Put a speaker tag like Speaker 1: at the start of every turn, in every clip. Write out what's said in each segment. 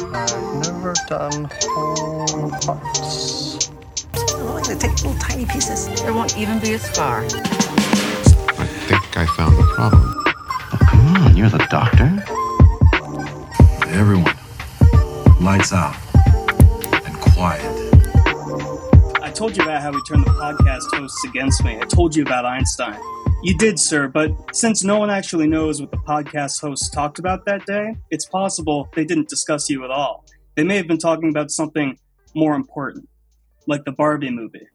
Speaker 1: I've never done whole hearts.
Speaker 2: Oh, they take little tiny pieces.
Speaker 3: There won't even be a scar.
Speaker 4: I think I found the problem.
Speaker 5: Oh, Come on, you're the doctor.
Speaker 6: Everyone, lights out and quiet.
Speaker 7: I told you about how he turned the podcast hosts against me. I told you about Einstein. You did, sir, but since no one actually knows what the podcast hosts talked about that day, it's possible they didn't discuss you at all. They may have been talking about something more important, like the Barbie movie.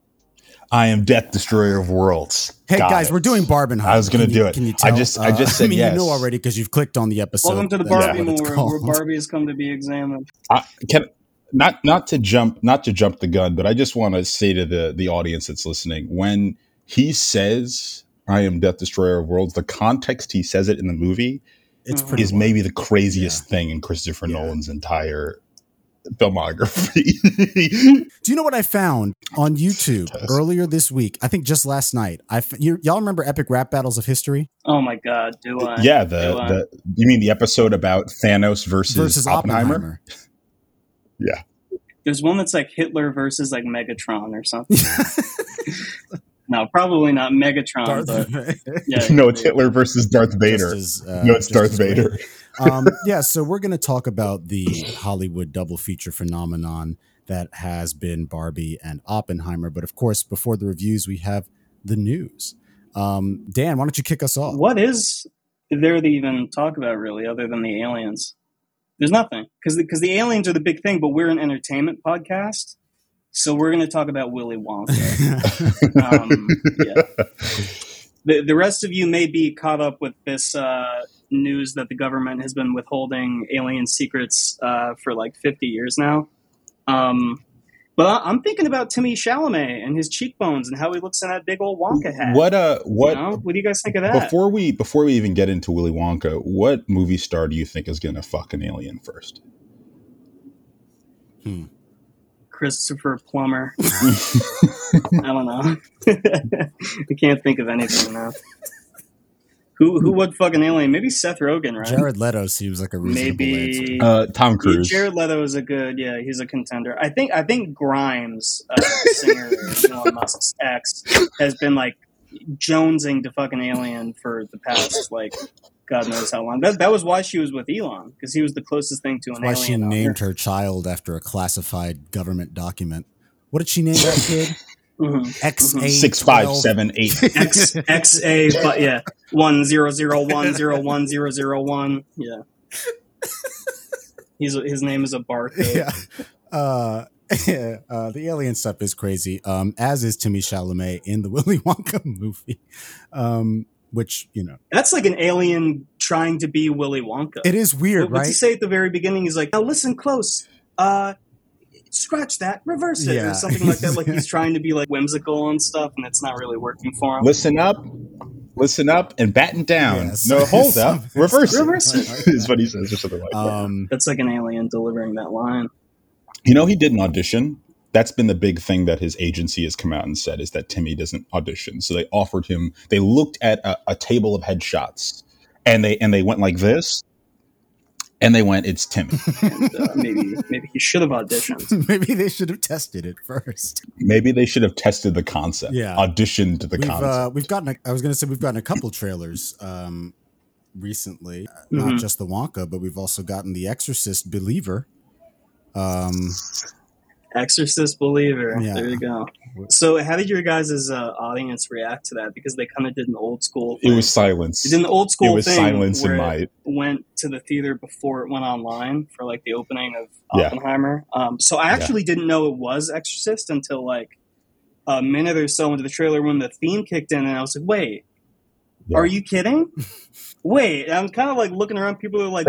Speaker 8: I am Death Destroyer of Worlds.
Speaker 9: Hey
Speaker 8: Got
Speaker 9: guys,
Speaker 8: it.
Speaker 9: we're doing Barbenheimer.
Speaker 8: I was gonna do it.
Speaker 9: Can you tell?
Speaker 8: I
Speaker 9: tell?
Speaker 8: just- I just
Speaker 9: Uh,
Speaker 8: said
Speaker 9: I mean,
Speaker 8: yes.
Speaker 9: you know already because you've clicked on the episode.
Speaker 7: Welcome to the Barbie
Speaker 9: what it's
Speaker 7: movie, where Barbie has come to be examined.
Speaker 8: I, can not not to jump not to jump the gun, but I just want to say to the the audience that's listening when he says I am Death Destroyer of Worlds, the context he says it in the movie
Speaker 9: It's mm-hmm. pretty.
Speaker 8: is
Speaker 9: wild.
Speaker 8: maybe the craziest thing in Christopher
Speaker 9: Yeah.
Speaker 8: Nolan's entire filmography.
Speaker 9: Do you know what I found on YouTube
Speaker 8: Test.
Speaker 9: earlier this week? I think just last night. I f- you, y'all remember Epic Rap Battles of History
Speaker 7: Oh my god, do I?
Speaker 8: yeah, the
Speaker 7: Do I?
Speaker 8: the you mean the episode about Thanos versus,
Speaker 9: versus
Speaker 8: Oppenheimer?
Speaker 9: Oppenheimer?
Speaker 8: Yeah.
Speaker 7: There's one that's like Hitler versus like Megatron or something. no, probably not Megatron,
Speaker 9: Darth
Speaker 7: but
Speaker 9: Vader.
Speaker 7: yeah.
Speaker 8: no, it's Hitler versus Darth Vader.
Speaker 9: As, uh,
Speaker 8: no, it's Darth. Vader.
Speaker 9: um, yeah, so we're going to talk about the Hollywood double feature phenomenon that has been Barbie and Oppenheimer. But of course, before the reviews, we have the news. Um, Dan, why don't you kick us off?
Speaker 7: What is there to even talk about really, other than the aliens? There's nothing because because the, aliens are the big thing, but we're an entertainment podcast, so we're going to talk about Willy Wonka. um, yeah. The the rest of you may be caught up with this uh, news that the government has been withholding alien secrets uh, for like 50 years now. Um, but I- I'm thinking about Timmy Chalamet and his cheekbones and how he looks in that big old Wonka hat.
Speaker 8: What uh what
Speaker 7: You know? What do you guys think of that?
Speaker 8: before we before we even get into Willy Wonka, what movie star do you think is gonna fuck an alien first?
Speaker 7: Christopher Plummer. I don't know. I can't think of anything now. Who who would fuck an alien? Maybe Seth Rogen, right?
Speaker 9: Jared Leto seems like a reasonable
Speaker 7: Maybe
Speaker 9: answer.
Speaker 8: Uh Tom
Speaker 7: Yeah,
Speaker 8: Cruise.
Speaker 7: Jared Leto is a good. Yeah, he's a contender. I think. I think Grimes, uh, singer Elon Musk's ex, has been like jonesing to fuck an alien for the past like God knows how long. That that was why she was with Elon because he was the closest thing to an
Speaker 9: That's why she
Speaker 7: alien.
Speaker 9: named
Speaker 7: Earth.
Speaker 9: her child after a classified government document. What did she name that kid?
Speaker 7: Mhm.
Speaker 9: XA
Speaker 8: Six five seven eight.
Speaker 7: X X A, but yeah, one zero zero one zero one zero zero one. Yeah, he's a, his name is a barcode.
Speaker 9: yeah. Uh, uh, the alien stuff is crazy. Um, as is Timmy Chalamet in the Willy Wonka movie, um, which you know
Speaker 7: That's like an alien trying to be Willy Wonka.
Speaker 9: it is weird,
Speaker 7: What- What's he
Speaker 9: right?
Speaker 7: say at the very beginning? He's like, "Now listen close. Uh, scratch that, reverse it,
Speaker 9: Yeah.
Speaker 7: or something like that." Like he's trying to be like whimsical and stuff, and it's not really working for him.
Speaker 8: Listen up. Listen up and batten down.
Speaker 9: Yes.
Speaker 8: No, hold up.
Speaker 9: Something-
Speaker 8: Reverse.
Speaker 7: Reverse
Speaker 8: it.
Speaker 7: it.
Speaker 8: is what he says or something like that.
Speaker 9: Um,
Speaker 7: That's like an alien delivering that line.
Speaker 8: You know, he did an audition. That's been the big thing that his agency has come out and said is that Timmy doesn't audition. So they offered him. They looked at a, a table of headshots, and they and they went like this, and they went, "It's Timmy."
Speaker 7: And uh, maybe maybe he should have auditioned.
Speaker 9: maybe they should have tested it first.
Speaker 8: Maybe they should have tested the concept.
Speaker 9: Yeah.
Speaker 8: auditioned the
Speaker 9: We've
Speaker 8: concept.
Speaker 9: uh, we've gotten. A, I was going to say we've gotten a couple trailers um, recently. Not
Speaker 7: Mhm.
Speaker 9: just the Wonka, but we've also gotten the Exorcist Believer. Um,
Speaker 7: Exorcist believer.
Speaker 9: Yeah.
Speaker 7: There you go. So, how did your guys' uh, audience react to that? Because they kind of did an old school.
Speaker 8: it was silence.
Speaker 7: They did an old school
Speaker 8: It was
Speaker 7: thing
Speaker 8: silence in my.
Speaker 7: it went to the theater before it went online for like the opening of
Speaker 8: Yeah.
Speaker 7: Oppenheimer. Um, so I actually didn't know it was Exorcist until like a minute or so into the trailer when the theme kicked in, and I was like, "Wait,
Speaker 8: Yeah.
Speaker 7: are you kidding?" Wait, I'm kind of like looking around. People are like,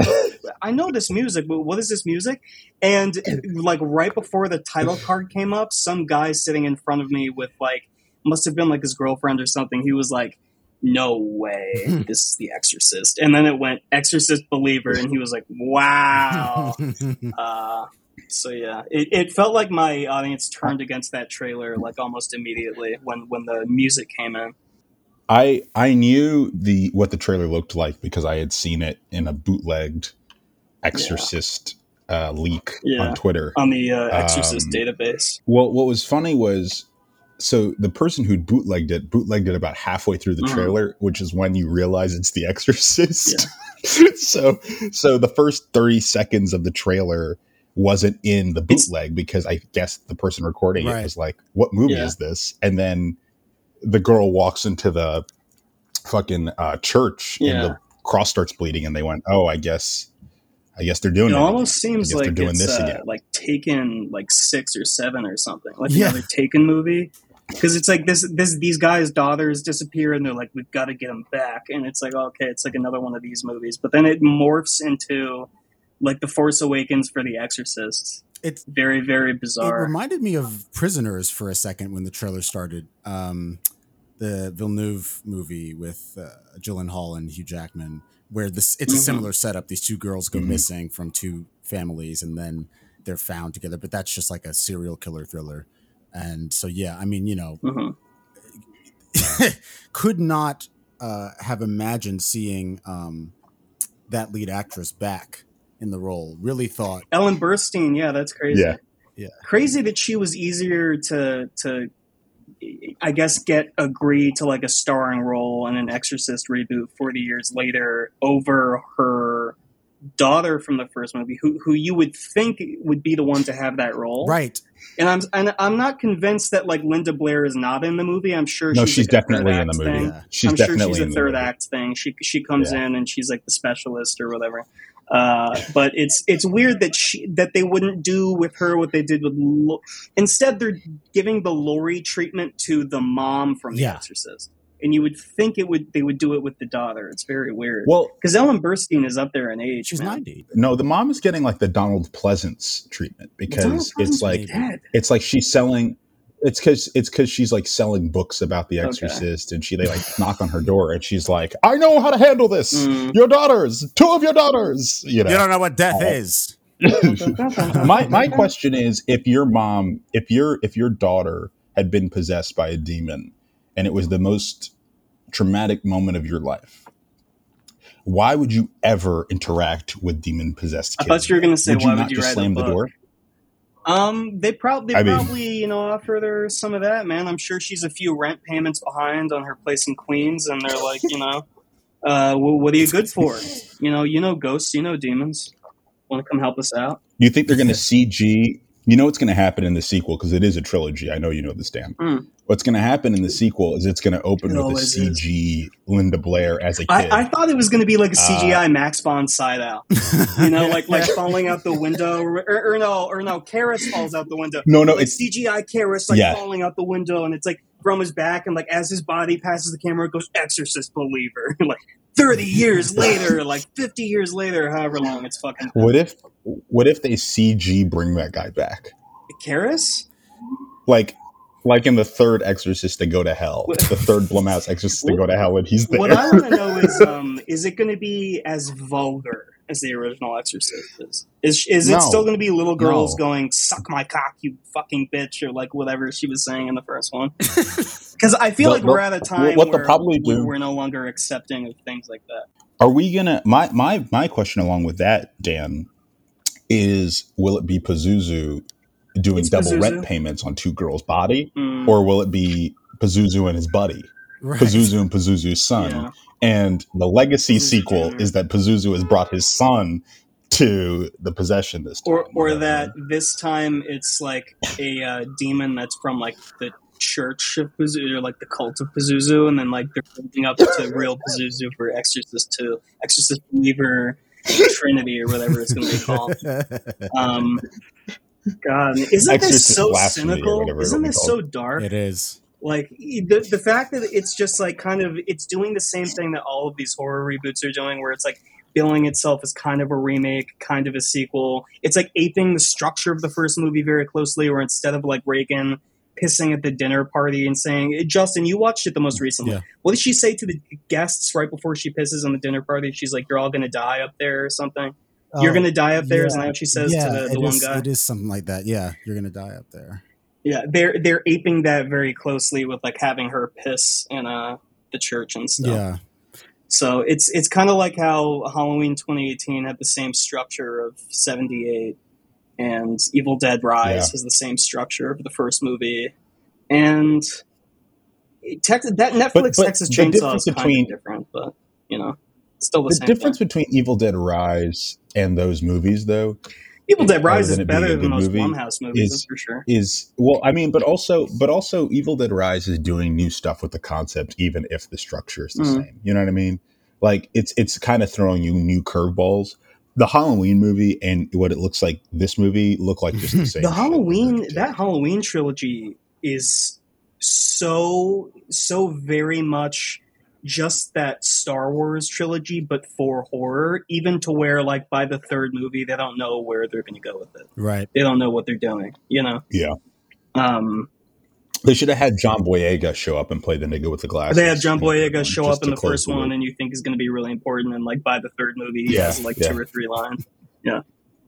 Speaker 7: "I know this music, but what is this music?" And like right before the title card came up, some guy sitting in front of me with like must have been like his girlfriend or something. He was like, "No way, this is The Exorcist." And then it went Exorcist Believer, and he was like, "Wow." uh, so yeah, it, it felt like my audience turned against that trailer like almost immediately when when the music came in.
Speaker 8: I I knew the what the trailer looked like because I had seen it in a bootlegged Exorcist uh, leak
Speaker 7: Yeah.
Speaker 8: on Twitter.
Speaker 7: on the uh, Exorcist
Speaker 8: Um,
Speaker 7: database.
Speaker 8: Well, what was funny was so the person who bootlegged it bootlegged it about halfway through the
Speaker 7: Mhm.
Speaker 8: trailer, which is when you realize it's The Exorcist. so, so the first thirty seconds of the trailer wasn't in the
Speaker 7: It's-
Speaker 8: bootleg because I guess the person recording it was like, "What movie
Speaker 7: Yeah.
Speaker 8: is this?" And then the girl walks into the fucking uh, church and the cross starts bleeding, and they went, "Oh, I guess." I guess they're doing
Speaker 7: It
Speaker 8: it.
Speaker 7: almost
Speaker 8: again.
Speaker 7: Seems
Speaker 8: guess they're
Speaker 7: like
Speaker 8: doing
Speaker 7: it's
Speaker 8: this
Speaker 7: uh,
Speaker 8: again.
Speaker 7: like Taken, like six or seven or something, like
Speaker 9: Yeah.
Speaker 7: another Taken movie. Because it's like this, this these guys' daughters disappear, and they're like, "We've got to get them back." And it's like, okay, it's like another one of these movies. But then it morphs into like the Force Awakens for The Exorcist.
Speaker 9: It's
Speaker 7: Very, very bizarre.
Speaker 9: it reminded me of Prisoners for a second when the trailer started. Um, the Villeneuve movie with uh, Gyllenhaal and Hugh Jackman, where this it's a
Speaker 7: Mhm.
Speaker 9: similar setup. These two girls go
Speaker 8: Mhm.
Speaker 9: missing from two families, and then they're found together. But that's just like a serial killer thriller. And so, yeah, I mean, you know,
Speaker 7: Mhm.
Speaker 9: could not uh, have imagined seeing um, that lead actress back in the role. Really thought,
Speaker 7: Ellen Burstyn, yeah, that's crazy.
Speaker 8: Yeah.
Speaker 9: Yeah.
Speaker 7: Crazy that she was easier to to I guess get agree to like a starring role in an Exorcist reboot 40 years later over her daughter from the first movie who who you would think would be the one to have that role.
Speaker 9: right?
Speaker 7: And I'm and I'm not convinced that like Linda Blair is not in the movie. I'm sure
Speaker 8: No,
Speaker 7: she's,
Speaker 8: she's
Speaker 7: like, a third
Speaker 8: definitely in the movie.
Speaker 9: Yeah.
Speaker 8: She's
Speaker 7: I'm
Speaker 8: definitely
Speaker 7: sure she's
Speaker 8: in
Speaker 7: a
Speaker 8: the
Speaker 7: third
Speaker 8: movie.
Speaker 7: act thing. She she comes
Speaker 8: Yeah.
Speaker 7: in and she's like the specialist or whatever. Uh, but it's it's weird that she that they wouldn't do with her what they did with. Lo- Instead, they're giving the Laurie treatment to the mom from The
Speaker 9: Yeah.
Speaker 7: Exorcist, and you would think it would they would do it with the daughter. It's very weird.
Speaker 8: Well,
Speaker 7: because Ellen Burstyn is up there in age.
Speaker 9: She's
Speaker 7: man.
Speaker 9: ninety.
Speaker 8: no, the mom is getting like the Donald Pleasence treatment
Speaker 7: Donald
Speaker 8: because
Speaker 7: Pleasence
Speaker 8: it's like it's like she's selling. It's because it's because she's like selling books about The
Speaker 7: Okay.
Speaker 8: Exorcist, and she they like knock on her door, and she's like, "I know how to handle this.
Speaker 7: Mm.
Speaker 8: Your daughters, two of your daughters." You know,
Speaker 9: You don't know what death
Speaker 8: Oh.
Speaker 9: is.
Speaker 8: my my question is if your mom if your if your daughter had been possessed by a demon and it was the most traumatic moment of your life why would you ever interact with demon possessed
Speaker 7: I
Speaker 8: kids
Speaker 7: thought you were going to say,
Speaker 8: would you
Speaker 7: "Why
Speaker 8: not
Speaker 7: would you
Speaker 8: just
Speaker 7: write
Speaker 8: slam
Speaker 7: the
Speaker 8: the door
Speaker 7: Um, they probably
Speaker 8: I
Speaker 7: they
Speaker 8: mean-
Speaker 7: probably you know offer her some of that, man. I'm sure she's a few rent payments behind on her place in Queens, and they're like, you know, uh, well, what are you good for? You know, you know ghosts, you know demons. Want to come help us out?
Speaker 8: you think they're going to cg you know what's going to happen in the sequel because it is a trilogy i know you know this dan
Speaker 7: Mm.
Speaker 8: what's going to happen in the sequel is it's going to open
Speaker 7: It
Speaker 8: with a
Speaker 7: always is.
Speaker 8: cg linda blair as a kid
Speaker 7: I, I thought it was going to be like a
Speaker 8: Uh,
Speaker 7: CGI Max von Sydow, you know, like like falling out the window, or, or, or no, or no, Karras falls out the window.
Speaker 8: no no
Speaker 7: like
Speaker 8: it's
Speaker 7: CGI Karras like
Speaker 8: Yeah.
Speaker 7: falling out the window, and it's like from his back, and like as his body passes the camera, it goes Exorcist believer. like thirty years later, like fifty years later, however long it's fucking.
Speaker 8: what if what if they cg bring that guy back
Speaker 7: Karras?
Speaker 8: like like in the third exorcist to go to hell the third blumhouse exorcist to go to hell and he's there
Speaker 7: What I want to know is, um, is it going to be as vulgar as the original Exorcist is? Is is it still going to be little girls
Speaker 8: No.
Speaker 7: going "suck my cock, you fucking bitch" or like whatever she was saying in the first one? Because I feel
Speaker 8: The-
Speaker 7: like we're at a time
Speaker 8: what they'll
Speaker 7: where
Speaker 8: probably do-
Speaker 7: we're no longer accepting of things like that.
Speaker 8: are we gonna my my my question along with that dan is will it be pazuzu doing
Speaker 7: It's
Speaker 8: double
Speaker 7: Pazuzu.
Speaker 8: rent payments on two girls body
Speaker 7: Mm,
Speaker 8: or will it be pazuzu and his buddy
Speaker 9: Right.
Speaker 8: pazuzu and pazuzu's son
Speaker 7: yeah.
Speaker 8: And the legacy
Speaker 7: Pazuzu
Speaker 8: sequel
Speaker 7: Jr.
Speaker 8: is that pazuzu has brought his son to the possession this time
Speaker 7: Or or
Speaker 8: You know what I
Speaker 7: that this time it's like a uh, demon that's from like the church of Pazuzu or like the cult of Pazuzu, and then like they're building up to real Pazuzu for Exorcist to Exorcist Believer Trinity or whatever it's going to be called. Um, God, isn't this so cynical? Isn't this so dark?
Speaker 9: it is.
Speaker 7: Like the the fact that it's just like kind of it's doing the same thing that all of these horror reboots are doing, where it's like billing itself as kind of a remake, kind of a sequel. It's like aping the structure of the first movie very closely, where instead of like Regan pissing at the dinner party and saying, "Justin, you watched it the most recently.
Speaker 9: Yeah.
Speaker 7: What did she say to the guests right before she pisses on the dinner party? She's like, "You're all going to die up there" or something. You're
Speaker 9: Oh,
Speaker 7: going to die up there.
Speaker 9: yeah.
Speaker 7: Isn't that what she says
Speaker 9: yeah,
Speaker 7: to the, the one
Speaker 9: is-
Speaker 7: guy?
Speaker 9: It is something like that. Yeah, you're gonna die up there.
Speaker 7: Yeah, they're they're aping that very closely with like having her piss in uh the church and stuff.
Speaker 9: Yeah,
Speaker 10: So it's it's kind of like how Halloween 2018 had the same structure of 78, and Evil Dead Rise
Speaker 8: Yeah.
Speaker 10: has the same structure of the first movie, and Tex- that Netflix
Speaker 8: but
Speaker 10: Texas
Speaker 8: the
Speaker 10: Chainsaw is kind
Speaker 8: between-
Speaker 10: of different, but you know, still the,
Speaker 8: The difference
Speaker 10: thing.
Speaker 8: between Evil Dead Rise and those movies, though,
Speaker 10: Evil Dead Rise is better than most
Speaker 8: movie,
Speaker 10: Blumhouse movies,
Speaker 8: is-
Speaker 10: that's for sure.
Speaker 8: is well, I mean, but also, but also, Evil Dead Rise is doing new stuff with the concept, even if the structure is the
Speaker 10: Mhm.
Speaker 8: same. You know what I mean? Like it's it's kind of throwing you new curveballs. The Halloween movie and what it looks like this movie look like just the same.
Speaker 10: the. Halloween that Halloween trilogy is so so very much just that Star Wars trilogy, but for horror. Even to where, like, by the third movie, they don't know where they're going to go with it.
Speaker 9: Right.
Speaker 10: They don't know what they're doing. You know.
Speaker 8: Yeah.
Speaker 10: Um,
Speaker 8: They should have had John Boyega show up and play the nigga with the glasses.
Speaker 10: they have John
Speaker 8: in the third
Speaker 10: Boyega
Speaker 8: one,
Speaker 10: show up in the first one, and you think is going to be really important, and like by the third movie, he
Speaker 8: Yeah,
Speaker 10: has like
Speaker 8: yeah.
Speaker 10: two or three lines.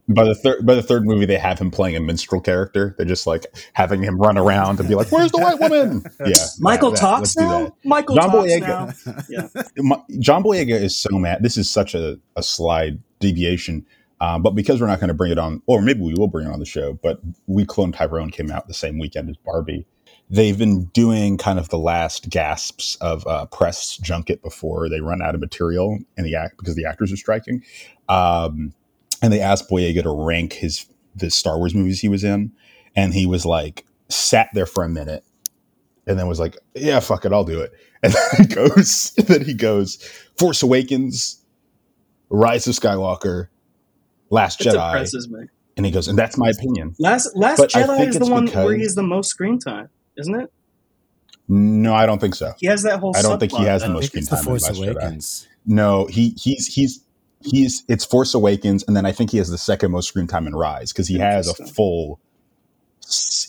Speaker 8: By the third by the third movie they have him playing a minstrel character. They're just like having him run around and be like, "Where's the white woman?" Yeah,
Speaker 10: Michael
Speaker 8: that- that.
Speaker 10: talks
Speaker 8: Let's
Speaker 10: now. Michael
Speaker 8: John
Speaker 10: talks
Speaker 8: Boyega.
Speaker 10: now.
Speaker 8: My, John Boyega is so mad. This is such a, a slide deviation. Um, but because we're not going to bring it on, or maybe we will bring it on the show, but We Clone Tyrone came out the same weekend as Barbie. They've been doing kind of the last gasps of uh, press junket before they run out of material in the act because the actors are striking. Um, and they asked Boyega to rank his the Star Wars movies he was in, and he was like sat there for a minute, and then was like, "Yeah, fuck it, I'll do it." And then he goes, and then he goes, "Force Awakens, Rise of Skywalker, Last
Speaker 10: It
Speaker 8: Jedi,"
Speaker 10: depresses me.
Speaker 8: and he goes, "And that's my opinion."
Speaker 10: Last Last
Speaker 8: But
Speaker 10: Jedi is the one
Speaker 8: because-
Speaker 10: where he has the most screen time, isn't it?
Speaker 8: No, I don't think so.
Speaker 10: He has that whole.
Speaker 8: I don't think he has the most screen
Speaker 9: it's the
Speaker 8: time in
Speaker 9: Force
Speaker 8: Last Jedi.
Speaker 9: Awakens.
Speaker 8: No, he he's he's he's it's Force Awakens, and then I think he has the second most screen time in Rise because he has a full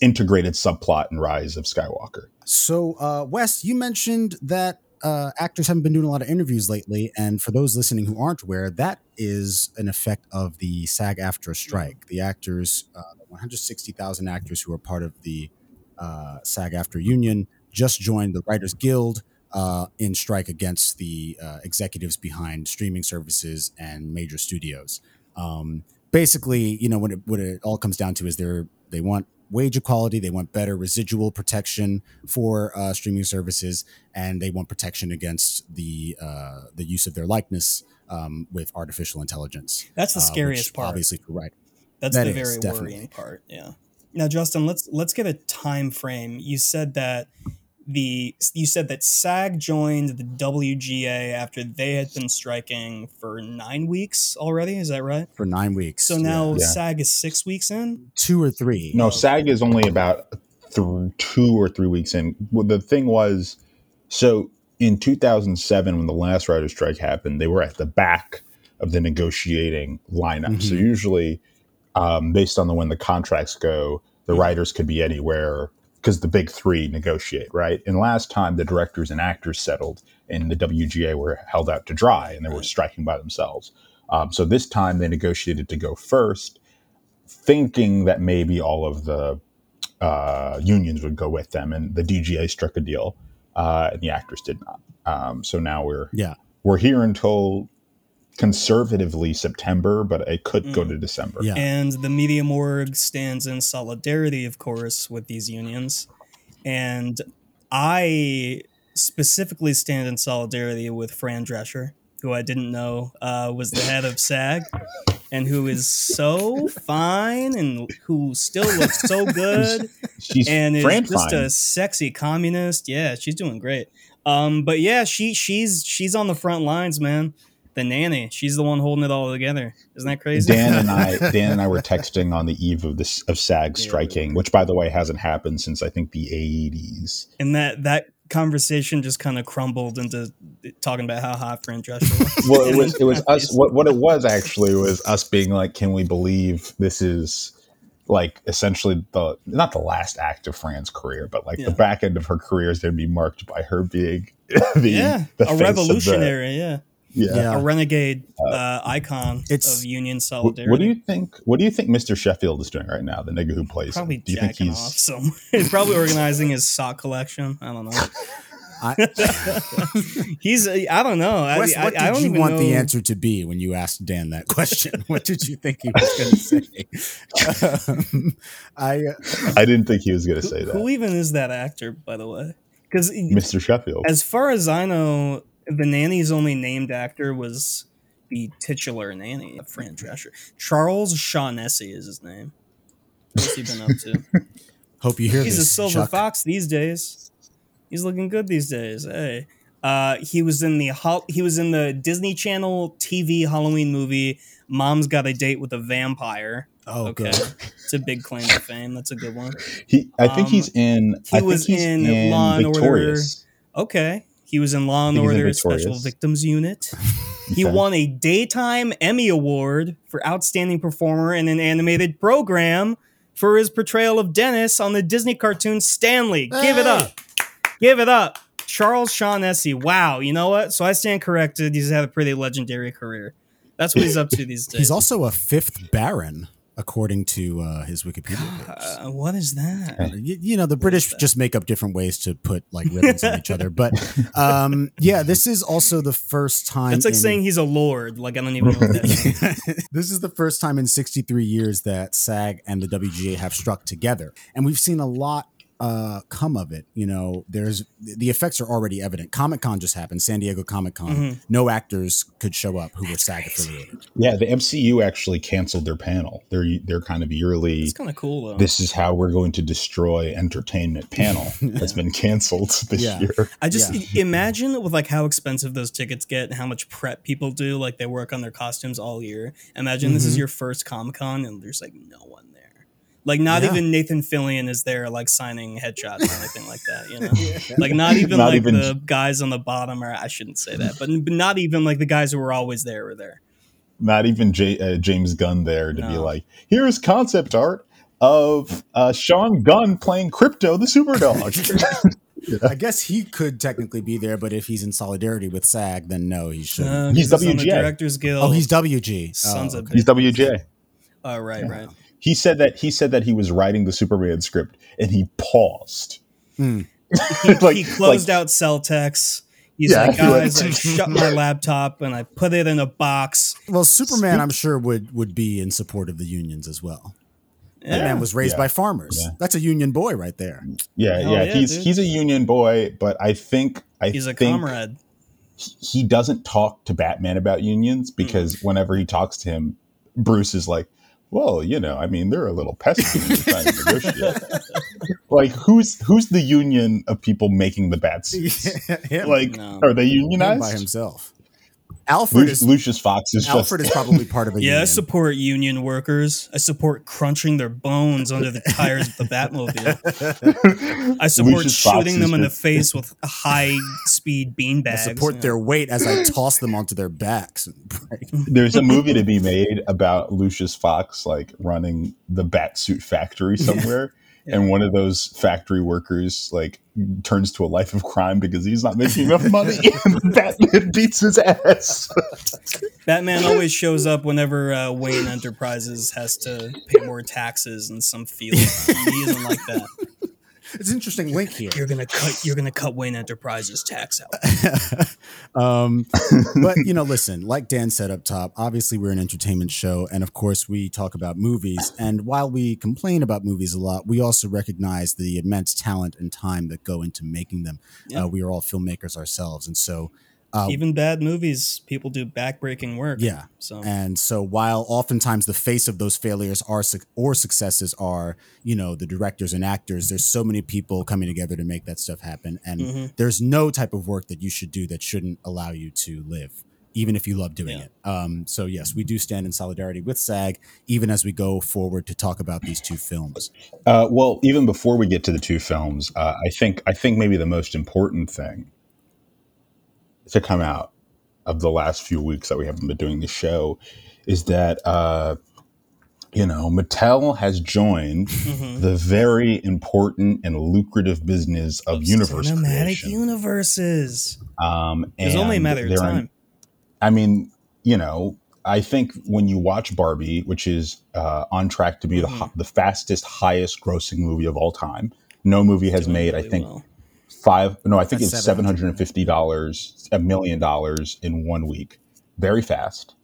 Speaker 8: integrated subplot in Rise of Skywalker.
Speaker 9: So, uh, Wes, you mentioned that uh, actors haven't been doing a lot of interviews lately, and for those listening who aren't aware, that is an effect of the SAG-AFTRA strike. The actors, uh, 160,000 actors who are part of the uh, SAG-AFTRA union, just joined the Writers Guild uh, in strike against the uh, executives behind streaming services and major studios. Um, basically, you know, what it, what it all comes down to is they're they want wage equality, they want better residual protection for uh, streaming services, and they want protection against the uh, the use of their likeness um, with artificial intelligence.
Speaker 7: That's the
Speaker 9: uh,
Speaker 7: scariest
Speaker 9: which
Speaker 7: part.
Speaker 9: Obviously, right.
Speaker 7: That's
Speaker 9: That
Speaker 7: the
Speaker 9: is,
Speaker 7: very
Speaker 9: definitely.
Speaker 7: worrying part. Yeah. Now, Justin, let's let's get a time frame. You said that the you said that SAG joined the WGA after they had been striking for nine weeks already. Is that right?
Speaker 9: For nine weeks.
Speaker 7: So now
Speaker 8: Yeah.
Speaker 7: SAG is six weeks in.
Speaker 9: two or three.
Speaker 8: No, SAG is only about th- two or three weeks in. Well, the thing was, so in 2007, when the last writer's strike happened, they were at the back of the negotiating lineup. So
Speaker 9: Mhm.
Speaker 8: usually, um, based on the when the contracts go, the writers could be anywhere because the big three negotiate, right? And last time, the directors and actors settled, and the WGA were held out to dry, and they were striking by themselves. Um, so this time, they negotiated to go first, thinking that maybe all of the uh, unions would go with them, and the DGA struck a deal, uh, and the actors did not. Um, so now we're
Speaker 9: Yeah.
Speaker 8: we're here until conservatively September, but it could go
Speaker 7: Mm.
Speaker 8: to December.
Speaker 9: Yeah.
Speaker 7: And the Media Morgue stands in solidarity, of course, with these unions. And I specifically stand in solidarity with Fran Drescher, who I didn't know uh, was the head of SAG, and who is so fine and who still looks so good
Speaker 8: She's
Speaker 7: and is
Speaker 8: Fran
Speaker 7: just
Speaker 8: fine.
Speaker 7: a sexy communist. Yeah, she's doing great. Um, but yeah, she she's she's on the front lines, man. The nanny, she's the one holding it all together. Isn't that crazy?
Speaker 8: Dan and I, Dan and I were texting on the eve of this of SAG
Speaker 7: Yeah.
Speaker 8: striking, which, by the way, hasn't happened since I think the '80s.
Speaker 7: and that that conversation just kind of crumbled into talking about how hot Fran Drescher was.
Speaker 8: Well, it was it was us. What what it was actually was us being like, "Can we believe this is like essentially the not the last act of Fran's career, but like
Speaker 7: Yeah.
Speaker 8: the back end of her career is going to be marked by her being the
Speaker 7: yeah,
Speaker 8: the
Speaker 7: a
Speaker 8: of the-
Speaker 7: revolutionary, yeah.
Speaker 8: Yeah.
Speaker 9: Yeah.
Speaker 7: a renegade uh, icon
Speaker 9: It's-
Speaker 7: of union solidarity.
Speaker 8: what do you think? What do you think Mr. Sheffield is doing right now? The nigga who plays. him?
Speaker 7: Probably
Speaker 8: do you think
Speaker 7: jacking
Speaker 8: he's?
Speaker 7: off somewhere. he's probably organizing his sock collection. I don't know.
Speaker 9: I,
Speaker 7: He's I don't know.
Speaker 9: Wes,
Speaker 7: I,
Speaker 9: what did
Speaker 7: I don't
Speaker 9: you want
Speaker 7: know.
Speaker 9: the answer to be when you asked Dan that question? what did you think he was going to say? Um, I uh,
Speaker 8: I didn't think he was going to say
Speaker 7: Who
Speaker 8: that.
Speaker 7: Who even is that actor, by the way? Because
Speaker 8: Mr. Sheffield.
Speaker 7: as far as I know, the nanny's only named actor was the titular nanny, Fran Drescher. Charles Shaughnessy is his name. What's he been up to?
Speaker 9: hope you hear this.
Speaker 7: He's a silver
Speaker 9: Chuck.
Speaker 7: fox these days. He's looking good these days. Hey, uh, he was in the Hol- he was in the Disney Channel TV Halloween movie. Mom's got a date with a vampire.
Speaker 9: Oh,
Speaker 7: okay,
Speaker 9: good.
Speaker 7: it's a big claim to fame. That's a good one.
Speaker 8: He, I think
Speaker 7: Um,
Speaker 8: he's in.
Speaker 7: he
Speaker 8: I think
Speaker 7: was
Speaker 8: he's
Speaker 7: in Law and Order.
Speaker 8: Victorious.
Speaker 7: Okay, he was in Law and
Speaker 8: I think he's in
Speaker 7: Order Special Victims Unit. He
Speaker 8: Okay.
Speaker 7: won a daytime Emmy Award for Outstanding Performer in an Animated Program for his portrayal of Dennis on the Disney cartoon Stanley. Give it up. Ah. Give it up. Charles Shaughnessy. Wow. You know what? So I stand corrected. He's had a pretty legendary career. That's what he's up to these days.
Speaker 9: He's also a fifth Baron, according to uh, his Wikipedia page.
Speaker 7: Uh, what is that?
Speaker 9: you, you know the british just make up different ways to put like ribbons on each other but um yeah this is also the first time
Speaker 7: It's like
Speaker 9: in-
Speaker 7: saying he's a lord. Like I don't even know what that is.
Speaker 9: this is the first time in 63 years that SAG and the WGA have struck together. And we've seen a lot uh, come of it. You know, there's the effects are already evident. Comic Con just happened, San Diego Comic Con.
Speaker 7: Mhm.
Speaker 9: No actors could show up who were SAG affiliated.
Speaker 8: Yeah, the MCU actually canceled their panel. Their their kind of yearly.
Speaker 7: It's kind of cool though.
Speaker 8: This is how we're going to destroy entertainment panel has been canceled this
Speaker 9: Yeah.
Speaker 8: year.
Speaker 7: I just
Speaker 9: Yeah.
Speaker 7: imagine with like how expensive those tickets get and how much prep people do. Like they work on their costumes all year. Imagine this is
Speaker 9: Mhm.
Speaker 7: your first Comic Con and there's like no one there. Like not
Speaker 9: Yeah.
Speaker 7: even Nathan Fillion is there, like signing headshots or anything like that. You know, like not even
Speaker 8: Not
Speaker 7: like
Speaker 8: even-
Speaker 7: the guys on the bottom, or I shouldn't say that, but, but not even like the guys who were always there were there.
Speaker 8: Not even J, uh, James Gunn there to be like, here's concept art of uh, Sean Gunn playing Crypto the Superdog.
Speaker 9: I guess he could technically be there, but if he's in solidarity with SAG, then no, he shouldn't.
Speaker 7: Uh,
Speaker 8: He's
Speaker 7: 'cause it's on the
Speaker 8: WGA.
Speaker 7: Directors Guild.
Speaker 9: oh, he's WG.
Speaker 7: Sons
Speaker 9: oh,
Speaker 7: of
Speaker 9: okay.
Speaker 8: He's WJ.
Speaker 7: Oh, right, right.
Speaker 8: He said that he said that he was writing the Superman script and he paused.
Speaker 9: Hmm.
Speaker 7: He,
Speaker 8: Like-
Speaker 7: he closed
Speaker 8: like-
Speaker 7: out Celtx. He's
Speaker 8: Yeah,
Speaker 7: like,
Speaker 8: he
Speaker 7: guys, I shut my laptop and I put it in a box.
Speaker 9: Well, Superman, I'm sure would would be in support of the unions as well. That man was raised
Speaker 8: Yeah.
Speaker 9: by farmers.
Speaker 8: Yeah.
Speaker 9: That's a union boy right there.
Speaker 8: Yeah,
Speaker 7: Hell
Speaker 8: yeah,
Speaker 7: yeah,
Speaker 8: he's
Speaker 7: dude.
Speaker 8: he's a union boy, but I think I
Speaker 7: He's a
Speaker 8: think
Speaker 7: comrade.
Speaker 8: he doesn't talk to Batman about unions because
Speaker 7: Hmm.
Speaker 8: whenever he talks to him, Bruce is like, "Well, you know, I mean, they're a little pesky when you're trying to negotiate." like, who's who's the union of people making the bat suits?
Speaker 9: Him,
Speaker 8: Like,
Speaker 7: No.
Speaker 8: are they unionized?
Speaker 9: by himself. Alfred
Speaker 8: Lu-
Speaker 9: is
Speaker 8: Lucius Fox is
Speaker 9: Alfred
Speaker 8: just
Speaker 9: is probably part of a
Speaker 7: Yeah, I support union workers. I support crunching their bones under the tires of the Batmobile. I support
Speaker 8: Lucius
Speaker 7: shooting
Speaker 8: is
Speaker 7: them in the face with high speed beanbags.
Speaker 9: I support
Speaker 7: Yeah.
Speaker 9: their weight as I toss them onto their backs.
Speaker 8: There's a movie to be made about Lucius Fox like running the bat suit factory somewhere. And one of those factory workers like turns to a life of crime because he's not making enough money, and Batman beats his ass.
Speaker 7: Batman always shows up whenever uh, Wayne Enterprises has to pay more taxes in some field. he isn't like that.
Speaker 9: It's an interesting link here.
Speaker 7: You're gonna cut. You're gonna cut Wayne Enterprises tax out.
Speaker 9: um, but you know, listen, like Dan said up top, obviously we're an entertainment show, and of course we talk about movies. And while we complain about movies a lot, we also recognize the immense talent and time that go into making them.
Speaker 7: Yeah.
Speaker 9: Uh, we are all filmmakers ourselves, and so uh,
Speaker 7: Even bad movies, people do backbreaking work.
Speaker 9: yeah.
Speaker 7: So
Speaker 9: And so while oftentimes the face of those failures are suc- or successes are, you know, the directors and actors, there's so many people coming together to make that stuff happen. And
Speaker 7: Mhm.
Speaker 9: there's no type of work that you should do that shouldn't allow you to live, even if you love doing
Speaker 7: Yeah.
Speaker 9: it. Um, so yes, we do stand in solidarity with SAG, even as we go forward to talk about these two films.
Speaker 8: Uh, well, even before we get to the two films, uh, I think I think maybe the most important thing to come out of the last few weeks that we haven't been doing the show is that uh, you know Mattel has joined
Speaker 7: Mhm.
Speaker 8: the very important and lucrative business of universe
Speaker 7: cinematic
Speaker 8: creation.
Speaker 7: universes.
Speaker 8: um,
Speaker 7: It's only a matter of
Speaker 8: they're in-
Speaker 7: time.
Speaker 8: I mean, you know, I think when you watch Barbie, which is uh, on track to be the
Speaker 7: Mhm.
Speaker 8: ho- the fastest, highest grossing movie of all time, no movie has
Speaker 7: Doing
Speaker 8: made, I think,
Speaker 7: well.
Speaker 8: Five no i think it's
Speaker 9: $750.
Speaker 8: $750 a million dollars in one week very fast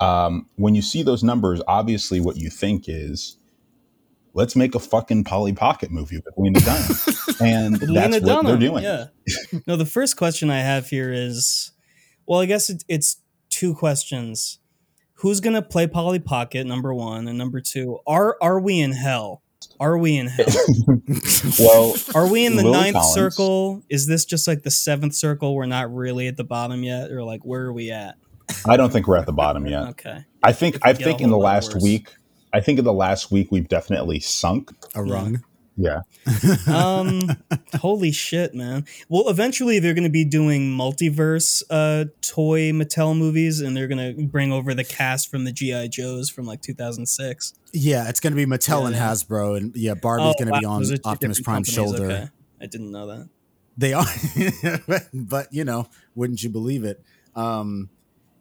Speaker 8: um, when you see those numbers obviously what you think is let's make a fucking polly pocket movie with lena dunham and that's what
Speaker 7: Dunham,
Speaker 8: they're doing
Speaker 7: Yeah. no, the first question I have here is, well, I guess it, it's two questions. Who's gonna play Polly Pocket? Number one, and number two, are are we in hell? Are we in hell?
Speaker 8: well
Speaker 7: Are we in the
Speaker 8: Lily
Speaker 7: ninth
Speaker 8: Collins.
Speaker 7: circle? Is this just like the seventh circle? We're not really at the bottom yet, or like where are we at?
Speaker 8: i don't think we're at the bottom yet
Speaker 7: Okay.
Speaker 8: i think i think in the last
Speaker 7: worse.
Speaker 8: week i think in the last week we've definitely sunk
Speaker 9: A rung.
Speaker 8: Yeah
Speaker 7: um holy shit man well eventually they're going to be doing multiverse uh toy mattel movies and they're going to bring over the cast from the gi joes from like 2006
Speaker 9: Yeah, it's going to be Mattel
Speaker 7: Yeah,
Speaker 9: and. Hasbro, and yeah, Barbie's going to be on
Speaker 7: those are two
Speaker 9: Optimus
Speaker 7: different
Speaker 9: Prime's shoulder.
Speaker 7: okay. i didn't know that
Speaker 9: They are, but you know, wouldn't you believe it? Um,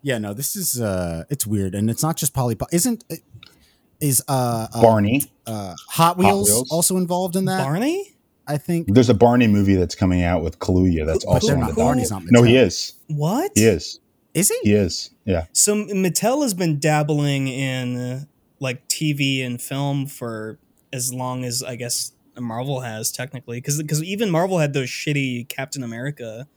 Speaker 9: yeah, no, this is uh, it's weird, and it's not just Polly. Po- Isn't is uh, uh
Speaker 8: barney
Speaker 9: uh, Hot Wheels,
Speaker 8: Wheels?
Speaker 9: also involved in that?
Speaker 7: barney
Speaker 9: I think.
Speaker 8: there's a barney movie that's coming out with kaluuya that's
Speaker 7: But
Speaker 8: also
Speaker 9: they're not.
Speaker 8: the docket.
Speaker 9: Barney's not.
Speaker 8: no he is
Speaker 7: what
Speaker 8: he is
Speaker 9: Is he?
Speaker 8: he is yeah
Speaker 7: so mattel has been dabbling in uh, like tv and film for as long as i guess marvel has technically because because even marvel had those shitty captain america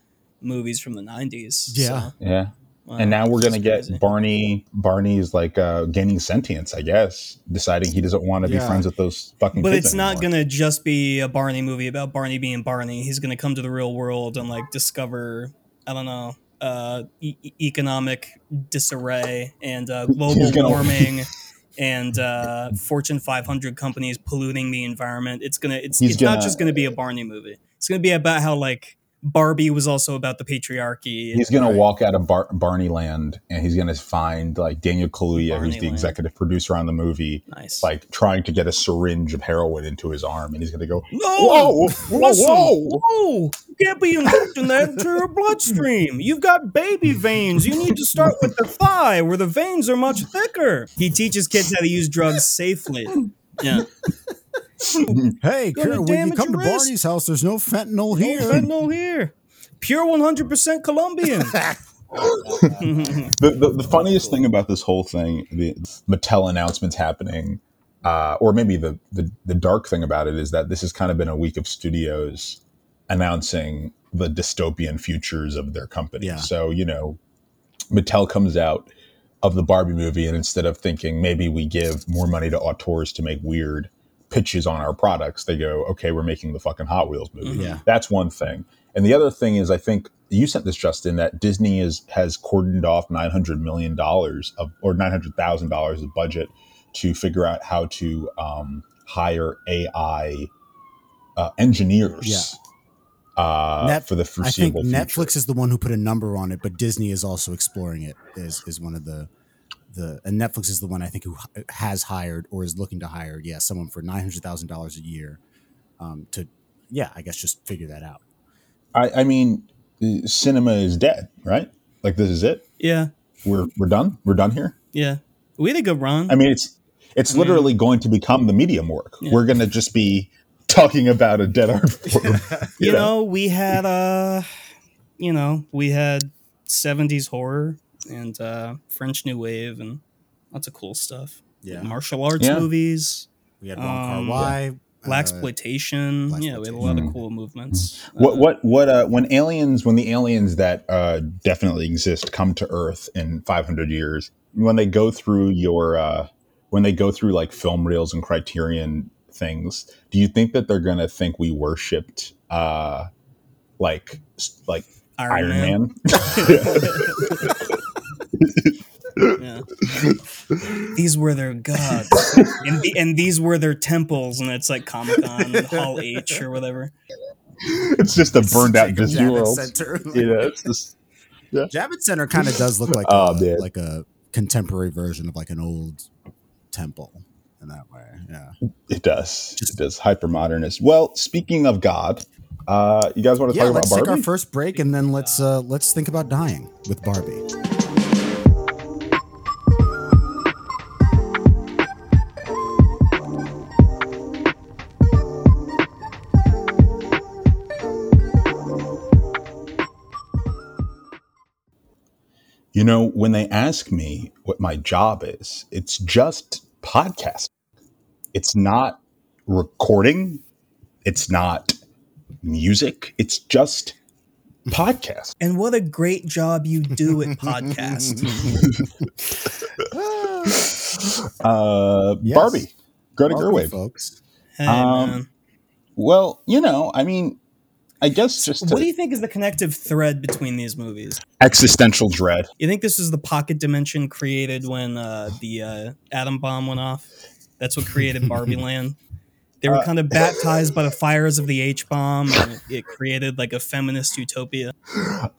Speaker 7: movies from the 90s
Speaker 9: Yeah.
Speaker 7: so,
Speaker 8: yeah
Speaker 7: wow,
Speaker 8: and now we're gonna get
Speaker 7: crazy.
Speaker 8: Barney. Barney's like uh, gaining sentience, I guess, deciding he doesn't want to
Speaker 9: Yeah.
Speaker 8: be friends with those fucking. People.
Speaker 7: But
Speaker 8: kids
Speaker 7: it's not gonna just be a Barney movie about Barney being Barney. He's gonna come to the real world and like discover, I don't know, uh, e- economic disarray and uh, global
Speaker 8: gonna-
Speaker 7: warming and uh, Fortune 500 companies polluting the environment. It's gonna, it's,
Speaker 8: He's
Speaker 7: it's not
Speaker 8: gonna-
Speaker 7: just gonna be a Barney movie. It's gonna be about how like Barbie was also about the patriarchy.
Speaker 8: He's gonna walk out of Bar- Barney Land and he's gonna find like Daniel Kaluuya,
Speaker 7: Barney
Speaker 8: who's the
Speaker 7: Land.
Speaker 8: executive producer on the movie,
Speaker 7: nice.
Speaker 8: like trying to get a syringe of heroin into his arm, and he's gonna go,
Speaker 7: no,
Speaker 8: "Whoa, whoa,
Speaker 7: listen,
Speaker 8: whoa!"
Speaker 7: whoa, you can't be injecting that into your bloodstream. You've got baby veins. You need to start with the thigh where the veins are much thicker. He teaches kids how to use drugs safely. Yeah.
Speaker 9: Hey,
Speaker 7: Gonna
Speaker 9: Kara, when you come to
Speaker 7: your wrist.
Speaker 9: Barney's house, there's no fentanyl here.
Speaker 7: No fentanyl here. Pure 100% Colombian.
Speaker 8: the, the, the funniest thing about this whole thing, the Mattel announcements happening, uh, or maybe the, the the dark thing about it is that this has kind of been a week of studios announcing the dystopian futures of their company.
Speaker 9: Yeah.
Speaker 8: So you know, Mattel comes out of the Barbie movie, and instead of thinking maybe we give more money to auteurs to make weird pitches on our products, they go, okay, we're making the fucking Hot Wheels movie.
Speaker 9: Yeah.
Speaker 8: That's one thing. And the other thing is, I think you sent this, Justin, that Disney is has cordoned off nine hundred million dollars of or nine hundred thousand dollars of budget to figure out how to um, hire AI uh, engineers.
Speaker 9: Yeah.
Speaker 8: Uh,
Speaker 9: Net-
Speaker 8: for the
Speaker 9: I think
Speaker 8: foreseeable future.
Speaker 9: Netflix is the one who put a number on it, but Disney is also exploring it. Is is one of the the and Netflix is the one I think who has hired or is looking to hire. Yeah, someone for nine hundred thousand dollars a year um, to yeah, I guess just figure that out.
Speaker 8: I, I mean, uh, cinema is dead, right? Like this is it.
Speaker 7: yeah.
Speaker 8: We're we're done. We're done here.
Speaker 7: Yeah. We had a good run.
Speaker 8: I mean, it's it's
Speaker 7: I mean-
Speaker 8: literally going to become the medium work.
Speaker 7: Yeah.
Speaker 8: We're going to just be talking about a dead art form.
Speaker 7: you know, we had uh you know, we had 70s horror and uh French New Wave and lots of cool stuff.
Speaker 9: Yeah,
Speaker 7: Martial arts
Speaker 8: Yeah.
Speaker 7: movies,
Speaker 9: we had Wong Kar
Speaker 7: Um,
Speaker 9: Wai.
Speaker 7: black
Speaker 9: uh,
Speaker 7: exploitation. Yeah, we had a lot of cool movements.
Speaker 8: What
Speaker 7: Uh,
Speaker 8: what what uh when aliens when the aliens that uh definitely exist come to earth in 500 years when they go through your uh when they go through like film reels and criterion things do you think that they're going to think we worshipped uh like like Iron, Man,
Speaker 7: yeah. these were their gods, and, the, and these were their temples, and it's like Comic Con Hall H or whatever.
Speaker 8: it's just a burned out Disney
Speaker 9: Javits
Speaker 8: World
Speaker 9: Center.
Speaker 8: you know it's just
Speaker 9: Javits Center kind of does look like
Speaker 8: Oh,
Speaker 9: a,
Speaker 8: man.
Speaker 9: like a contemporary version of like an old temple in that way. Yeah.
Speaker 8: it does it does hyper modernist well speaking of god uh you guys want to
Speaker 9: yeah,
Speaker 8: talk about Barbie?
Speaker 9: let's take our first break and then let's uh, let's think about dying with Barbie.
Speaker 8: You know, when they ask me what my job is, it's just podcast. It's not recording. It's not music. It's just podcast.
Speaker 7: And what a great job you do at podcast.
Speaker 8: Uh,
Speaker 9: Yes.
Speaker 8: Barbie, Greta
Speaker 9: Barbie,
Speaker 8: Gerwig.
Speaker 9: folks.
Speaker 7: Hey,
Speaker 8: Um,
Speaker 7: man.
Speaker 8: Well, you know, I mean, I guess just
Speaker 7: What do you think is the connective thread between these movies?
Speaker 8: existential dread.
Speaker 7: You think this is the pocket dimension created when uh, the uh, atom bomb went off? That's what created Barbie Land. They were
Speaker 8: Uh,
Speaker 7: kind of baptized by the fires of the H bomb, and it created like a feminist utopia.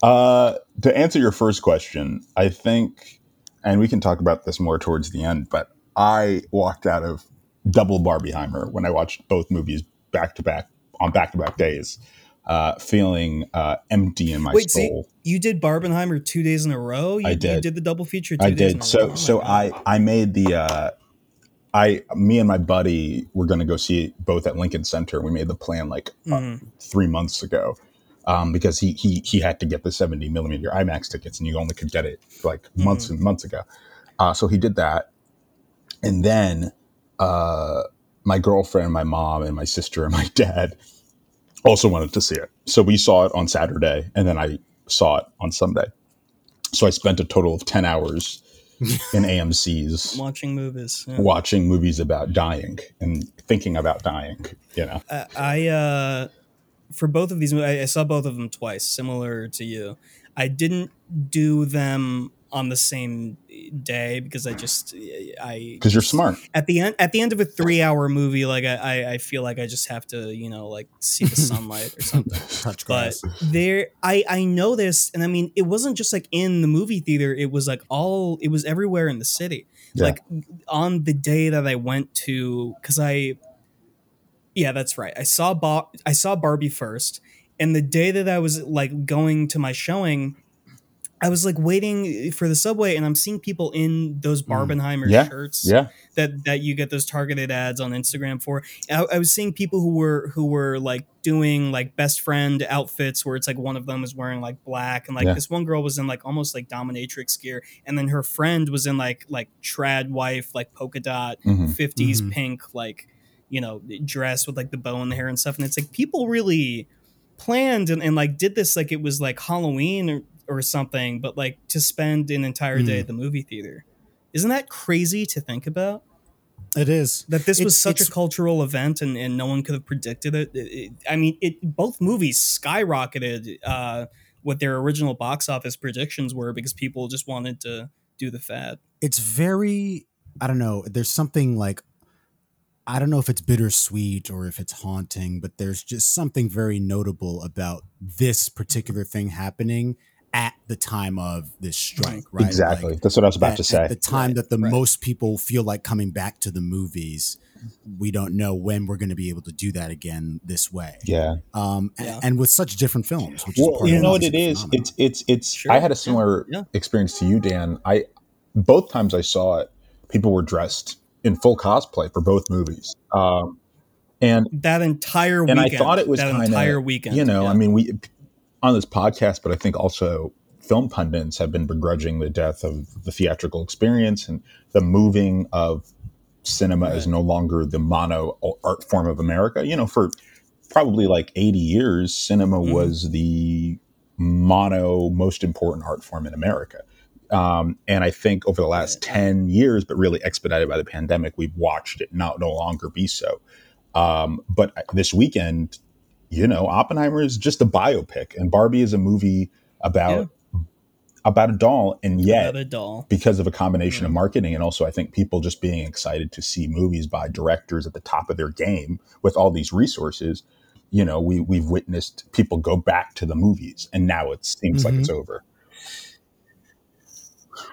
Speaker 8: Uh, to answer your first question, I think, and we can talk about this more towards the end, but I walked out of double Barbieheimer when I watched both movies back to back on back to back days, uh, feeling uh, empty in my
Speaker 7: Wait,
Speaker 8: soul.
Speaker 7: you did Barbenheimer two days in a row. You,
Speaker 8: I
Speaker 7: You
Speaker 8: did.
Speaker 7: did the double feature. Two
Speaker 8: I
Speaker 7: days In
Speaker 8: did.
Speaker 7: a
Speaker 8: So?
Speaker 7: Oh
Speaker 8: so I I made the uh I me and my buddy were going to go see it both at Lincoln Center. We made the plan like uh,
Speaker 7: Mhm.
Speaker 8: three months ago um, because he he he had to get the seventy millimeter IMAX tickets, and you only could get it like months and months ago. Uh, so he did that, and then uh, my girlfriend, my mom, and my sister and my dad also wanted to see it. So we saw it on Saturday, and then I saw it on Sunday. So I spent a total of ten hours in AMC's
Speaker 7: watching movies. yeah.
Speaker 8: watching movies about dying and thinking about dying. You know,
Speaker 7: I, I uh, for both of these, I, I saw both of them twice, similar to you. I didn't do them on the same day because I just I
Speaker 8: because you're smart.
Speaker 7: at the end at the end of a three hour movie, like I, I feel like I just have to you know like see the sunlight or something.
Speaker 9: Touch
Speaker 7: But
Speaker 9: grass.
Speaker 7: there, I I know this, and I mean, it wasn't just like in the movie theater. It was like all, it was everywhere in the city.
Speaker 8: Yeah.
Speaker 7: Like on the day that I went to, because I, yeah, that's right. I saw Bar- I saw Barbie first, and the day that I was like going to my showing. I was like waiting for the subway, and I'm seeing people in those Barbenheimer
Speaker 8: Mm. Yeah.
Speaker 7: shirts
Speaker 8: Yeah,
Speaker 7: that that you get those targeted ads on Instagram for. I, I was seeing people who were who were like doing like best friend outfits where it's like one of them is wearing like black and like
Speaker 8: Yeah.
Speaker 7: this one girl was in like almost like dominatrix gear and then her friend was in like like trad wife like polka dot
Speaker 8: Mhm.
Speaker 7: 50s
Speaker 9: Mhm.
Speaker 7: pink like you know dress with like the bow in the hair and stuff and it's like people really planned and, and like did this like it was like Halloween or, or something but like to spend an entire day
Speaker 9: Mm.
Speaker 7: at the movie theater. Isn't that crazy to think about?
Speaker 9: It is.
Speaker 7: that this was such a cultural event and, and no one could have predicted it. It- it- I mean, it both movies skyrocketed uh, what their original box office predictions were because people just wanted to do the fad.
Speaker 9: it's very i don't know there's something like i don't know if it's bittersweet or if it's haunting but there's just something very notable about this particular thing happening at the time of this strike right
Speaker 8: exactly.
Speaker 9: Like,
Speaker 8: That's what I was about
Speaker 9: at,
Speaker 8: to say.
Speaker 9: at the time
Speaker 7: Right,
Speaker 9: that the
Speaker 7: right.
Speaker 9: most people feel like coming back to the movies we don't know when we're going to be able to do that again this way
Speaker 8: yeah.
Speaker 9: um
Speaker 7: Yeah.
Speaker 9: and, with such different films which is
Speaker 8: Well,
Speaker 9: part
Speaker 8: you
Speaker 9: of
Speaker 8: know what it
Speaker 9: Oscar
Speaker 8: is?
Speaker 9: phenomenon.
Speaker 8: It's it's it's.
Speaker 7: Sure,
Speaker 8: I had a similar
Speaker 7: yeah.
Speaker 8: experience to you, Dan. I both times I saw it, people were dressed in full cosplay for both movies, um, and
Speaker 7: That entire
Speaker 8: and
Speaker 7: weekend.
Speaker 8: I thought it was
Speaker 7: that
Speaker 8: kind
Speaker 7: entire
Speaker 8: of
Speaker 7: weekend.
Speaker 8: You know,
Speaker 7: yeah.
Speaker 8: I mean, we on this podcast, but I think also film pundits have been begrudging the death of the theatrical experience and the moving of cinema is no longer the mono art form of America. You know, for probably like 80 years, cinema
Speaker 7: Mhm.
Speaker 8: was the mono most important art form in America. Um, and I think over the last 10 years, but really expedited by the pandemic, we've watched it not no longer be so. Um, but this weekend, you know, Oppenheimer is just a biopic, and Barbie is a movie about about a doll, and yet
Speaker 7: About a doll.
Speaker 8: because of a combination of marketing and also I think people just being excited to see movies by directors at the top of their game with all these resources, you know, we we've witnessed people go back to the movies, and now it seems like mm-hmm. it's over.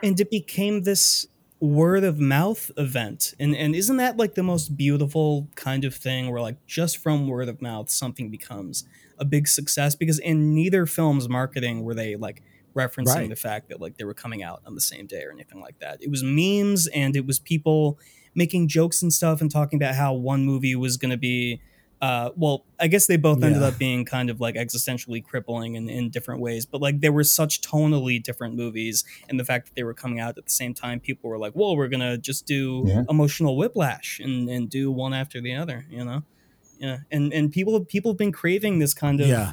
Speaker 7: and it became this word of mouth event. And and isn't that like the most beautiful kind of thing where like just from word of mouth something becomes a big success? Because in neither film's marketing were they like referencing
Speaker 9: Right.
Speaker 7: the fact that like they were coming out on the same day or anything like that. It was memes and it was people making jokes and stuff and talking about how one movie was going to be uh, well, I guess they both ended up being kind of like existentially crippling in, in different ways, but like they were such tonally different movies, and the fact that they were coming out at the same time, people were like, "Well, we're gonna just do
Speaker 8: Yeah.
Speaker 7: emotional whiplash and, and do one after the other," you know? Yeah, and and people people have been craving this kind of
Speaker 9: Yeah.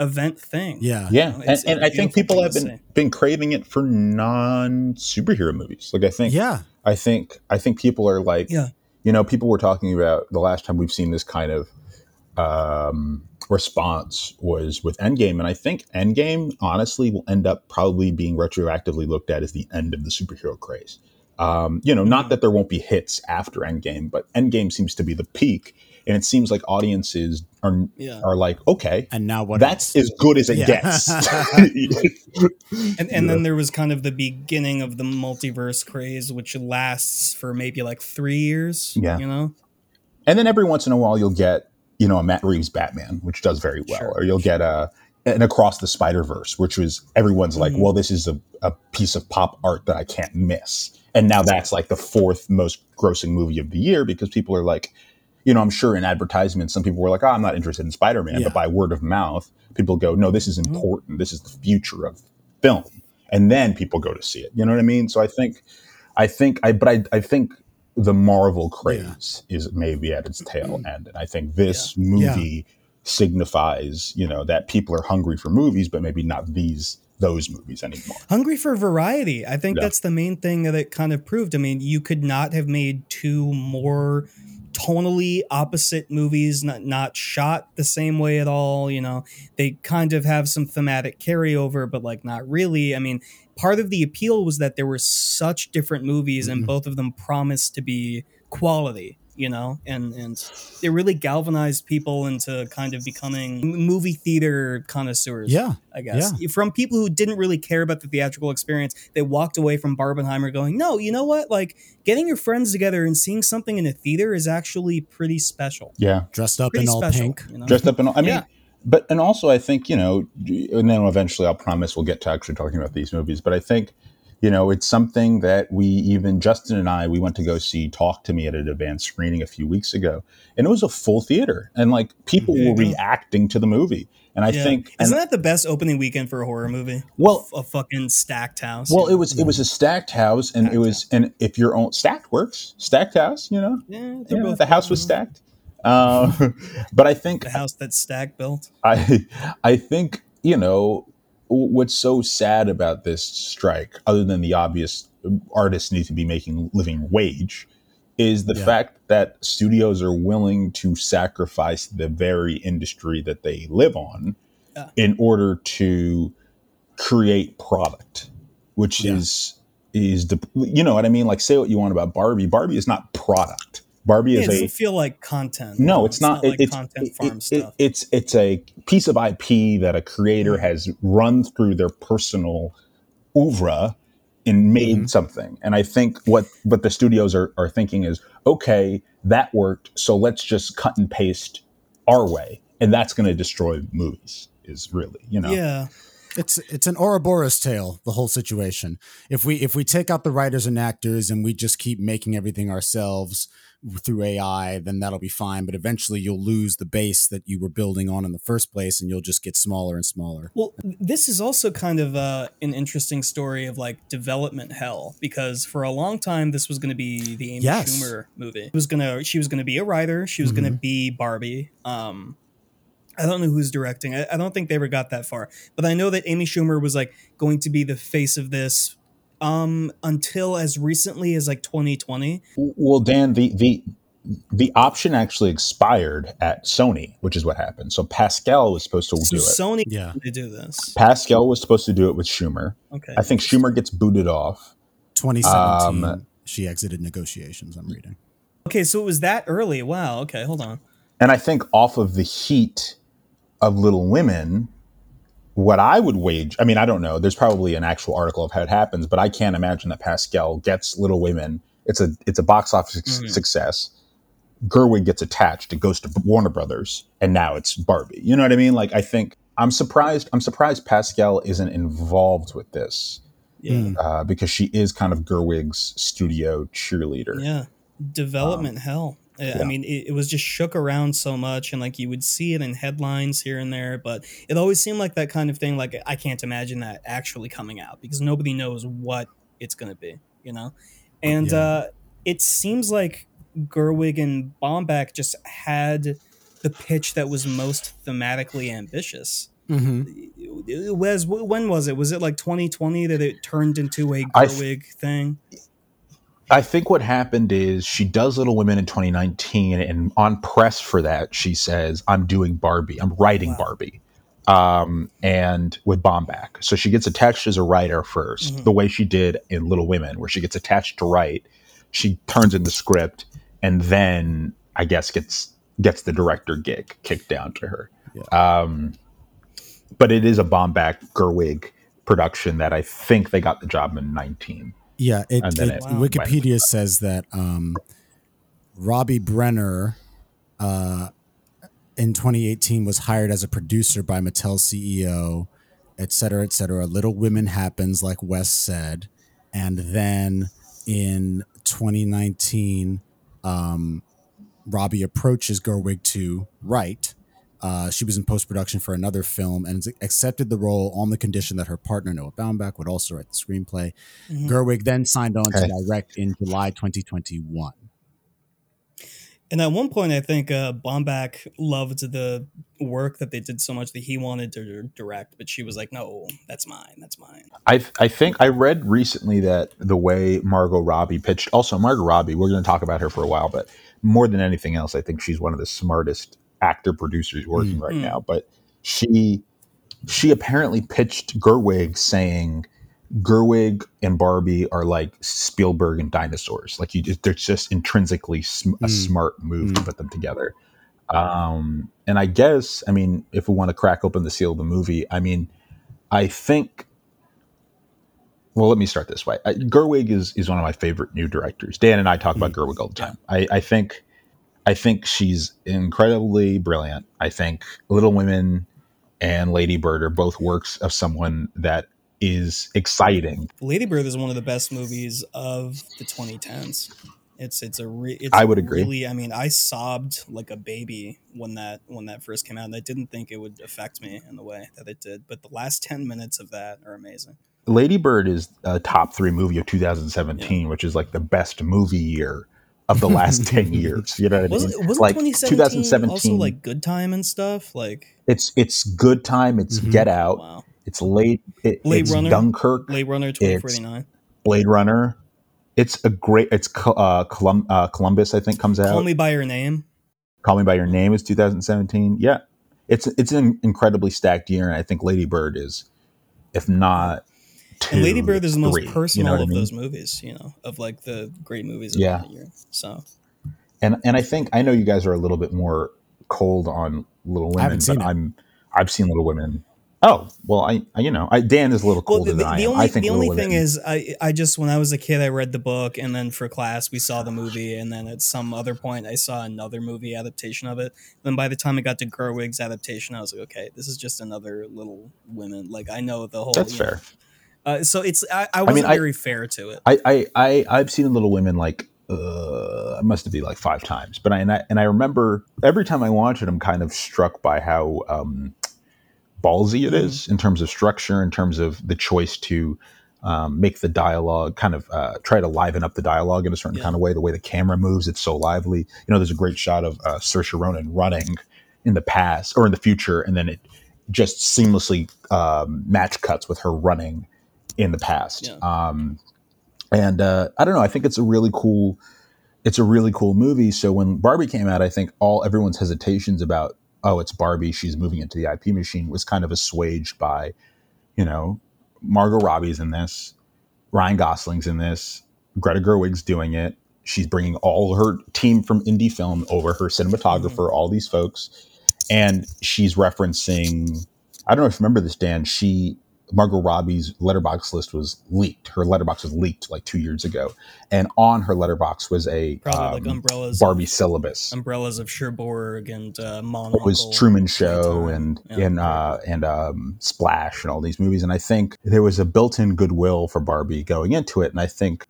Speaker 7: event thing.
Speaker 9: Yeah.
Speaker 8: Yeah,
Speaker 7: know,
Speaker 8: and, and I think people have been been craving it for non superhero movies. Like I think,
Speaker 9: Yeah.
Speaker 8: I think, I think people are like,
Speaker 7: Yeah.
Speaker 8: you know, people were talking about the last time we've seen this kind of um, response was with Endgame, and I think Endgame honestly will end up probably being retroactively looked at as the end of the superhero craze. Um, you know, not that there won't be hits after Endgame, but Endgame seems to be the peak, and it seems like audiences are
Speaker 7: Yeah.
Speaker 8: are like, okay,
Speaker 9: And now what?
Speaker 8: that's
Speaker 9: else?
Speaker 8: as good as it
Speaker 9: Yeah.
Speaker 8: gets.
Speaker 7: And, and then there was kind of the beginning of the multiverse craze, which lasts for maybe like three years.
Speaker 8: Yeah.
Speaker 7: You know?
Speaker 8: and then every once in a while you'll get you know a Matt Reeves Batman, which does very well,
Speaker 7: Sure,
Speaker 8: or you'll get a an Across the Spider Verse, which was everyone's like,
Speaker 7: Mhm.
Speaker 8: well, this is a, a piece of pop art that I can't miss, and now that's like the fourth most grossing movie of the year because people are like, you know, I'm sure in advertisements some people were like, oh, I'm not interested in Spider Man,
Speaker 9: Yeah.
Speaker 8: but by word of mouth, people go, no, this is
Speaker 7: Mhm.
Speaker 8: important, this is the future of film, and then people go to see it. You know what I mean? So I think, I think, I but I I think the Marvel craze is maybe at its tail mm-hmm. end, and I think this movie signifies, you know, that people are hungry for movies, but maybe not these those movies anymore.
Speaker 7: Hungry for variety. I think
Speaker 8: Yeah.
Speaker 7: that's the main thing that it kind of proved. I mean, you could not have made two more tonally opposite movies, not not shot the same way at all. You know, they kind of have some thematic carryover, but like not really. I mean, part of the appeal was that there were such different movies, and
Speaker 9: Mhm.
Speaker 7: both of them promised to be quality. You know, and and it really galvanized people into kind of becoming movie theater connoisseurs.
Speaker 9: Yeah.
Speaker 7: I guess. yeah. From people who didn't really care about the theatrical experience, they walked away from Barbenheimer going, no, you know what? Like, getting your friends together and seeing something in a theater is actually pretty special.
Speaker 8: Yeah,
Speaker 9: Dressed up
Speaker 7: Pretty
Speaker 9: in all
Speaker 7: special.
Speaker 9: pink.
Speaker 7: You know?
Speaker 8: dressed up in. all I mean,
Speaker 7: Yeah.
Speaker 8: But and also I think you know, and then eventually I'll promise we'll get to actually talking about these movies. But I think you know it's something that we even Justin and I we went to go see Talk to Me at an advanced screening a few weeks ago, and it was a full theater, and like people were reacting to the movie, and I
Speaker 7: Yeah.
Speaker 8: think
Speaker 7: Isn't that the best opening weekend for a horror movie?
Speaker 8: Well-
Speaker 7: a fucking stacked house.
Speaker 8: well, it was it was a stacked house, and it
Speaker 7: Stacked
Speaker 8: was and if your own stacked works, stacked house, you know?
Speaker 7: Yeah,
Speaker 8: Yeah, the house was stacked. Uh, but I think
Speaker 7: The house that Stack built.
Speaker 8: I I think you know what's so sad about this strike, other than the obvious artists need to be making living wage, is the
Speaker 9: Yeah.
Speaker 8: fact that studios are willing to sacrifice the very industry that they live on
Speaker 7: Yeah.
Speaker 8: in order to create product, which
Speaker 9: Yeah.
Speaker 8: is is the you know what I mean. Like say what you want about Barbie. Barbie is not product. Barbie is
Speaker 7: it
Speaker 8: a
Speaker 7: feel like content.
Speaker 8: no, it's, not.
Speaker 7: like
Speaker 8: it's
Speaker 7: content
Speaker 8: it-
Speaker 7: farm
Speaker 8: it-
Speaker 7: stuff.
Speaker 8: it's it's a piece of IP that a creator has run through their personal oeuvre and made
Speaker 7: Mm-hmm.
Speaker 8: something. And I think what what the studios are are thinking is, okay, that worked, so let's just cut and paste our way, and that's going to destroy movies. Is really you know
Speaker 7: yeah.
Speaker 9: It's it's an Ouroboros tale, the whole situation. If we if we take out the writers and actors and we just keep making everything ourselves through AI, then that'll be fine. But eventually, you'll lose the base that you were building on in the first place, and you'll just get smaller and smaller.
Speaker 7: Well, this is also kind of uh, an interesting story of like development hell because for a long time this was going to be the Amy
Speaker 9: Yes.
Speaker 7: Schumer movie. It was gonna she was going to be a writer. She was going to be Barbie. Um, I don't know who's directing. I, I don't think they ever got that far, but I know that Amy Schumer was like going to be the face of this um until as recently as like 2020
Speaker 8: Well, Dan, the the the option actually expired at Sony, which is what happened. So Pascal was supposed to
Speaker 7: so
Speaker 8: do it.
Speaker 7: sony
Speaker 9: Yeah.
Speaker 7: to do this
Speaker 8: Pascal was supposed to do it with Schumer.
Speaker 7: okay
Speaker 8: I think Schumer gets booted off.
Speaker 9: 2017,
Speaker 8: Um,
Speaker 9: she exited negotiations. I'm reading.
Speaker 7: okay so it was that early wow okay hold on
Speaker 8: And I think off of the heat of Little Women, what I would wage, I mean, I don't know. There's probably an actual article of how it happens, but I can't imagine that Pascal gets Little Women. It's a it's a box office suc-
Speaker 7: Mhm.
Speaker 8: success. Gerwig gets attached. It goes to Warner Brothers, and now it's Barbie. You know what I mean? Like, I think I'm surprised. I'm surprised Pascal isn't involved with this
Speaker 7: yeah
Speaker 9: Mm.
Speaker 8: uh, because she is kind of Gerwig's studio cheerleader.
Speaker 7: Yeah. Development
Speaker 8: Um,
Speaker 7: hell. I- I mean, it, it was just shook around so much, and like you would see it in headlines here and there, but it always seemed like that kind of thing. Like I can't imagine that actually coming out because nobody knows what it's going to be, you know. And
Speaker 9: Yeah.
Speaker 7: uh, it seems like Gerwig and Baumbach just had the pitch that was most thematically ambitious.
Speaker 9: hmm
Speaker 7: It was when was it? Was it like 2020 that it turned into a
Speaker 8: th-
Speaker 7: Gerwig thing?
Speaker 8: I think what happened is she does Little Women in 2019, and on press for that, she says, "I'm doing Barbie. I'm writing
Speaker 7: Wow.
Speaker 8: Barbie." Um, and with Baumbach, so she gets attached as a writer 1st
Speaker 7: Mhm.
Speaker 8: the way she did in Little Women, where she gets attached to write. She turns in the script, and then I guess gets gets the director gig kicked down to her. Um, but it is a Baumbach Gerwig production that I think they got the job in 19.
Speaker 9: Yeah, it,
Speaker 8: And then
Speaker 9: it-
Speaker 8: it
Speaker 7: Wow.
Speaker 9: Wikipedia says that um, Robbie Brenner uh, in 2018 was hired as a producer by Mattel CEO, et cetera, et cetera. Little Women happens, like Wes said, and then in 2019, um, Robbie approaches Gerwig to write. Uh, she was in post production for another film and accepted the role on the condition that her partner Noah Baumbach would also write the screenplay.
Speaker 7: Mhm.
Speaker 9: Gerwig then signed on
Speaker 8: Okay.
Speaker 9: to direct in July 2021.
Speaker 7: And at one point, I think uh, Baumbach loved the work that they did so much that he wanted to direct, but she was like, "No, that's mine. That's mine."
Speaker 8: I I think I read recently that the way Margot Robbie pitched. Also, Margot Robbie. We're going to talk about her for a while, but more than anything else, I think she's one of the smartest actor producers working right
Speaker 7: Mm.
Speaker 8: now. But she she apparently pitched Gerwig saying Gerwig and Barbie are like Spielberg and dinosaurs. Like you, just, they're just intrinsically sm- a
Speaker 9: Mm.
Speaker 8: smart move to
Speaker 9: Mm.
Speaker 8: put them together. Um, and I guess, I mean, if we want to crack open the seal of the movie, I mean, I think. Well, let me start this way. I, Gerwig is is one of my favorite new directors. Dan and I talk about Gerwig all the time. I, I think, I think she's incredibly brilliant. I think Little Women and Lady Bird are both works of someone that is exciting.
Speaker 7: Lady Bird is one of the best movies of the 2010s. It's it's a re- it's
Speaker 8: I would agree.
Speaker 7: Really, I mean, I sobbed like a baby when that when that first came out, and I didn't think it would affect me in the way that it did. But the last 10 minutes of that are amazing.
Speaker 8: Lady Bird is a top three movie of 2017, which is like the best movie year of the last 10 years. You know what I mean?
Speaker 7: wasn't
Speaker 8: like
Speaker 7: 2017, also like Good Time and stuff? Like
Speaker 8: it's it's good time. It's
Speaker 9: Mhm.
Speaker 8: Get Out.
Speaker 7: wow,
Speaker 8: It's late. It,
Speaker 7: Blade
Speaker 8: it's
Speaker 7: Runner?
Speaker 8: Dunkirk.
Speaker 7: Blade Runner 2049.
Speaker 8: Blade Runner. It's a great. It's uh, Colum, uh, Columbus. I think comes out.
Speaker 7: Call Me by Your Name.
Speaker 8: Call Me by Your Name is 2017. Yeah, it's it's an incredibly stacked year, and I think Lady Bird is, if not, two,
Speaker 7: And Lady Bird is the most
Speaker 8: three,
Speaker 7: personal
Speaker 8: you know
Speaker 7: of
Speaker 8: I mean?
Speaker 7: those movies, you know, of like the great movies of
Speaker 8: Yeah.
Speaker 7: that year. So
Speaker 8: And and I think I know you guys are a little bit more cold on Little Women,
Speaker 9: haven't seen
Speaker 8: but
Speaker 9: it.
Speaker 8: I'm I've seen Little Women. Oh well, I, I you know I, Dan is a little
Speaker 7: Well,
Speaker 8: colder
Speaker 7: the,
Speaker 8: than I
Speaker 7: the
Speaker 8: am.
Speaker 7: only
Speaker 8: I think
Speaker 7: the only thing
Speaker 8: Women-
Speaker 7: is, I I just when I was a kid, I read the book, and then for class we saw the movie, and then at some other point I saw another movie adaptation of it. Then by the time I got to Gerwig's adaptation, I was like, okay, this is just another Little Women. Like I know the whole.
Speaker 8: that's
Speaker 7: you know,
Speaker 8: fair.
Speaker 7: Uh, so it's I, I wasn't
Speaker 8: I-
Speaker 7: very fair to it.
Speaker 8: I, I, I I've seen Little Women like uh, it must have been like five times, but I and, I and I remember every time I watch it, I'm kind of struck by how um, ballsy it is in terms of structure, in terms of the choice to um, make the dialogue kind of uh, try to liven up the dialogue in a certain
Speaker 7: Yeah.
Speaker 8: kind of way. The way the camera moves, it's so lively. You know, there's a great shot of uh, Saoirse Ronan running in the past or in the future, and then it just seamlessly um, match cuts with her running in the past.
Speaker 7: Yeah.
Speaker 8: Um, and uh, I don't know. I think it's a really cool. It's a really cool movie. So when Barbie came out, I think all everyone's hesitations about oh, it's Barbie, she's moving into the IP machine was kind of assuaged by, you know, Margot Robbie's in this, Ryan Gosling's in this, Greta Gerwig's doing it. She's bringing all her team from indie film over, her cinematographer, all these folks, and she's referencing. I don't know if you remember this, Dan. She Margot Robbie's Letterboxd list was leaked. Her Letterboxd was leaked like two years ago, and on her Letterboxd was a
Speaker 7: Probably like
Speaker 8: um,
Speaker 7: umbrellas,
Speaker 8: Barbie syllabus.
Speaker 7: umbrellas of Cherbourg and uh, Mon.
Speaker 8: It was Truman Show and
Speaker 7: Yeah.
Speaker 8: and uh, and um, Splash and all these movies, and I think there was a built-in goodwill for Barbie going into it, and I think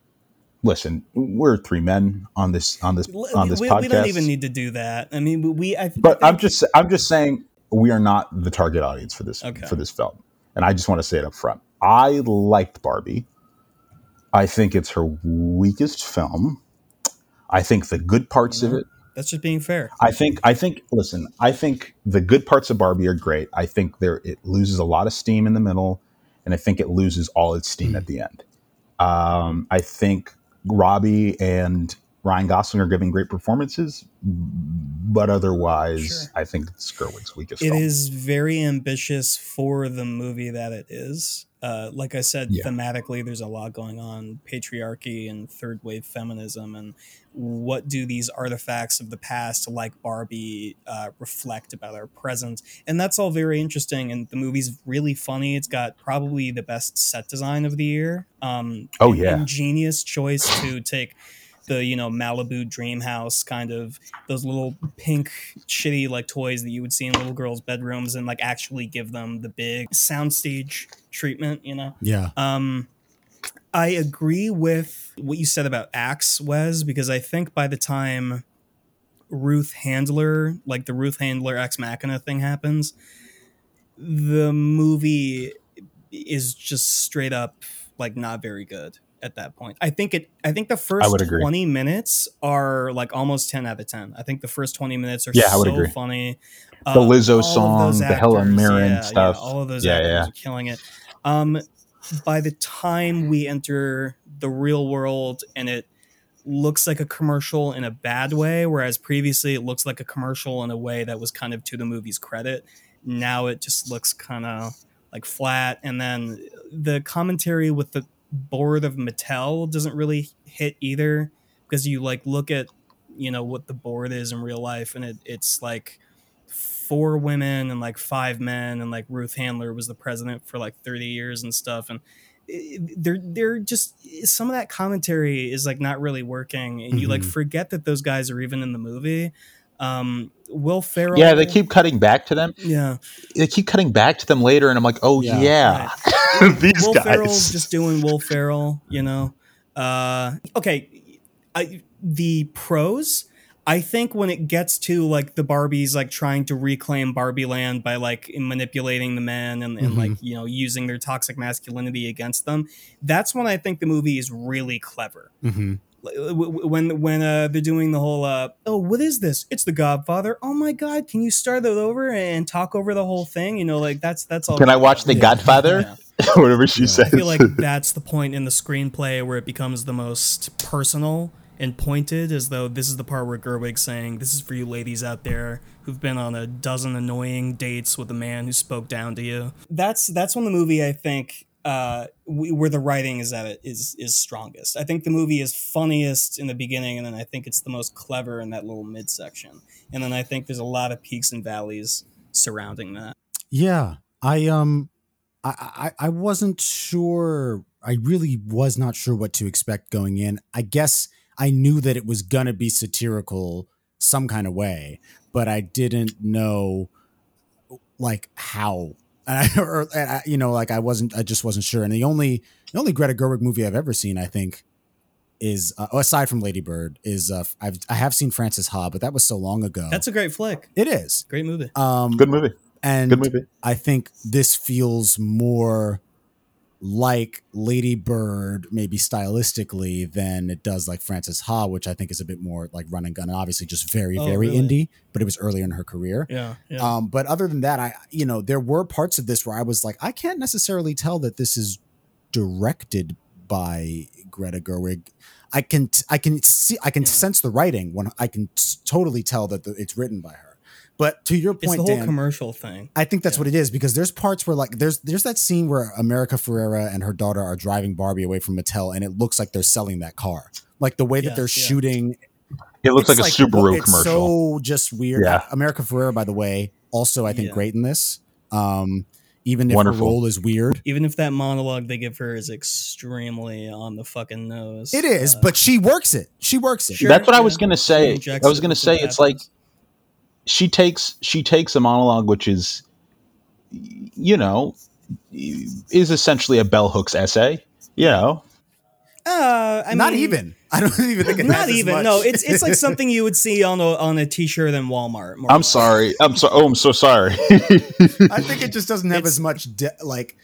Speaker 8: listen, we're three men on this on this on this
Speaker 7: we,
Speaker 8: podcast.
Speaker 7: we don't even need to do that. I mean, we-. I,
Speaker 8: but
Speaker 7: I
Speaker 8: I'm just I'm just saying we are not the target audience for this
Speaker 7: Okay.
Speaker 8: for this film, and I just want to say it up front. I liked Barbie. I think it's her weakest film. I think the good parts of it.
Speaker 7: that's just being fair.
Speaker 8: I think I think listen, I think the good parts of Barbie are great. I think there it loses a lot of steam in the middle, and I think it loses all its steam at the end. Um, I think Robbie and Ryan Gosling are giving great performances, but otherwise,
Speaker 7: Sure.
Speaker 8: I think it's Gerwig's weakest
Speaker 7: It
Speaker 8: film.
Speaker 7: is very ambitious for the movie that it is. Uh, like I said,
Speaker 8: Yeah.
Speaker 7: thematically, there's a lot going on patriarchy and third wave feminism. And what do these artifacts of the past, like Barbie, uh, reflect about our present? And that's all very interesting. And the movie's really funny. It's got probably the best set design of the year. Um,
Speaker 8: Oh, yeah.
Speaker 7: Ingenious choice to take the you know Malibu dream house kind of those little pink shitty like toys that you would see in little girls' bedrooms and like actually give them the big soundstage treatment, you know.
Speaker 9: Yeah.
Speaker 7: Um I agree with what you said about Axe, Wes, because I think by the time Ruth Handler, like the Ruth Handler Ex Machina thing happens, the movie is just straight up like not very good at that point. I think it I think the first 20 minutes are like almost 10 out of 10. I think the first 20 minutes are
Speaker 8: Yeah, I would
Speaker 7: so
Speaker 8: agree.
Speaker 7: funny.
Speaker 8: The
Speaker 7: Uh,
Speaker 8: Lizzo song, the Helen Mirren
Speaker 7: yeah,
Speaker 8: stuff.
Speaker 7: Yeah, all of those
Speaker 8: Yeah,
Speaker 7: actors
Speaker 8: yeah.
Speaker 7: are killing it. Um, by the time we enter the real world and it looks like a commercial in a bad way, whereas previously it looks like a commercial in a way that was kind of to the movie's credit. Now it just looks kind of like flat. And then the commentary with the board of Mattel doesn't really hit either because you like look at you know what the board is in real life and it, it's like four women and like five men and like Ruth Handler was the president for like 30 years and stuff and they're they're just some of that commentary is like not really working and you like
Speaker 9: Mhm.
Speaker 7: forget that those guys are even in the movie um Will Ferrell
Speaker 8: Yeah, they keep cutting back to them.
Speaker 7: yeah
Speaker 8: They keep cutting back to them later, and I'm like, oh
Speaker 9: Yeah.
Speaker 8: yeah, these
Speaker 7: Will
Speaker 8: guys.
Speaker 7: Ferrell's just doing Will Ferrell, you know. Uh, okay, I, the pros. I think when it gets to like the Barbies like trying to reclaim Barbie land by like manipulating the men and, and
Speaker 9: Mhm.
Speaker 7: like you know using their toxic masculinity against them, that's when I think the movie is really clever.
Speaker 9: hmm
Speaker 7: Like, w- w- When when uh, they're doing the whole uh, oh what is this? It's the Godfather. Oh my God! Can you start that over and talk over the whole thing? You know, like that's that's all.
Speaker 8: Can I watch The Godfather?
Speaker 7: Yeah.
Speaker 8: Whatever she
Speaker 9: Yeah.
Speaker 8: says.
Speaker 7: I feel like that's the point in the screenplay where it becomes the most personal and pointed, as though this is the part where Gerwig's saying, "This is for you ladies out there who've been on a dozen annoying dates with a man who spoke down to you." That's that's when the movie, I think, uh, we, where the writing is at it is is strongest. I think the movie is funniest in the beginning, and then I think it's the most clever in that little midsection, and then I think there's a lot of peaks and valleys surrounding that.
Speaker 9: Yeah. I um I, I I wasn't sure I really was not sure what to expect going in. I guess I knew that it was gonna be satirical some kind of way, but I didn't know like how. And I, or, and I, you know, like I wasn't, I just wasn't sure. And the only, the only Greta Gerwig movie I've ever seen, I think, is uh, aside from Lady Bird, is uh, I've I have seen Frances Ha, but that was so long ago.
Speaker 7: That's a great flick,
Speaker 9: it is.
Speaker 7: great movie.
Speaker 9: Um,
Speaker 8: Good movie.
Speaker 9: and
Speaker 8: Good movie.
Speaker 9: I think this feels more like Lady Bird, maybe stylistically, than it does like Frances Ha, which I think is a bit more like run and gun. And obviously, just very,
Speaker 7: Oh,
Speaker 9: very
Speaker 7: really?
Speaker 9: indie, but it was earlier in her career.
Speaker 7: Yeah, yeah.
Speaker 9: Um, but other than that, I you know there were parts of this where I was like, I can't necessarily tell that this is directed by Greta Gerwig. I can I can see I can
Speaker 7: Yeah.
Speaker 9: sense the writing when I can s- totally tell that the, it's written by her. But to your point, it's
Speaker 7: the whole
Speaker 9: Dan,
Speaker 7: commercial thing.
Speaker 9: I think that's
Speaker 7: Yeah.
Speaker 9: what it is because there's parts where like there's there's that scene where America Ferrera and her daughter are driving Barbie away from Mattel and it looks like they're selling that car. Like the way that
Speaker 7: Yeah,
Speaker 9: they're
Speaker 7: yeah.
Speaker 9: shooting
Speaker 8: It looks like
Speaker 9: it's
Speaker 8: a Subaru
Speaker 9: it's
Speaker 8: commercial.
Speaker 9: so just weird.
Speaker 8: Yeah.
Speaker 9: America Ferrera, by the way, also I think
Speaker 7: Yeah.
Speaker 9: great in this. Um, even if
Speaker 8: Wonderful.
Speaker 9: her role is weird,
Speaker 7: Even if that monologue they give her is extremely on the fucking nose.
Speaker 9: it is.
Speaker 7: uh,
Speaker 9: but she works it. She works it.
Speaker 7: Sure.
Speaker 8: That's what I was gonna say. I was gonna say
Speaker 7: what
Speaker 8: it's like
Speaker 7: happens.
Speaker 8: She takes she takes a monologue which is you know is essentially a bell hooks essay you know
Speaker 7: Uh, I
Speaker 9: Not
Speaker 7: mean,
Speaker 9: even. I don't even think it
Speaker 7: Not
Speaker 9: has as
Speaker 7: even.
Speaker 9: much.
Speaker 7: No, it's it's like something you would see on a on a t-shirt in Walmart. more
Speaker 8: I'm sorry. I'm so. Oh, I'm so sorry.
Speaker 9: I think it just doesn't have
Speaker 7: It's-
Speaker 9: as much de- like.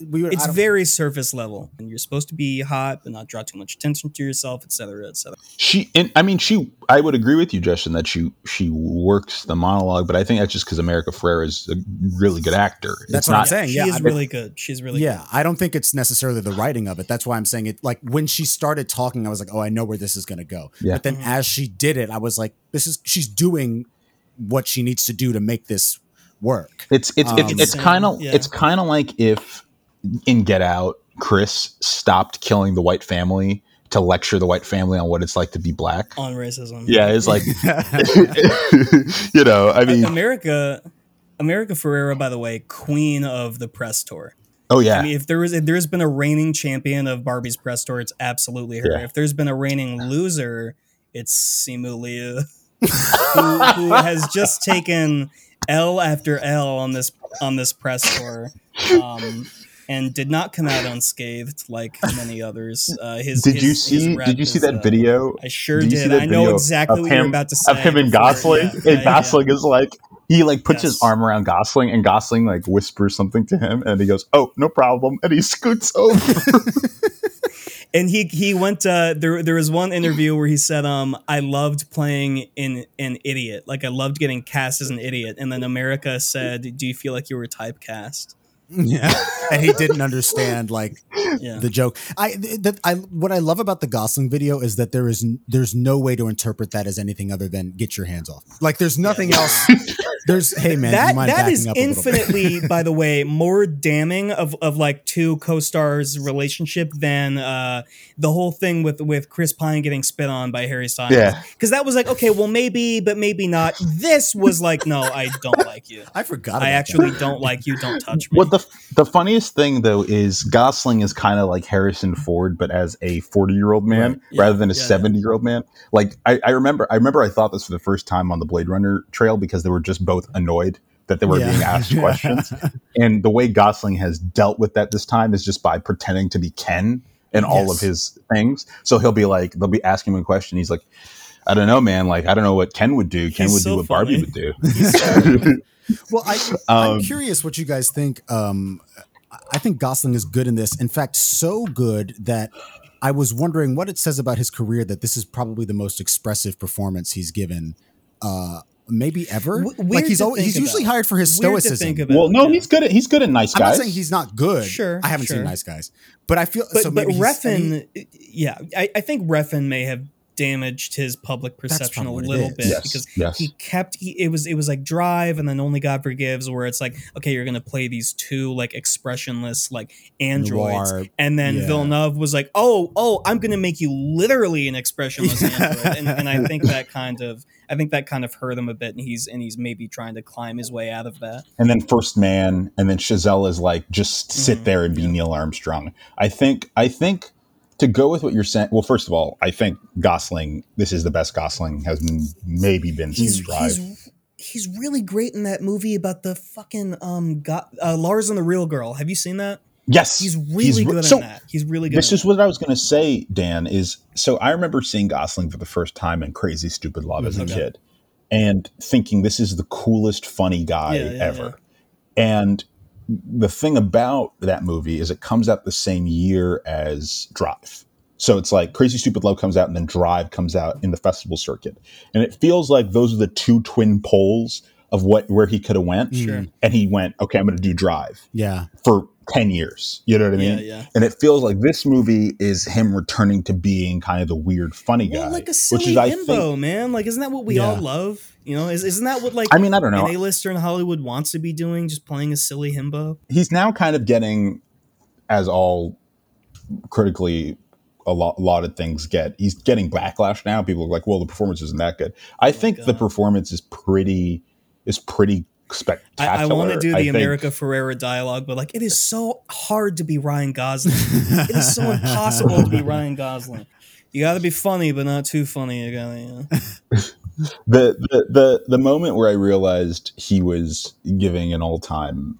Speaker 9: It- we were.
Speaker 7: It's
Speaker 9: I don't-
Speaker 7: very surface level, and you're supposed to be hot, but not draw too much attention to yourself, etc., etc.
Speaker 8: she and I mean she. I would agree with you, Justin, that she she works the monologue, but I think that's just because America Ferrera is a really good actor.
Speaker 9: That's
Speaker 8: It's
Speaker 9: what I'm
Speaker 8: not-
Speaker 9: saying. Yeah,
Speaker 7: she's
Speaker 9: I-
Speaker 7: really good. She's really
Speaker 9: yeah, I don't think it's necessarily the writing of it. That's why I'm saying it. Like when she started talking, I was like, "Oh, I know where this is going to go."
Speaker 8: Yeah.
Speaker 9: But then as she did it, I was like, "This is she's doing what she needs to do to make this work."
Speaker 8: It's it's
Speaker 9: Um,
Speaker 8: it's, it's kind of
Speaker 7: yeah.
Speaker 8: it's kind of like if in Get Out, Chris stopped killing the white family to lecture the white family on what it's like to be black.
Speaker 7: on racism.
Speaker 8: Yeah, it's like you know, I mean,
Speaker 7: America, America Ferrera, by the way, queen of the press tour.
Speaker 8: oh yeah,
Speaker 7: I mean, if there was if there's been a reigning champion of Barbie's press tour, it's absolutely her.
Speaker 8: Yeah.
Speaker 7: If there's been a reigning loser, it's Simu Liu, who, who has just taken L after L on this on this press tour, um, and did not come out unscathed like many others. Uh, his
Speaker 8: did
Speaker 7: his-
Speaker 8: you see? Did you see
Speaker 7: is,
Speaker 8: that
Speaker 7: uh,
Speaker 8: video?
Speaker 7: I sure
Speaker 8: Did
Speaker 7: did. I know exactly what you're about to say.
Speaker 8: Of him and Gosling,
Speaker 7: yeah,
Speaker 8: and
Speaker 7: yeah, yeah.
Speaker 8: Gosling is like he like puts his arm around Gosling, and Gosling like whispers something to him, and he goes, "Oh, no problem," and he scoots over.
Speaker 7: and he he went uh there there was one interview where he said um I loved playing in an idiot like I loved getting cast as an idiot and then America said do you feel like you were typecast
Speaker 9: yeah, and he didn't understand like
Speaker 7: yeah
Speaker 9: the joke. I that I what I love about the Gosling video is that there is there's no way to interpret that as anything other than get your hands off. Like there's nothing else. There's hey man, you
Speaker 7: that
Speaker 9: mind
Speaker 7: that
Speaker 9: up a little bit?
Speaker 7: infinitely by the way more damning of of like two co-stars relationship than uh the whole thing with with Chris Pine getting spit on by Harry Styles
Speaker 8: Yeah.
Speaker 7: because that was like okay well maybe but maybe not this was like no I don't like you
Speaker 9: I forgot.
Speaker 7: I actually
Speaker 9: that.
Speaker 7: don't like you don't touch me
Speaker 8: What the the funniest thing though is Gosling is kind of like Harrison Ford, but as a forty year old man
Speaker 7: Right. Yeah.
Speaker 8: rather than a
Speaker 7: Yeah, yeah.
Speaker 8: seventy year old man. Like I, I remember, I remember I thought this for the first time on the Blade Runner trail because they were just both annoyed that they were
Speaker 9: Yeah.
Speaker 8: being asked questions, and the way Gosling has dealt with that this time is just by pretending to be Ken in all
Speaker 9: Yes.
Speaker 8: of his things. So he'll be like, they'll be asking him a question. He's like. I don't know, man. Like, I don't know what Ken would do. Ken
Speaker 7: He's
Speaker 8: would
Speaker 7: so
Speaker 8: do what Barbie would do.
Speaker 9: Well, I, I'm
Speaker 8: Um,
Speaker 9: curious what you guys think. Um, I think Gosling is good in this. In fact, so good that I was wondering what it says about his career that this is probably the most expressive performance he's given, uh, maybe ever.
Speaker 7: W-
Speaker 9: like he's always, he's
Speaker 7: think
Speaker 9: usually
Speaker 7: about.
Speaker 9: hired for his
Speaker 7: Weird to
Speaker 9: stoicism.
Speaker 7: think about.
Speaker 8: Well, no,
Speaker 7: Yeah.
Speaker 8: he's good at he's good at nice guys.
Speaker 9: I'm not saying he's not good.
Speaker 7: Sure,
Speaker 9: I haven't
Speaker 7: sure.
Speaker 9: seen Nice Guys, but I feel
Speaker 7: but
Speaker 9: so.
Speaker 7: but
Speaker 9: maybe he's- and he-
Speaker 7: yeah, I, I think Refn may have damaged his public perception a
Speaker 9: probably what it
Speaker 7: little bit
Speaker 8: Yes,
Speaker 7: because
Speaker 8: yes.
Speaker 7: he kept he, it was it was like Drive and then Only God Forgives, where it's like okay, you're gonna play these two like expressionless like androids,
Speaker 9: Noir,
Speaker 7: and then
Speaker 9: yeah.
Speaker 7: Villeneuve was like, oh oh, I'm gonna make you literally an expressionless android, and, and I think that kind of I think that kind of hurt him a bit, and he's and he's maybe trying to climb his way out of that.
Speaker 8: and then First Man, and then Chazelle is like just sit
Speaker 7: Mhm,
Speaker 8: there and be Neil Armstrong. I think I think to go with what you're saying. Well, first of all, I think Gosling. This is the best Gosling has maybe been since
Speaker 7: he's
Speaker 8: Drive.
Speaker 7: he's he's really great in that movie about the fucking um got, uh, Lars and the Real Girl. Have you seen that?
Speaker 8: Yes,
Speaker 7: He's really
Speaker 8: re-
Speaker 7: good
Speaker 8: so
Speaker 7: that. He's really good.
Speaker 8: This is what I was going to say, Dan. Is so I remember seeing Gosling for the first time in Crazy Stupid Love as a
Speaker 7: Okay.
Speaker 8: kid, and thinking this is the coolest, funny guy
Speaker 7: Yeah, yeah,
Speaker 8: ever. And the thing about that movie is it comes out the same year as Drive. So it's like Crazy Stupid Love comes out and then Drive comes out in the festival circuit. And it feels like those are the two twin poles of what where he could have went.
Speaker 7: Sure.
Speaker 8: And he went, okay, I'm going to do Drive
Speaker 9: yeah,
Speaker 8: for 10 years. You know what I mean?
Speaker 7: Yeah, yeah.
Speaker 8: And it feels like this movie is him returning to being kind of the weird funny guy.
Speaker 7: Well, like a
Speaker 8: which
Speaker 7: silly
Speaker 8: is, I
Speaker 7: himbo,
Speaker 8: think,
Speaker 7: man. Like, isn't that what we
Speaker 9: Yeah.
Speaker 7: all love? You know, is, isn't that what like
Speaker 8: I mean, I don't know.
Speaker 7: an A-lister in Hollywood wants to be doing? Just playing a silly himbo.
Speaker 8: he's now kind of getting, as all critically a lot, lauded things get, he's getting backlash now. People are like, well, the performance isn't that good. I oh think the
Speaker 7: Oh
Speaker 8: performance is pretty, is pretty spectacular.
Speaker 7: I want to do the
Speaker 8: think.
Speaker 7: America Ferrera dialogue, but like, it is so hard to be Ryan Gosling. it is so impossible to be Ryan Gosling. You got to be funny, but not too funny. You got to. You
Speaker 8: the, the the the moment where I realized he was giving an all time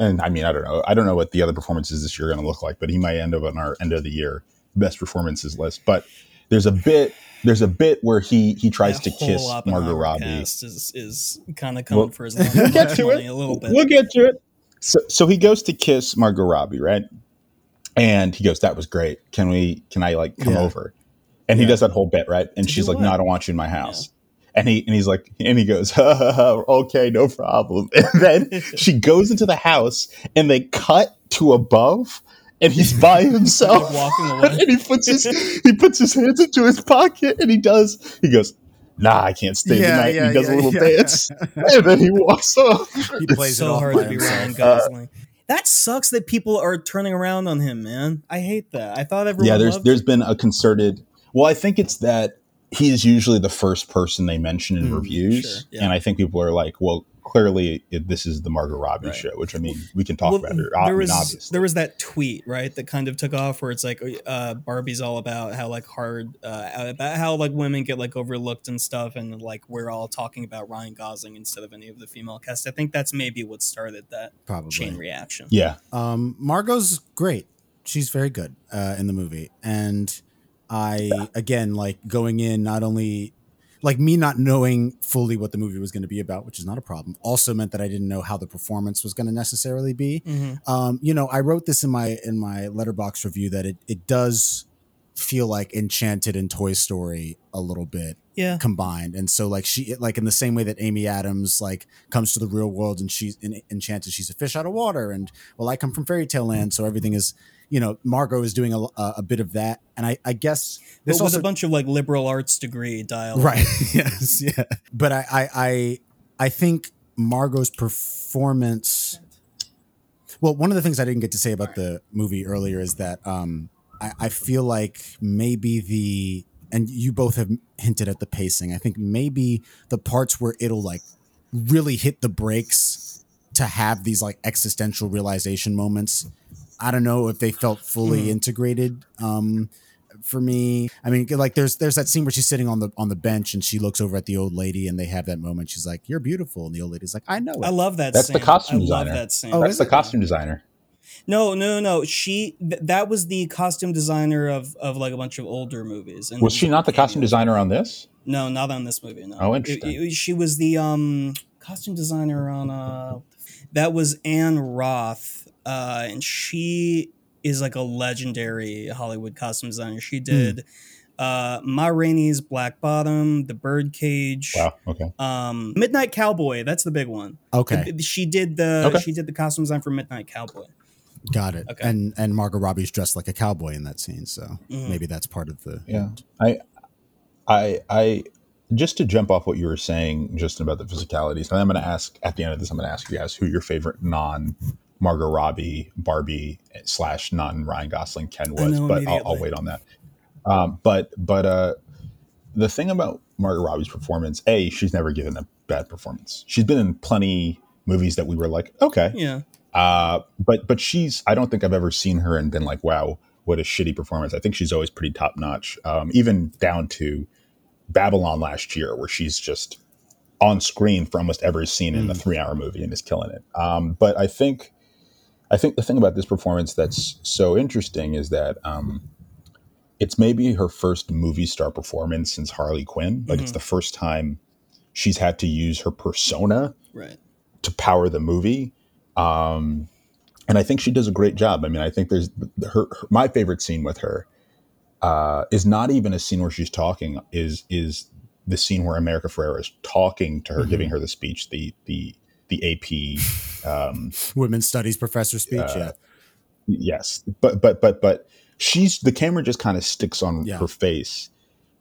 Speaker 8: and I mean, I don't know. I don't know what the other performances this year are going to look like, but he might end up on our end of the year best performances list. But there's a bit. There's a bit where he he tries to kiss Margot Robbie.
Speaker 7: is is kind of coming
Speaker 8: Well,
Speaker 7: for his
Speaker 8: We'll get to it.
Speaker 7: a little bit.
Speaker 8: We'll get to it. So, so he goes to kiss Margot Robbie, right? And he goes, "That was great. Can we? Can I like come
Speaker 9: Yeah.
Speaker 8: over?" And he
Speaker 9: Yeah.
Speaker 8: does that whole bit, right? And
Speaker 7: To
Speaker 8: she's like, "No. I don't want you in my house." And he and he's like, and he goes, "Okay, no problem." And then she goes into the house, and they cut to above, and he's by himself,
Speaker 7: Like walking away.
Speaker 8: and he puts his he puts his hands into his pocket, and he does. He goes, "Nah, I can't stay
Speaker 9: Yeah,
Speaker 8: tonight."
Speaker 9: yeah,
Speaker 8: and he does
Speaker 9: yeah,
Speaker 8: a little
Speaker 9: yeah.
Speaker 8: dance, and then he walks off.
Speaker 9: He plays it
Speaker 7: so
Speaker 9: off
Speaker 7: hard
Speaker 9: by
Speaker 7: to be
Speaker 9: himself.
Speaker 7: Ryan Gosling. that sucks that people are turning around on him, man. I hate that. I thought everyone
Speaker 8: yeah there's
Speaker 7: loved
Speaker 8: there's been a concerted well i think it's that he is usually the first person they mention in
Speaker 9: Mm,
Speaker 8: reviews
Speaker 7: sure, yeah.
Speaker 8: and i think people are like well clearly it, this is the margot robbie
Speaker 7: Right.
Speaker 8: show which i mean we can talk
Speaker 7: Well,
Speaker 8: about it I
Speaker 7: there
Speaker 8: mean,
Speaker 7: was
Speaker 8: obviously
Speaker 7: there was that tweet right that kind of took off where it's like uh, Barbie's all about how like hard uh, about how like women get like overlooked and stuff, and like we're all talking about Ryan Gosling instead of any of the female cast. I think that's maybe what started that
Speaker 9: Probably.
Speaker 7: chain reaction.
Speaker 8: yeah
Speaker 9: Um, Margot's great. She's very good uh, in the movie, and I again like going in not only like me not knowing fully what the movie was going to be about, which is not a problem. Also meant that I didn't know how the performance was going to necessarily be.
Speaker 7: Mm-hmm.
Speaker 9: Um, you know, I wrote this in my in my Letterboxd review that it it does feel like Enchanted and Toy Story a little bit
Speaker 7: Yeah,
Speaker 9: combined and so like she like in the same way that amy adams like comes to the real world and she's in, enchanted she's a fish out of water and well i come from fairy tale land so everything is you know margot is doing a, a, a bit of that. And i i guess this
Speaker 7: was
Speaker 9: also
Speaker 7: a bunch of like liberal arts degree dialogue.
Speaker 9: right. yes yeah. But I, I i i think margot's performance well one of the things i didn't get to say about the movie earlier is that um i, I feel like maybe the and you both have hinted at the pacing. I think maybe the parts where it'll like really hit the brakes to have these like existential realization moments i don't know if they felt fully integrated um for me i mean like there's there's that scene where she's sitting on the on the bench and she looks over at the old lady and they have that moment she's like you're beautiful and the old lady's like i know it.
Speaker 7: I love that.
Speaker 8: That's the
Speaker 7: scene.
Speaker 8: costume
Speaker 7: I love
Speaker 8: designer.
Speaker 7: that scene.
Speaker 9: Oh,
Speaker 8: that's the
Speaker 9: it?
Speaker 8: costume designer
Speaker 7: No, no, no. She th- that was the costume designer of of like a bunch of older movies. And
Speaker 8: was she not the costume designer on this
Speaker 7: No, not on this movie. No.
Speaker 8: Oh,
Speaker 7: It-
Speaker 8: interesting.
Speaker 7: it- she was the um costume designer on uh that was Anne Roth, uh, and she is like a legendary Hollywood costume designer.
Speaker 8: Hmm.
Speaker 7: She did uh Ma Rainey's Black Bottom, The Birdcage,
Speaker 8: wow okay
Speaker 7: um Midnight Cowboy. That's the big one.
Speaker 9: okay
Speaker 7: She did the
Speaker 8: Okay.
Speaker 7: she did the costume design for Midnight Cowboy.
Speaker 9: got it
Speaker 7: Okay.
Speaker 9: and and margot robbie's dressed like a cowboy in that scene so
Speaker 7: Mhm.
Speaker 9: maybe that's part of the
Speaker 8: yeah i i i just to jump off what you were saying just about the physicalities and i'm going to ask at the end of this i'm going to ask you guys who your favorite non margot robbie barbie slash non ryan gosling ken was but I'll, I'll wait on that um, but but uh the thing about margot robbie's performance a she's never given a bad performance she's been in plenty movies that we were like okay
Speaker 7: Yeah.
Speaker 8: uh, but but she's I don't think I've ever seen her and been like, wow, what a shitty performance. I think she's always pretty top notch. Um, even down to Babylon last year, where she's just on screen for almost every scene in a three hour movie and is killing it. Um, but I think I think the thing about this performance that's so interesting is that um, it's maybe her first movie star performance since Harley Quinn. Like it's
Speaker 7: Mhm.
Speaker 8: the first time she's had to use her persona
Speaker 7: Right.
Speaker 8: to power the movie. Um, and I think she does a great job. I mean, I think there's her, her my favorite scene with her uh, is not even a scene where she's talking. Is is the scene where America Ferrera is talking to her,
Speaker 9: Mhm.
Speaker 8: giving her the speech, the the the AP. Um,
Speaker 9: women's studies professor speech
Speaker 8: Uh,
Speaker 9: yeah
Speaker 8: yes, but but but but she's the camera just kind of sticks on
Speaker 9: Yeah.
Speaker 8: her face,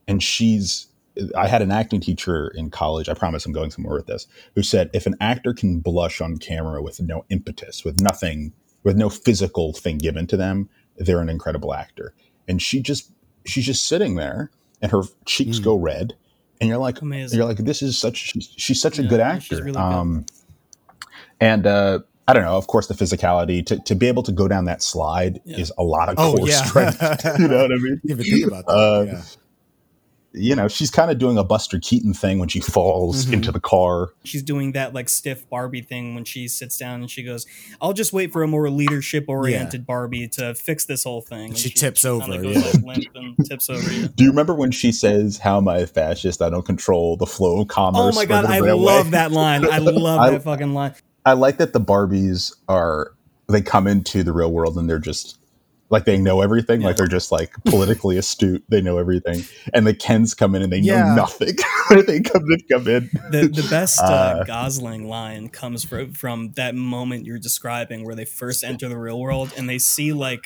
Speaker 8: and she's. I had an acting teacher in college. I promise I'm going somewhere with this. Who said if an actor can blush on camera with no impetus, with nothing, with no physical thing given to them, they're an incredible actor. And she just she's just sitting there, and her cheeks
Speaker 9: Mm.
Speaker 8: go red, and you're like,
Speaker 7: Amazing.
Speaker 8: you're like, this is such. She's, she's such a good
Speaker 7: yeah, she's
Speaker 8: actor.
Speaker 7: really good.
Speaker 8: And uh, I don't know. Of course, the physicality to, to be able to go down that slide
Speaker 7: Yeah.
Speaker 8: is a lot of
Speaker 9: oh
Speaker 8: core
Speaker 9: yeah
Speaker 8: strength. you know what I mean?
Speaker 9: you even think about that
Speaker 8: Uh,
Speaker 9: yeah
Speaker 8: you know, she's kind of doing a Buster Keaton thing when she falls
Speaker 9: Mhm.
Speaker 8: into the car.
Speaker 7: she's doing that like stiff Barbie thing when she sits down and she goes, "I'll just wait for a more leadership oriented Barbie to fix this whole thing." And
Speaker 9: She tips over, yeah.
Speaker 7: like, tips over. Yeah.
Speaker 8: Do you remember when she says, "How am I a fascist? I don't control the flow of commerce."
Speaker 7: Oh my god, I
Speaker 8: railway."
Speaker 7: love that line. I love
Speaker 8: I-
Speaker 7: that fucking line.
Speaker 8: I like that the Barbies are they come into the real world and they're just like they know everything. Like they're just like politically astute. They know everything. And the Kens come in and they
Speaker 9: Yeah.
Speaker 8: know nothing. they come in, come in.
Speaker 7: The the best uh,
Speaker 8: Uh,
Speaker 7: Gosling line comes from from that moment you're describing where they first enter the real world and they see like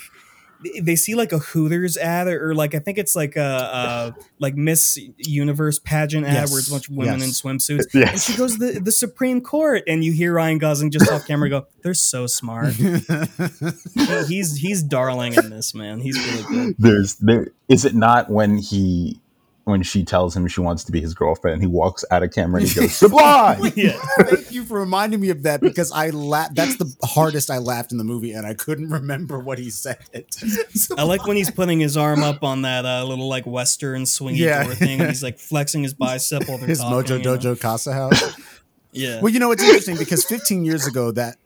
Speaker 7: they see like a Hooters ad or, or like I think it's like a, a like Miss Universe pageant ad
Speaker 9: Yes.
Speaker 7: where it's a bunch of women
Speaker 9: Yes.
Speaker 7: in swimsuits. And she goes the the Supreme Court, and you hear Ryan Gosling just off camera go, "They're so smart." He's he's darling in this man. He's really good.
Speaker 8: There's there is it not when he when she tells him she wants to be his girlfriend, he walks out of camera and he goes, Sublime!
Speaker 7: Yeah,
Speaker 9: Thank you for reminding me of that because I laughed. That's the hardest I laughed in the movie, and I couldn't remember what he said. So-
Speaker 7: I like when he's putting his arm up on that uh, little like Western swingy
Speaker 9: Yeah.
Speaker 7: door thing, and he's like flexing his bicep while they're
Speaker 9: his
Speaker 7: talking,
Speaker 9: Mojo
Speaker 7: you know?
Speaker 9: Dojo Casa House.
Speaker 7: Yeah,
Speaker 9: Well, you know it's interesting because 15 years ago, that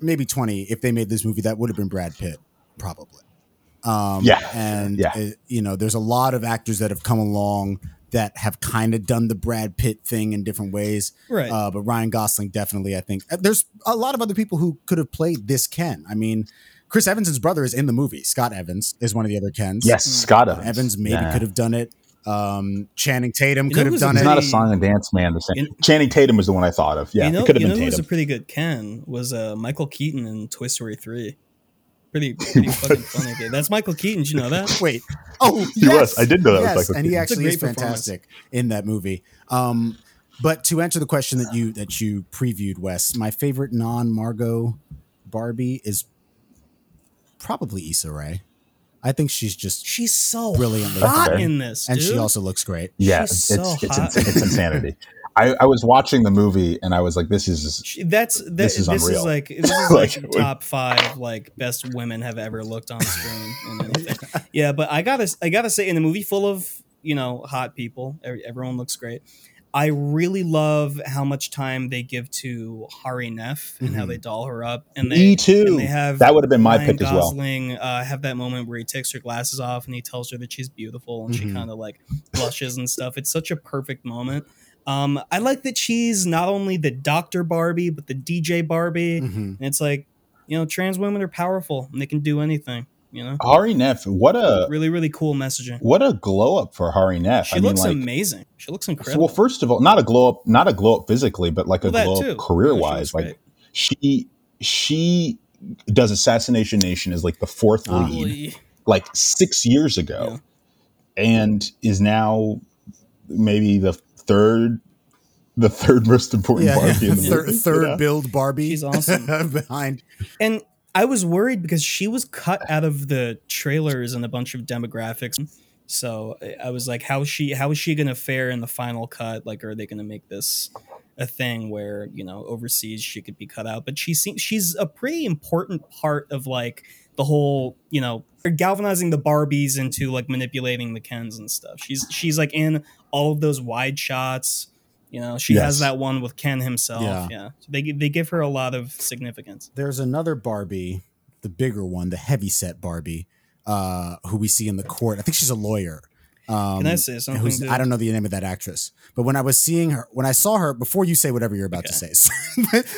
Speaker 9: maybe 20, if they made this movie, that would have been Brad Pitt, probably. Um,
Speaker 8: Yeah.
Speaker 9: and
Speaker 8: Yeah.
Speaker 9: uh, you know, there's a lot of actors that have come along that have kind of done the Brad Pitt thing in different ways.
Speaker 7: right.
Speaker 9: Uh, but Ryan Gosling definitely, I think, uh, there's a lot of other people who could have played this Ken. I mean, Chris Evans' brother is in the movie. Scott Evans is one of the other Kens.
Speaker 8: Yes, Scott Evans.
Speaker 9: Evans maybe
Speaker 8: Yeah.
Speaker 9: could have done it. Um, Channing Tatum
Speaker 7: You
Speaker 9: could have done
Speaker 7: a
Speaker 8: He's
Speaker 9: it.
Speaker 8: not a song and dance man. The same.
Speaker 7: In-
Speaker 8: Channing Tatum was the one I thought of. Yeah,
Speaker 7: you know,
Speaker 8: it could have
Speaker 7: you know
Speaker 8: been
Speaker 7: who was a pretty good Ken was uh, Michael Keaton in Toy Story three. Pretty, pretty fucking funny. Okay, that's Michael Keaton. Did you know that?
Speaker 9: Wait. Oh,
Speaker 8: He
Speaker 9: yes.
Speaker 8: was. I did know that was
Speaker 9: Yes,
Speaker 8: Michael
Speaker 9: and he actually is
Speaker 7: a great performance.
Speaker 9: fantastic in that movie. Um, but to answer the question that you that you previewed, Wes, my favorite non Margot Barbie is probably Issa Rae. I think she's just,
Speaker 7: She's so
Speaker 9: Brilliantly
Speaker 7: hot in this,
Speaker 9: and
Speaker 7: dude.
Speaker 9: she also looks great.
Speaker 8: Yeah,
Speaker 7: She's
Speaker 8: it's
Speaker 7: so
Speaker 8: it's,
Speaker 7: hot.
Speaker 8: it's, it's insanity. I, I was watching the movie and I was like, this is
Speaker 7: that's that,
Speaker 8: This
Speaker 7: this,
Speaker 8: is
Speaker 7: is, like this is
Speaker 8: Like,
Speaker 7: like top five like best women have ever looked on screen. yeah, but I gotta I gotta say in a movie full of you know hot people, every- everyone looks great. I really love how much time they give to Hari Nef and how
Speaker 9: Mhm.
Speaker 7: they doll her up, and they
Speaker 8: me too.
Speaker 7: and they have
Speaker 8: that would have been my
Speaker 7: Ryan
Speaker 8: pick as well.
Speaker 7: Gosling uh, have that moment where he takes her glasses off and he tells her that she's beautiful and
Speaker 9: Mhm.
Speaker 7: she kind of like blushes and stuff. It's such a perfect moment. Um, I like that she's not only the Doctor Barbie but the DJ Barbie,
Speaker 9: Mhm.
Speaker 7: and it's like you know trans women are powerful and they can do anything. You know,
Speaker 8: Hari Nef, what a
Speaker 7: really really cool messaging.
Speaker 8: what a glow up for Hari Nef.
Speaker 7: She
Speaker 8: I mean,
Speaker 7: looks
Speaker 8: like,
Speaker 7: amazing. She looks
Speaker 8: so,
Speaker 7: incredible.
Speaker 8: well, first of all, not a glow up, not a glow up physically, but like a
Speaker 7: Well, that
Speaker 8: glow
Speaker 7: too.
Speaker 8: up career wise. Like she she does Assassination Nation as like the fourth lead, like six years ago, and is now maybe the third, the third most important
Speaker 9: Yeah,
Speaker 8: Barbie in the
Speaker 9: third,
Speaker 8: movie.
Speaker 9: third
Speaker 8: you know?
Speaker 9: build Barbie.
Speaker 7: She's awesome.
Speaker 9: behind.
Speaker 7: And I was worried because she was cut out of the trailers and a bunch of demographics. So I was like, how is she how is she gonna fare in the final cut? Like, are they gonna make this a thing where, you know, overseas she could be cut out? But she seems she's a pretty important part of like the whole, you know, galvanizing the Barbies into like manipulating the Kens and stuff. She's she's like in all of those wide shots. You know, she
Speaker 8: Yes.
Speaker 7: has that one with Ken himself.
Speaker 9: Yeah.
Speaker 7: Yeah. So they they give her a lot of significance.
Speaker 9: There's another Barbie, the bigger one, the heavy set Barbie, uh, who we see in the court. I think she's a lawyer. Um,
Speaker 7: Can I say something?
Speaker 9: I don't know the name of that actress, but when I was seeing her, when I saw her, before you say whatever you're about to say,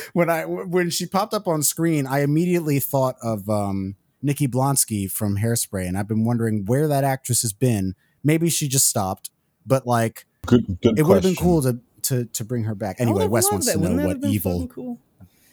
Speaker 9: when I when she popped up on screen, I immediately thought of um, Nikki Blonsky from Hairspray, and I've been wondering where that actress has been. Maybe she just stopped, but like
Speaker 8: Good, good.
Speaker 9: it would have been cool to to to bring her back. Anyway,
Speaker 7: have
Speaker 9: Wes wants
Speaker 7: that.
Speaker 9: to know what evil
Speaker 7: cool?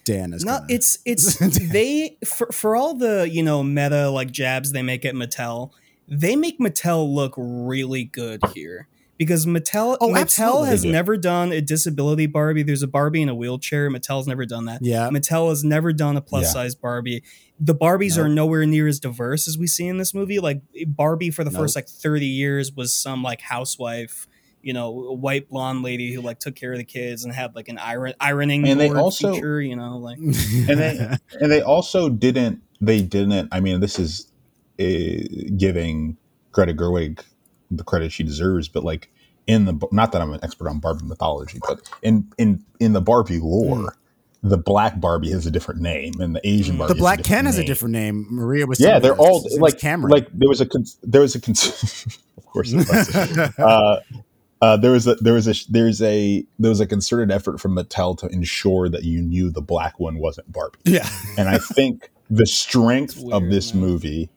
Speaker 9: Dan is.
Speaker 7: No,
Speaker 9: gonna-
Speaker 7: it's it's they for for all the you know meta like jabs they make at Mattel, they make Mattel look really good here because Mattel
Speaker 9: Oh,
Speaker 7: Mattel
Speaker 9: absolutely.
Speaker 7: has
Speaker 8: They
Speaker 7: never done a disability Barbie. There's a Barbie in a wheelchair. Mattel's never done that.
Speaker 9: yeah.
Speaker 7: Mattel has never done a plus
Speaker 8: Yeah.
Speaker 7: size Barbie. The Barbies
Speaker 9: Nope.
Speaker 7: are nowhere near as diverse as we see in this movie. Like Barbie for the
Speaker 9: Nope.
Speaker 7: first like 30 years was some like housewife, you know, white blonde lady who like took care of the kids and had like an iron ironing
Speaker 8: And they also-
Speaker 7: feature, you know, like
Speaker 8: and they and they also didn't they didn't i mean this is uh, giving greta gerwig the credit she deserves but like in the not that I'm an expert on Barbie mythology, but in in in the Barbie lore, the black Barbie has a different name, and the Asian Barbie.
Speaker 9: The Black Ken has a different name. Maria was
Speaker 8: Yeah, they're all like
Speaker 9: Cameron.
Speaker 8: like there was a con- there was a of course uh, uh, there was a there was a there's a there was a concerted effort from Mattel to ensure that you knew the black one wasn't Barbie.
Speaker 9: yeah.
Speaker 8: And I think the strength
Speaker 7: It's
Speaker 8: of this
Speaker 7: man.
Speaker 8: movie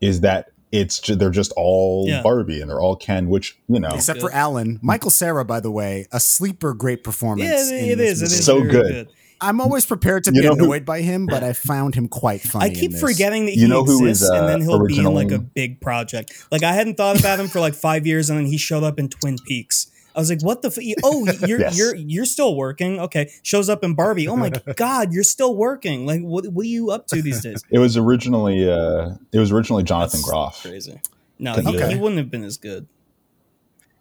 Speaker 8: is that it's ju- they're just all
Speaker 7: Yeah.
Speaker 8: Barbie and they're all Ken, which you know
Speaker 9: Except
Speaker 7: Good.
Speaker 9: for Alan, Michael Cera, by the way, a sleeper, great performance.
Speaker 7: Yeah,
Speaker 9: in
Speaker 7: it
Speaker 9: this
Speaker 7: is. It
Speaker 9: movie.
Speaker 7: is
Speaker 8: So
Speaker 7: very
Speaker 8: good.
Speaker 9: I'm always prepared to
Speaker 8: You
Speaker 9: be
Speaker 8: know who-
Speaker 9: annoyed by him, but I found him quite funny.
Speaker 7: I
Speaker 9: in
Speaker 7: keep
Speaker 9: this.
Speaker 7: forgetting that
Speaker 8: You
Speaker 7: he
Speaker 8: know who is,
Speaker 7: exists, and then
Speaker 8: uh,
Speaker 7: he'll be in like a big project. Like I hadn't thought about him for like five years, and then he showed up in Twin Peaks. I was like, "What the? F- oh, you're
Speaker 8: Yes.
Speaker 7: you're you're still working? Okay." Shows up in Barbie. Oh my god, you're still working! Like, what what are you up to these days?
Speaker 8: it was originally uh, it was originally Jonathan
Speaker 7: That's
Speaker 8: Groff.
Speaker 7: Crazy. No,
Speaker 8: Okay.
Speaker 7: he, he wouldn't have been as good.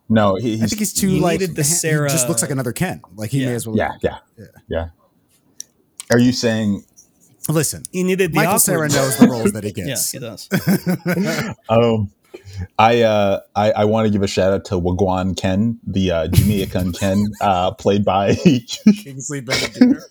Speaker 8: No, he,
Speaker 9: I
Speaker 8: he's
Speaker 9: think he's too
Speaker 7: You
Speaker 9: like
Speaker 7: needed the
Speaker 9: he
Speaker 7: Sarah-
Speaker 9: just looks like another Ken. Like he
Speaker 7: Yeah.
Speaker 9: may as well.
Speaker 8: yeah, yeah,
Speaker 9: Yeah.
Speaker 8: yeah, Are you saying
Speaker 9: Listen, He
Speaker 7: needed the
Speaker 9: Michael
Speaker 7: awkward-
Speaker 9: Sarah knows the roles that he
Speaker 7: Yeah,
Speaker 9: gets.
Speaker 7: he does.
Speaker 8: Um, I uh, I, I want to give a shout out to Wagwan Ken, the uh, Jamaican Ken, uh, played by
Speaker 9: Kingsley Benedict.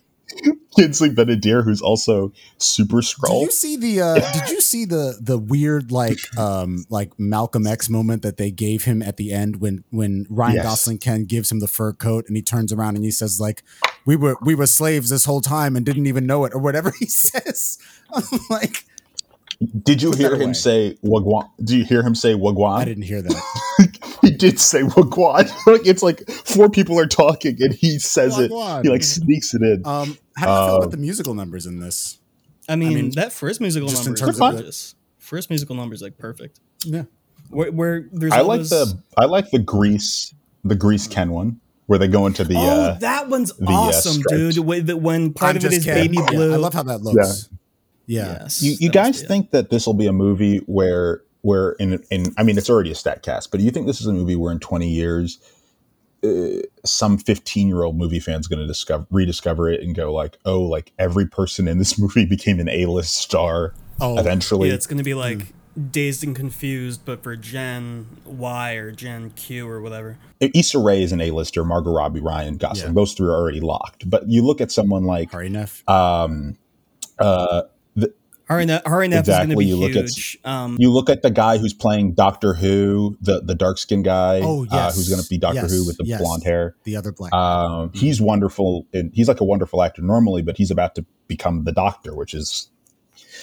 Speaker 8: Kingsley Ben-Adir, who's also Super Skrull.
Speaker 9: Did you see the uh did you see the the weird like um like Malcolm X moment that they gave him at the end when when Ryan
Speaker 8: Yes.
Speaker 9: Gosling Ken gives him the fur coat and he turns around and he says like we were we were slaves this whole time and didn't even know it or whatever he says. I'm like
Speaker 8: Did you
Speaker 9: Put
Speaker 8: hear him
Speaker 9: away.
Speaker 8: say Wagwan? Do you hear him say Wagwan?
Speaker 9: I didn't hear that.
Speaker 8: he did say Wagwan. like it's like four people are talking and he says
Speaker 9: Wagwan.
Speaker 8: it. He like sneaks it in.
Speaker 9: Um how do you feel
Speaker 8: Uh,
Speaker 9: about the musical numbers in this?
Speaker 7: I mean,
Speaker 9: mean,
Speaker 7: that first musical
Speaker 9: just in
Speaker 7: number
Speaker 9: terms
Speaker 7: is
Speaker 9: of the-
Speaker 7: gorgeous. First musical number is like perfect.
Speaker 9: Yeah.
Speaker 7: Where, where there's
Speaker 8: I like
Speaker 7: those-
Speaker 8: the I like the Grease the Grease Ken one where they go into the
Speaker 7: oh,
Speaker 8: uh,
Speaker 7: that one's
Speaker 8: the, uh,
Speaker 7: awesome,
Speaker 8: stripes.
Speaker 7: dude. When, when part
Speaker 9: I'm
Speaker 7: of it is
Speaker 9: just
Speaker 7: is
Speaker 9: Ken.
Speaker 7: baby
Speaker 9: Yeah,
Speaker 7: blue.
Speaker 9: I love how that looks. Yeah.
Speaker 7: Yes,
Speaker 8: you, you guys
Speaker 7: good.
Speaker 8: think that this will be a movie where where in in I mean it's already a stat cast, but do you think this is a movie where in 20 years uh, some 15 year old movie fan's going to discover rediscover it and go like, "Oh, like every person in this movie became an A-list star
Speaker 9: Oh,
Speaker 8: eventually."
Speaker 7: Yeah, it's going to be like
Speaker 8: Hmm.
Speaker 7: Dazed and Confused, but for Gen Y or Gen Q or whatever.
Speaker 8: Issa Rae is an A-lister, Margot Robbie, Ryan Gosling.
Speaker 9: Yeah.
Speaker 8: Those three are already locked. But you look at someone like
Speaker 9: Hari Nef.
Speaker 8: um uh
Speaker 7: Hari Nef, Hari Nef
Speaker 8: Exactly,
Speaker 7: is going to be
Speaker 8: you look at-
Speaker 7: um,
Speaker 8: you look at the guy who's playing Doctor Who, the the dark skinned guy,
Speaker 9: Oh,
Speaker 8: uh,
Speaker 9: yes.
Speaker 8: who's going to be Doctor
Speaker 9: Yes,
Speaker 8: Who with the
Speaker 9: yes.
Speaker 8: blonde hair.
Speaker 9: the other black.
Speaker 8: Um, he's wonderful, and he's like a wonderful actor normally, but he's about to become the Doctor, which is,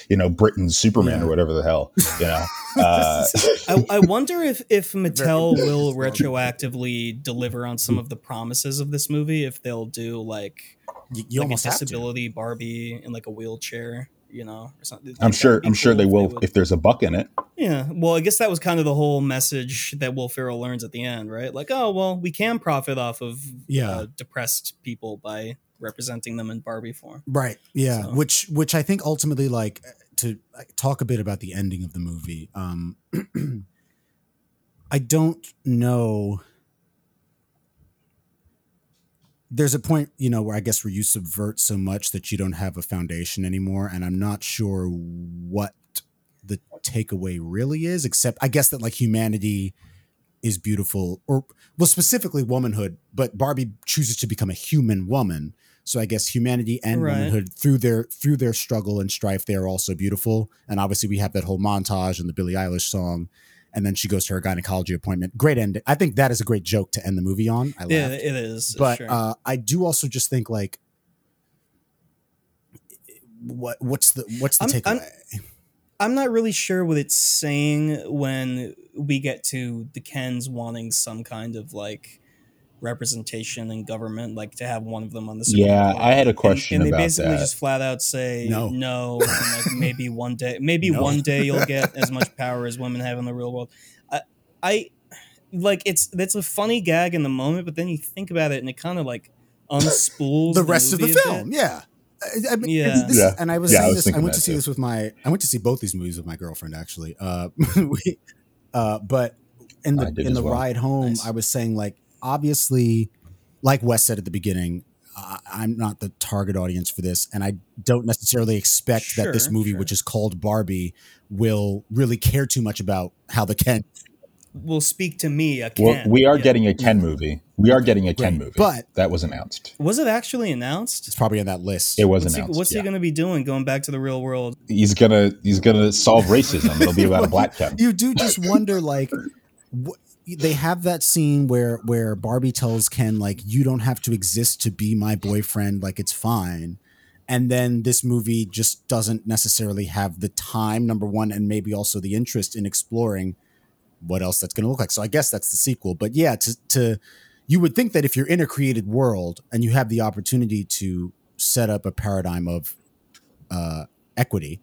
Speaker 8: you know, Britain's Superman
Speaker 9: Yeah.
Speaker 8: or whatever the hell, you know. Uh,
Speaker 7: I, I wonder if if Mattel will retroactively deliver on some of the promises of this movie. If they'll do like,
Speaker 9: you you
Speaker 7: like a
Speaker 9: almost have to.
Speaker 7: disability Barbie in like a wheelchair, you know, or something.
Speaker 8: I'm sure. I'm sure
Speaker 7: cool
Speaker 8: they will
Speaker 7: would.
Speaker 8: if there's a buck in it.
Speaker 7: Yeah, well, I guess that was kind of the whole message that Will Ferrell learns at the end, right? Like, oh, well, we can profit off of
Speaker 9: Yeah.
Speaker 7: uh, depressed people by representing them in Barbie form.
Speaker 9: right yeah
Speaker 7: So-
Speaker 9: which which i think ultimately like to talk a bit about the ending of the movie um i don't know there's a point you know where i guess where you subvert so much that you don't have a foundation anymore and i'm not sure what the takeaway really is except i guess that like humanity is beautiful or well specifically womanhood but barbie chooses to become a human woman. So i guess humanity and
Speaker 7: Right.
Speaker 9: womanhood through their through their struggle and strife they are also beautiful. And obviously we have that whole montage and the billie eilish song and then she goes to her gynecology appointment great end i think that is a great joke to end the movie on i
Speaker 7: Yeah,
Speaker 9: laughed
Speaker 7: it is.
Speaker 9: but
Speaker 7: sure.
Speaker 9: uh, I do also just think like, what what's the what's the
Speaker 7: I'm- I'm-
Speaker 9: takeaway?
Speaker 7: I'm not really sure what it's saying when we get to the Kens wanting some kind of like representation in government, like to have one of them on the Supreme
Speaker 8: Yeah,
Speaker 7: Court.
Speaker 8: I had a
Speaker 7: And-
Speaker 8: question
Speaker 7: and, they
Speaker 8: about
Speaker 7: basically
Speaker 8: that.
Speaker 7: just flat out say
Speaker 9: No.
Speaker 7: no, and like maybe one day, maybe
Speaker 9: No.
Speaker 7: one day you'll get as much power as women have in the real world. I, I like it's that's a funny gag in the moment, but then you think about it and it kind of like unspools
Speaker 9: the rest of the film, yeah. I, I mean,
Speaker 7: Yeah.
Speaker 9: this is-
Speaker 8: Yeah.
Speaker 9: and I was
Speaker 8: Yeah, I was
Speaker 9: this. I went to see
Speaker 8: too.
Speaker 9: this with my. I went to see both these movies with my girlfriend actually. Uh, we, uh, but in the in the
Speaker 8: well.
Speaker 9: ride home,
Speaker 7: Nice.
Speaker 9: I was saying like obviously, like Wes said at the beginning, I, I'm not the target audience for this, and I don't necessarily expect that this movie,
Speaker 7: sure.
Speaker 9: which is called Barbie, will really care too much about how the Ken
Speaker 7: will speak to me. A Ken.
Speaker 8: Well, we are
Speaker 7: Yeah.
Speaker 8: getting a Ken movie. We are getting a Ken
Speaker 9: Great.
Speaker 8: movie,
Speaker 9: But-
Speaker 8: that was announced.
Speaker 7: Was it actually announced?
Speaker 9: It's probably on that list.
Speaker 8: It was
Speaker 7: What's, he,
Speaker 8: announced.
Speaker 7: what's
Speaker 8: yeah.
Speaker 7: he going to be doing? Going back to the real world?
Speaker 8: he's gonna he's gonna solve racism. It'll be about a black Ken.
Speaker 9: you do just wonder like wh- they have that scene where where Barbie tells Ken like you don't have to exist to be my boyfriend. Like it's fine. And then this movie just doesn't necessarily have the time number 1 and maybe also the interest in exploring what else that's going to look like. So I guess that's the sequel. But yeah to to you would think that if you're in a created world and you have the opportunity to set up a paradigm of uh, equity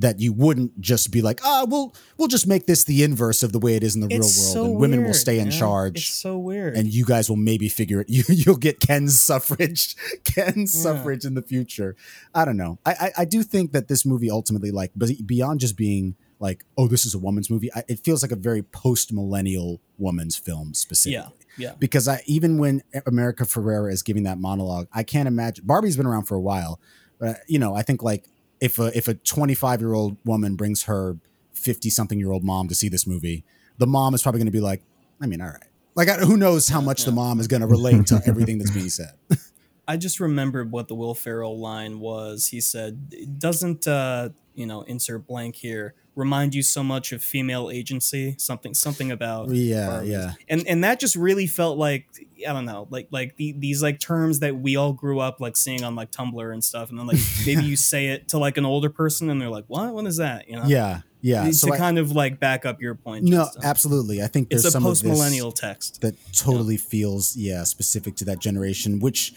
Speaker 9: that you wouldn't just be like, ah, we'll we'll just make this the inverse of the way it is in the real world,
Speaker 7: so
Speaker 9: and women will stay in
Speaker 7: man.
Speaker 9: charge,
Speaker 7: It's so weird.
Speaker 9: and you guys will maybe figure it. You you'll get Ken's suffrage, Ken's
Speaker 7: Yeah.
Speaker 9: suffrage in the future. I don't know. I, I I do think that this movie ultimately, like, beyond just being like, oh, this is a woman's movie, I, it feels like a very post millennial woman's film specifically
Speaker 7: yeah, yeah.
Speaker 9: because I even when America Ferrera is giving that monologue, I can't imagine. Barbie's been around for a while, but you know, I think like if a if a 25 year old woman brings her 50 something year old mom to see this movie, the mom is probably going to be like, I mean, all right, like who knows how much the mom is going to relate to everything that's being said.
Speaker 7: I just remembered what the Will Ferrell line was. He said, "Doesn't uh, you know insert blank here remind you so much of female agency? Something something about
Speaker 9: Yeah,
Speaker 7: Barbies."
Speaker 9: yeah.
Speaker 7: And and that just really felt like I don't know, like like the, these like terms that we all grew up like seeing on like Tumblr and stuff, and then like maybe you say it to like an older person, and they're like, "What? What is that?" You know?
Speaker 9: Yeah, yeah.
Speaker 7: to
Speaker 9: So I-
Speaker 7: kind of like back up your point.
Speaker 9: no, absolutely. I think there's
Speaker 7: It's a
Speaker 9: some of
Speaker 7: post
Speaker 9: this-
Speaker 7: millennial text.
Speaker 9: that totally feels yeah specific to that generation which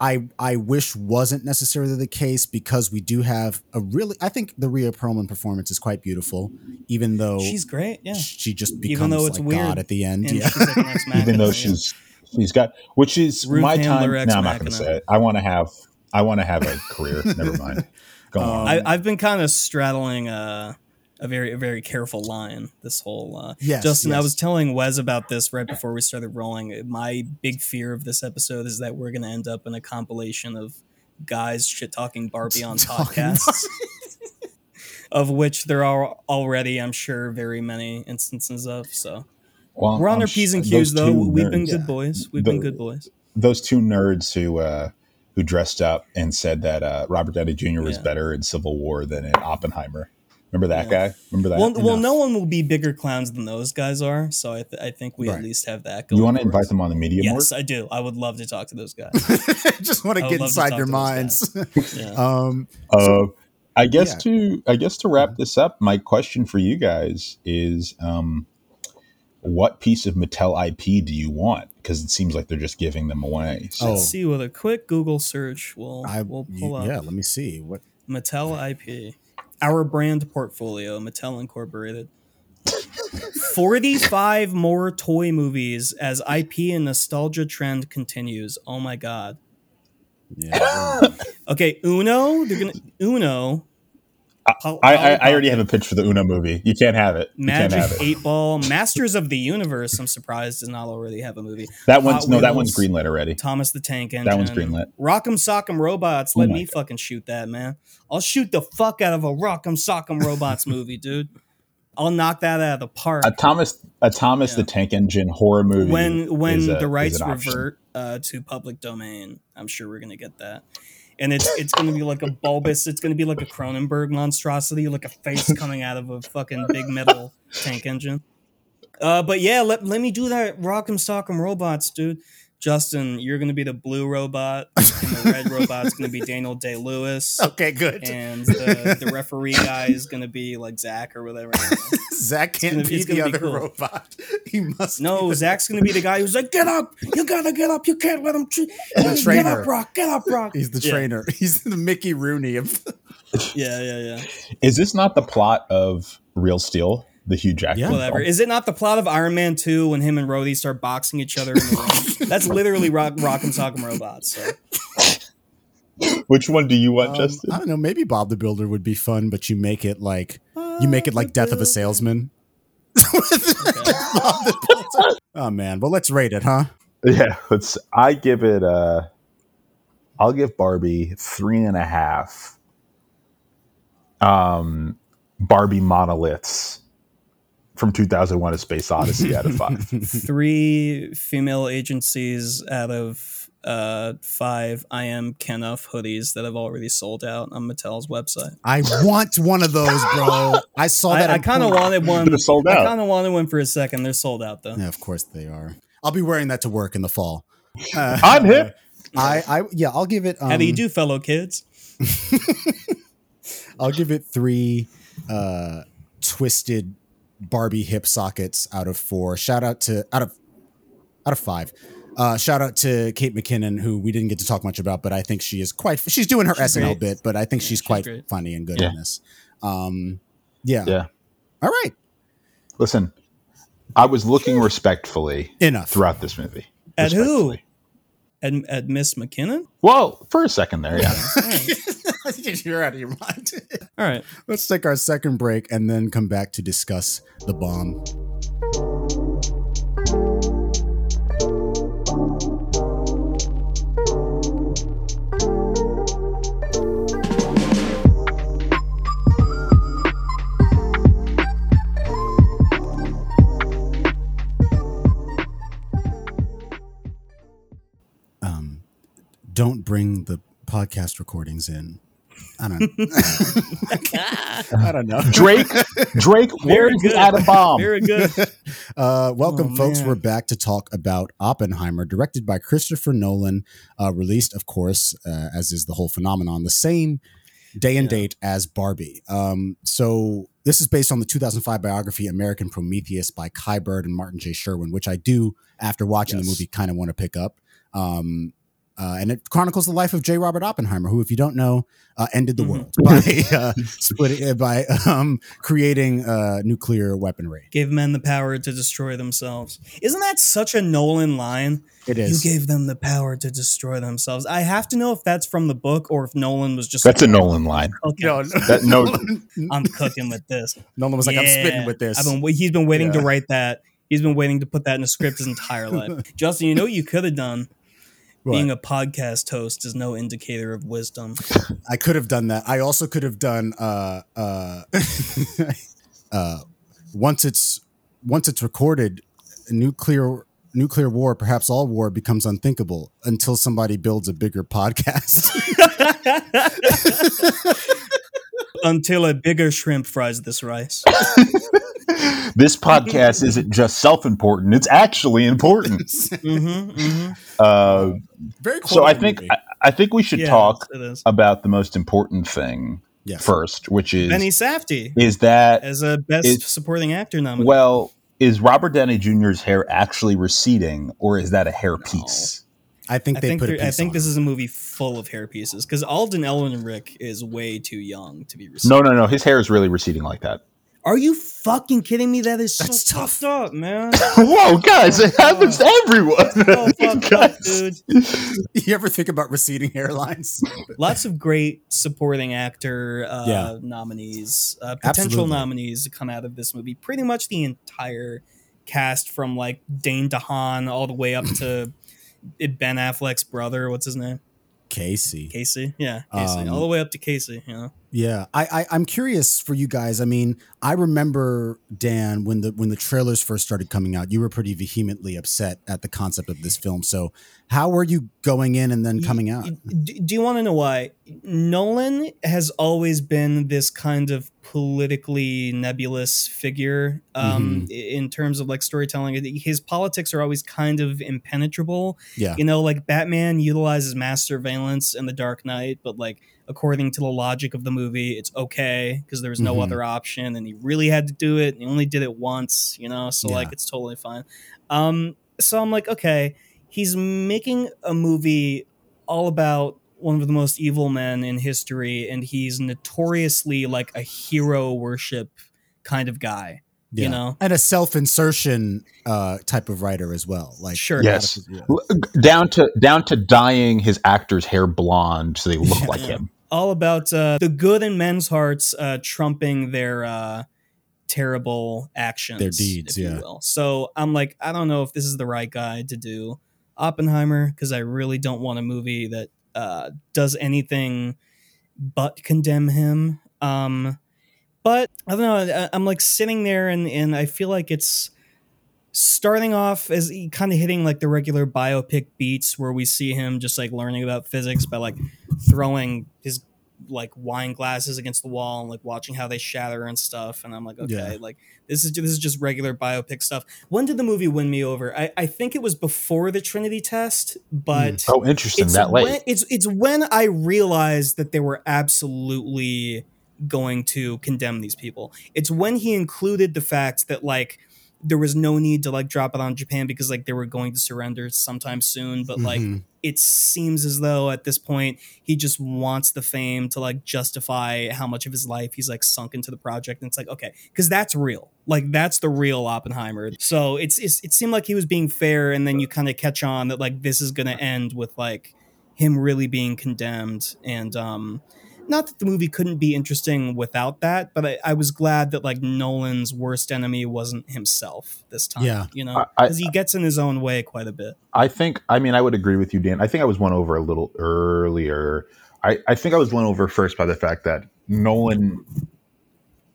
Speaker 9: i i wish wasn't necessarily the case because we do have a really i think the Rhea Perlman performance is quite beautiful even though
Speaker 7: She's great, yeah.
Speaker 9: she just becomes
Speaker 7: Even though it's
Speaker 9: like
Speaker 7: weird,
Speaker 9: god at the end
Speaker 7: And
Speaker 9: yeah
Speaker 7: she's like
Speaker 8: Even though she's she's got which is
Speaker 7: Ruth
Speaker 8: my time.
Speaker 7: Handler,
Speaker 8: No,
Speaker 7: ex
Speaker 8: I'm not going to say it. I want to have I want to have a career. Never mind. Go on.
Speaker 7: Um, I, I've been kind of straddling a, a very a very careful line this whole. Uh,
Speaker 9: Yes,
Speaker 7: Justin, I was telling Wes about this right before we started rolling. My big fear of this episode is that we're going to end up in a compilation of guys shit talking Barbie on
Speaker 9: Talking
Speaker 7: podcasts. Of which there are already, I'm sure, very many instances of. So
Speaker 8: Well,
Speaker 7: we're on
Speaker 8: I'm
Speaker 7: our p's and
Speaker 8: those
Speaker 7: q's, though. We've been
Speaker 8: nerds-
Speaker 7: good boys. We've
Speaker 8: The-
Speaker 7: been good boys.
Speaker 8: Those two nerds who uh, who dressed up and said that uh, Robert Downey Jr. was
Speaker 7: Yeah.
Speaker 8: better in Civil War than in Oppenheimer. Remember that
Speaker 7: Yeah.
Speaker 8: guy? Remember that?
Speaker 7: Well, well, no one will be bigger clowns than those guys are. So I, th- I think we
Speaker 9: Right.
Speaker 7: at least have that. Going
Speaker 8: you want to invite them on the media
Speaker 7: Yes, I do. I would love to talk to those guys.
Speaker 9: just want to get inside
Speaker 7: talk
Speaker 9: your minds
Speaker 7: Yeah.
Speaker 9: um
Speaker 8: Uh, I guess
Speaker 9: Yeah.
Speaker 8: to I guess to wrap this up, my question for you guys is, um, what piece of Mattel IP do you want? Because it seems like they're just giving them away. So
Speaker 9: Oh.
Speaker 7: Let's see with a quick Google search. We'll
Speaker 9: i
Speaker 7: we'll
Speaker 9: you-
Speaker 7: pull up
Speaker 9: yeah let me see what
Speaker 7: Mattel IP, our brand portfolio, Mattel Incorporated. Forty-five more toy movies as IP and nostalgia trend continues. Oh my god.
Speaker 9: yeah
Speaker 7: Okay, Uno. They're gonna Uno.
Speaker 8: I, I, I already have a pitch for the Uno movie. You can't have it. You can't
Speaker 7: Magic
Speaker 8: have it.
Speaker 7: Eight Ball, Masters of the Universe. I'm surprised does not already have a movie.
Speaker 8: That one's
Speaker 7: Hot
Speaker 8: no, that one's greenlit already.
Speaker 7: Thomas the Tank Engine.
Speaker 8: That one's greenlit.
Speaker 7: Rock'em Sock'em Robots.
Speaker 8: Oh
Speaker 7: Let
Speaker 8: my
Speaker 7: me fucking shoot that, man. I'll shoot the fuck out of a Rock'em Sock'em Robots movie, dude. I'll knock that out of the park.
Speaker 8: A Thomas a Thomas
Speaker 7: Yeah.
Speaker 8: the Tank Engine horror movie.
Speaker 7: when when
Speaker 8: a-
Speaker 7: the rights revert uh, to public domain, I'm sure we're gonna get that. And it's it's gonna be like a bulbous. It's gonna be like a Cronenberg monstrosity, like a face coming out of a fucking big metal tank engine. Uh, but yeah, let, let me do that. Rock'em Sock'em Robots, dude. Justin, you're gonna be the blue robot, and the red robot's gonna be Daniel Day Lewis,
Speaker 9: okay good
Speaker 7: and the, the referee guy is gonna be like Zach or whatever.
Speaker 9: Zach can't
Speaker 7: gonna-
Speaker 9: be the
Speaker 7: gonna be
Speaker 9: other
Speaker 7: cool.
Speaker 9: robot he must
Speaker 7: No,
Speaker 9: be
Speaker 7: Zach's gonna be the guy who's like, "Get up! You gotta get up! You can't let him treat Get
Speaker 9: trainer.
Speaker 7: up, Brock! Get up, Rock!
Speaker 9: he's the
Speaker 7: Yeah.
Speaker 9: trainer he's the mickey rooney of
Speaker 7: Yeah, yeah, yeah.
Speaker 8: Is this not the plot of Real Steel, the Hugh Jackman?
Speaker 9: Yeah.
Speaker 7: Whatever.
Speaker 8: film?
Speaker 7: Is it not the plot of Iron Man Two when him and Rhodey start boxing each other in the ring? That's literally Rock Rock and Sock'em Robots. So.
Speaker 8: Which one do you want,
Speaker 9: Um,
Speaker 8: Justin?
Speaker 9: I don't know. Maybe Bob the Builder would be fun, but you make it like you make it like Death of a Salesman. Bob the Builder. Oh man, well let's rate it, huh?
Speaker 8: Yeah, let's. I give it. Uh, I'll give Barbie three and a half. Um, Barbie monoliths from 2001: A Space Odyssey out of five.
Speaker 7: Three female agencies out of uh, five I am Kenough hoodies that have already sold out on Mattel's website.
Speaker 9: I want one of those, bro. I saw that.
Speaker 7: I, I kind of wanted one.
Speaker 8: They're sold
Speaker 7: I kind of wanted one for a second. They're sold out though.
Speaker 9: Yeah, of course they are. I'll be wearing that to work in the fall. Uh,
Speaker 8: I'm hip.
Speaker 9: I, I, yeah, I'll give it. Um,
Speaker 7: How do you do, fellow kids?
Speaker 9: I'll give it three uh, twisted Barbie hip sockets out of four. Shout out to out of out of five. Uh, shout out to Kate McKinnon, who we didn't get to talk much about, but I think she is quite. She's doing her
Speaker 7: She's
Speaker 9: SNL
Speaker 7: great.
Speaker 9: bit, but I think she's
Speaker 7: she's
Speaker 9: quite
Speaker 7: great.
Speaker 9: funny and good
Speaker 8: Yeah.
Speaker 9: in this. Um, yeah.
Speaker 8: Yeah.
Speaker 9: All right.
Speaker 8: Listen, I was looking respectfully
Speaker 9: Enough.
Speaker 8: throughout this movie.
Speaker 7: At who? At, at Miss McKinnon?
Speaker 8: Well, for a second there, yeah.
Speaker 9: You're out of your mind.
Speaker 7: All right.
Speaker 9: Let's take our second break and then come back to discuss the bomb. Don't bring the podcast recordings in. I don't. I don't know.
Speaker 8: Drake, Drake, where
Speaker 7: Very
Speaker 8: is the
Speaker 7: good.
Speaker 8: atom bomb?
Speaker 7: Very good.
Speaker 9: Uh, welcome,
Speaker 7: Oh,
Speaker 9: folks.
Speaker 7: man.
Speaker 9: We're back to talk about Oppenheimer, directed by Christopher Nolan, uh, released, of course, uh, as is the whole phenomenon, the same day and
Speaker 7: Yeah.
Speaker 9: date as Barbie. Um, so this is based on the 2005 biography American Prometheus by Kai Bird and Martin J. Sherwin, which I do, after watching the movie, kind of want to pick up. Um, uh, and it chronicles the life of J. Robert Oppenheimer, who, if you don't know, uh, ended the
Speaker 7: Mhm.
Speaker 9: world by uh, splitting uh, by um, creating uh, nuclear weaponry.
Speaker 7: Gave men the power to destroy themselves. Isn't that such a Nolan line?
Speaker 9: It is.
Speaker 7: You gave them the power to destroy themselves. I have to know if that's from the book or if Nolan was just
Speaker 8: That's a Nolan line.
Speaker 7: Okay,
Speaker 8: That no,
Speaker 7: I'm cooking with this.
Speaker 9: Nolan was like, I'm spitting with this.
Speaker 7: I've been, he's been waiting to write that. He's been waiting to put that in a script his entire life. Justin, you know what you could have done? Being a podcast host is no indicator of wisdom.
Speaker 9: I could have done that. I also could have done uh uh uh once it's once it's recorded, nuclear nuclear war, perhaps all war becomes unthinkable until somebody builds a bigger podcast.
Speaker 7: Until a bigger shrimp fries this rice.
Speaker 8: this podcast isn't just self-important; it's actually important.
Speaker 7: hmm hmm
Speaker 8: Uh,
Speaker 9: Very cool.
Speaker 8: so I think. I, I think we should
Speaker 7: Yeah,
Speaker 8: talk about the most important thing
Speaker 9: Yes.
Speaker 8: first, which is
Speaker 7: Benny Safdie
Speaker 8: is that
Speaker 7: as a best
Speaker 8: Is-
Speaker 7: supporting actor nominee.
Speaker 8: well is Robert Downey Jr.'s hair actually receding, or is that a hair piece?
Speaker 9: I think
Speaker 7: I
Speaker 9: they
Speaker 7: think
Speaker 9: put a
Speaker 7: there- I think
Speaker 9: on
Speaker 7: this is a movie full of hair pieces because Alden Ehrenreich is way too young to be received.
Speaker 8: No, no, no. His hair is really receding like that.
Speaker 7: Are you fucking kidding me? That is so
Speaker 9: That's tough.
Speaker 7: up, man.
Speaker 8: Whoa, guys! It happens to everyone.
Speaker 7: So fucked up, dude.
Speaker 9: You ever think about receding hairlines?
Speaker 7: Lots of great supporting actor uh,
Speaker 9: Yeah.
Speaker 7: nominees, uh, potential
Speaker 9: Absolutely.
Speaker 7: nominees to come out of this movie. Pretty much the entire cast from like Dane DeHaan all the way up to Ben Affleck's brother. What's his name?
Speaker 9: Casey.
Speaker 7: Casey. Yeah, Casey.
Speaker 9: Um,
Speaker 7: all the way up to Casey. You know.
Speaker 9: Yeah, I, I I'm curious for you guys. I mean, I remember Dan when the when the trailers first started coming out. You were pretty vehemently upset at the concept of this film. So, how were you going in and then coming out?
Speaker 7: D- do you want to know why? Nolan has always been this kind of politically nebulous figure um,
Speaker 9: Mm-hmm.
Speaker 7: in terms of like storytelling. His politics are always kind of impenetrable.
Speaker 9: Yeah,
Speaker 7: You know, like Batman utilizes mass surveillance in The Dark Knight, but like according to the logic of the movie, it's okay because there was no
Speaker 9: Mhm.
Speaker 7: other option, and he really had to do it. And he only did it once, you know, so
Speaker 9: Yeah.
Speaker 7: like it's totally fine. Um, so I'm like, okay, he's making a movie all about one of the most evil men in history, and he's notoriously like a hero worship kind of guy.
Speaker 9: yeah.
Speaker 7: You know,
Speaker 9: and a self insertion uh, type of writer as well. Like
Speaker 7: Sure.
Speaker 8: Yes.
Speaker 9: Yeah.
Speaker 8: down to down to dyeing his actor's hair blonde so they look like him.
Speaker 7: all about uh, the good in men's hearts uh, trumping their uh, terrible actions,
Speaker 9: Their deeds,
Speaker 7: if you
Speaker 9: yeah.
Speaker 7: will. So I'm like, I don't know if this is the right guy to do Oppenheimer because I really don't want a movie that uh, does anything but condemn him. Um, but I don't know. I- I'm like sitting there, and and I feel like it's starting off as kind of hitting like the regular biopic beats, where we see him just like learning about physics by like throwing his like wine glasses against the wall and like watching how they shatter and stuff. And I'm like, okay,
Speaker 9: Yeah.
Speaker 7: like this is this is just regular biopic stuff. When did the movie win me over? I, I think it was before the Trinity test, but
Speaker 11: Oh, interesting.
Speaker 7: it's
Speaker 11: that late.
Speaker 7: when it's it's when I realized that they were absolutely going to condemn these people. It's when he included the fact that like there was no need to like drop it on Japan because like they were going to surrender sometime soon, but like
Speaker 9: Mhm.
Speaker 7: It seems as though at this point he just wants the fame to like justify how much of his life he's like sunk into the project. And it's like okay because that's real. Like that's the real oppenheimer. So it's, it's it seemed like he was being fair and then you kind of catch on that like this is gonna end with like him really being condemned. And um not that the movie couldn't be interesting without that but i, I was glad that like nolan's worst enemy wasn't himself this time
Speaker 9: Yeah.
Speaker 7: you know
Speaker 8: I- I-
Speaker 7: because he gets in his own way quite a bit
Speaker 8: I think, I mean, I would agree with you, Dan. I think I was won over a little earlier. I, I think I was won over first by the fact that Nolan,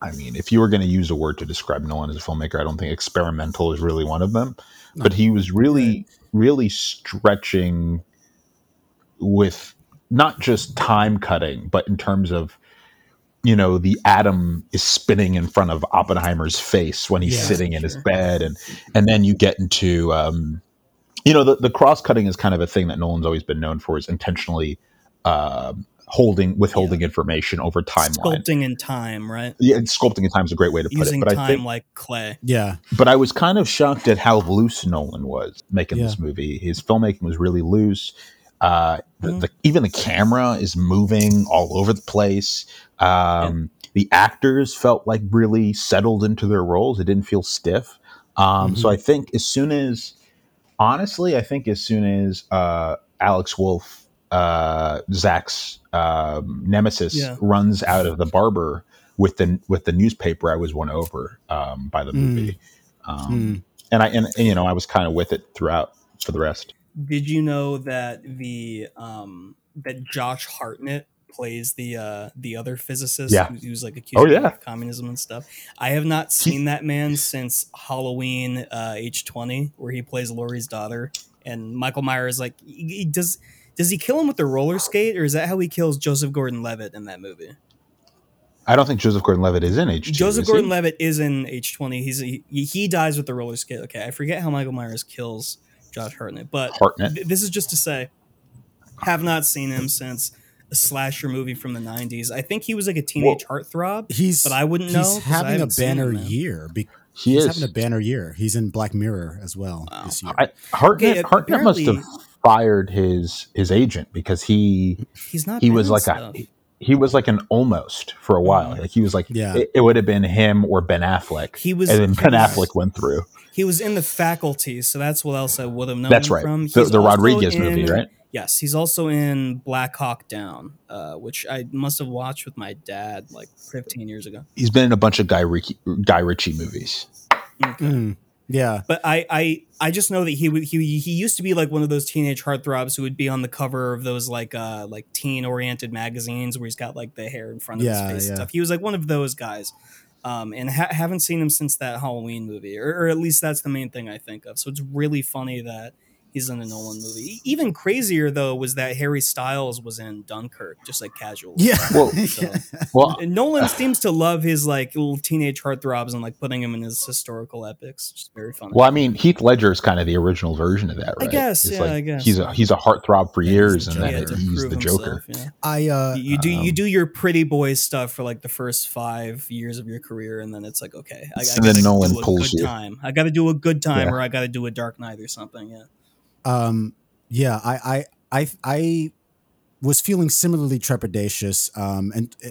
Speaker 8: I mean, if you were going to use a word to describe Nolan as a filmmaker, I don't think experimental is really one of them. But he was really, really stretching with not just time cutting, but in terms of, you know, the atom is spinning in front of Oppenheimer's face when he's
Speaker 9: Yeah,
Speaker 8: sitting in his bed. And, and then you get into, um, you know the, the cross cutting is kind of a thing that Nolan's always been known for is intentionally um holding withholding information over time,
Speaker 7: sculpting in time right
Speaker 8: Yeah, and sculpting in time is a great way to put
Speaker 7: using
Speaker 8: it. But
Speaker 7: time
Speaker 8: I think,
Speaker 7: like clay
Speaker 9: Yeah.
Speaker 8: but I was kind of shocked at how loose Nolan was making
Speaker 9: Yeah.
Speaker 8: this movie. His filmmaking was really loose. Uh, the, the, even the camera is moving all over the place. Um, The actors felt like really settled into their roles. It didn't feel stiff. Um, So I think as soon as, honestly, I think as soon as uh, Alex Wolff, uh, Zach's um, nemesis,
Speaker 7: Yeah.
Speaker 8: runs out of the barber with the with the newspaper, I was won over um, by the
Speaker 9: Mm.
Speaker 8: movie. Um,
Speaker 9: Mm.
Speaker 8: and I and, and, you know I was kind of with it throughout for the rest.
Speaker 7: Did you know that the um that Josh Hartnett plays the uh the other physicist
Speaker 8: Yeah.
Speaker 7: who, who's like accused
Speaker 8: Oh,
Speaker 7: of
Speaker 8: yeah.
Speaker 7: like, communism and stuff? I have not seen that man since Halloween uh H twenty, where he plays Laurie's daughter, and Michael Myers like he, he does. Does he kill him with the roller skate, or is that how he kills Joseph Gordon-Levitt in that movie?
Speaker 8: I don't think Joseph Gordon-Levitt is in H.
Speaker 7: Joseph Gordon-Levitt is in H twenty. He's he, he dies with the roller skate. Okay, I forget how Michael Myers kills Josh Hartnett, but
Speaker 8: Hartnett.
Speaker 7: th- this is just to say, have not seen him since a slasher movie from the '90s. I think he was like a teenage heartthrob.
Speaker 9: He's
Speaker 7: But I wouldn't know.
Speaker 9: he's
Speaker 7: know 'cause
Speaker 9: having a banner
Speaker 7: him,
Speaker 9: year. Be-
Speaker 8: He
Speaker 9: he's
Speaker 8: is.
Speaker 9: having a banner year. He's in Black Mirror as well
Speaker 7: Wow.
Speaker 9: this year.
Speaker 8: I, Hartnett,
Speaker 7: Okay,
Speaker 8: Hartnett must have
Speaker 7: apparently-
Speaker 8: fired his his agent because he
Speaker 7: He's not.
Speaker 8: he was like
Speaker 7: stuff.
Speaker 8: a he was like an almost for a while. Mm-hmm. Like he was like
Speaker 9: Yeah.
Speaker 8: it, it would have been him or Ben Affleck.
Speaker 7: He was-
Speaker 8: and then Ben
Speaker 7: was-
Speaker 8: Affleck went through.
Speaker 7: He was in the faculty, so that's what else I would have known.
Speaker 8: That's
Speaker 7: him
Speaker 8: right.
Speaker 7: From.
Speaker 8: The, the Rodriguez
Speaker 7: in-
Speaker 8: movie, right?
Speaker 7: Yes, he's also in Black Hawk Down, uh, which I must have watched with my dad like 15 years ago.
Speaker 8: He's been in a bunch of Guy Ritchie, Guy Ritchie movies.
Speaker 7: Okay.
Speaker 9: Mm, yeah.
Speaker 7: But I, I I just know that he would he he used to be like one of those teenage heartthrobs who would be on the cover of those like uh like teen oriented magazines where he's got like the hair in front of
Speaker 9: Yeah,
Speaker 7: his face
Speaker 9: yeah.
Speaker 7: and stuff. He was like one of those guys. Um, and ha- haven't seen him since that Halloween movie, or, or at least that's the main thing I think of. So it's really funny that he's in a Nolan movie. Even crazier though was that Harry Styles was in Dunkirk, just like casually.
Speaker 9: Yeah.
Speaker 8: Well,
Speaker 7: So-
Speaker 8: Well,
Speaker 7: And Nolan seems to love his like little teenage heartthrobs and like putting him in his historical epics. Which is very funny.
Speaker 8: well, I mean, Heath Ledger is kind of the original version of that, right?
Speaker 7: I guess,
Speaker 8: It's
Speaker 7: yeah, I guess.
Speaker 8: he's a he's a heartthrob for
Speaker 9: Yeah,
Speaker 8: years, and then
Speaker 7: Yeah,
Speaker 8: he's
Speaker 7: prove
Speaker 8: the
Speaker 7: himself,
Speaker 8: Joker.
Speaker 7: yeah.
Speaker 9: I uh
Speaker 7: you, you do you
Speaker 8: um,
Speaker 7: do your pretty boy stuff for like the first five years of your career, and then it's like okay, I, I gotta
Speaker 8: Nolan
Speaker 7: do a
Speaker 8: pulls
Speaker 7: good
Speaker 8: you.
Speaker 7: time. I got to do a good time,
Speaker 8: Yeah.
Speaker 7: or I got to do a Dark Knight or something. Yeah,
Speaker 9: um yeah, I I I I was feeling similarly trepidatious um and uh,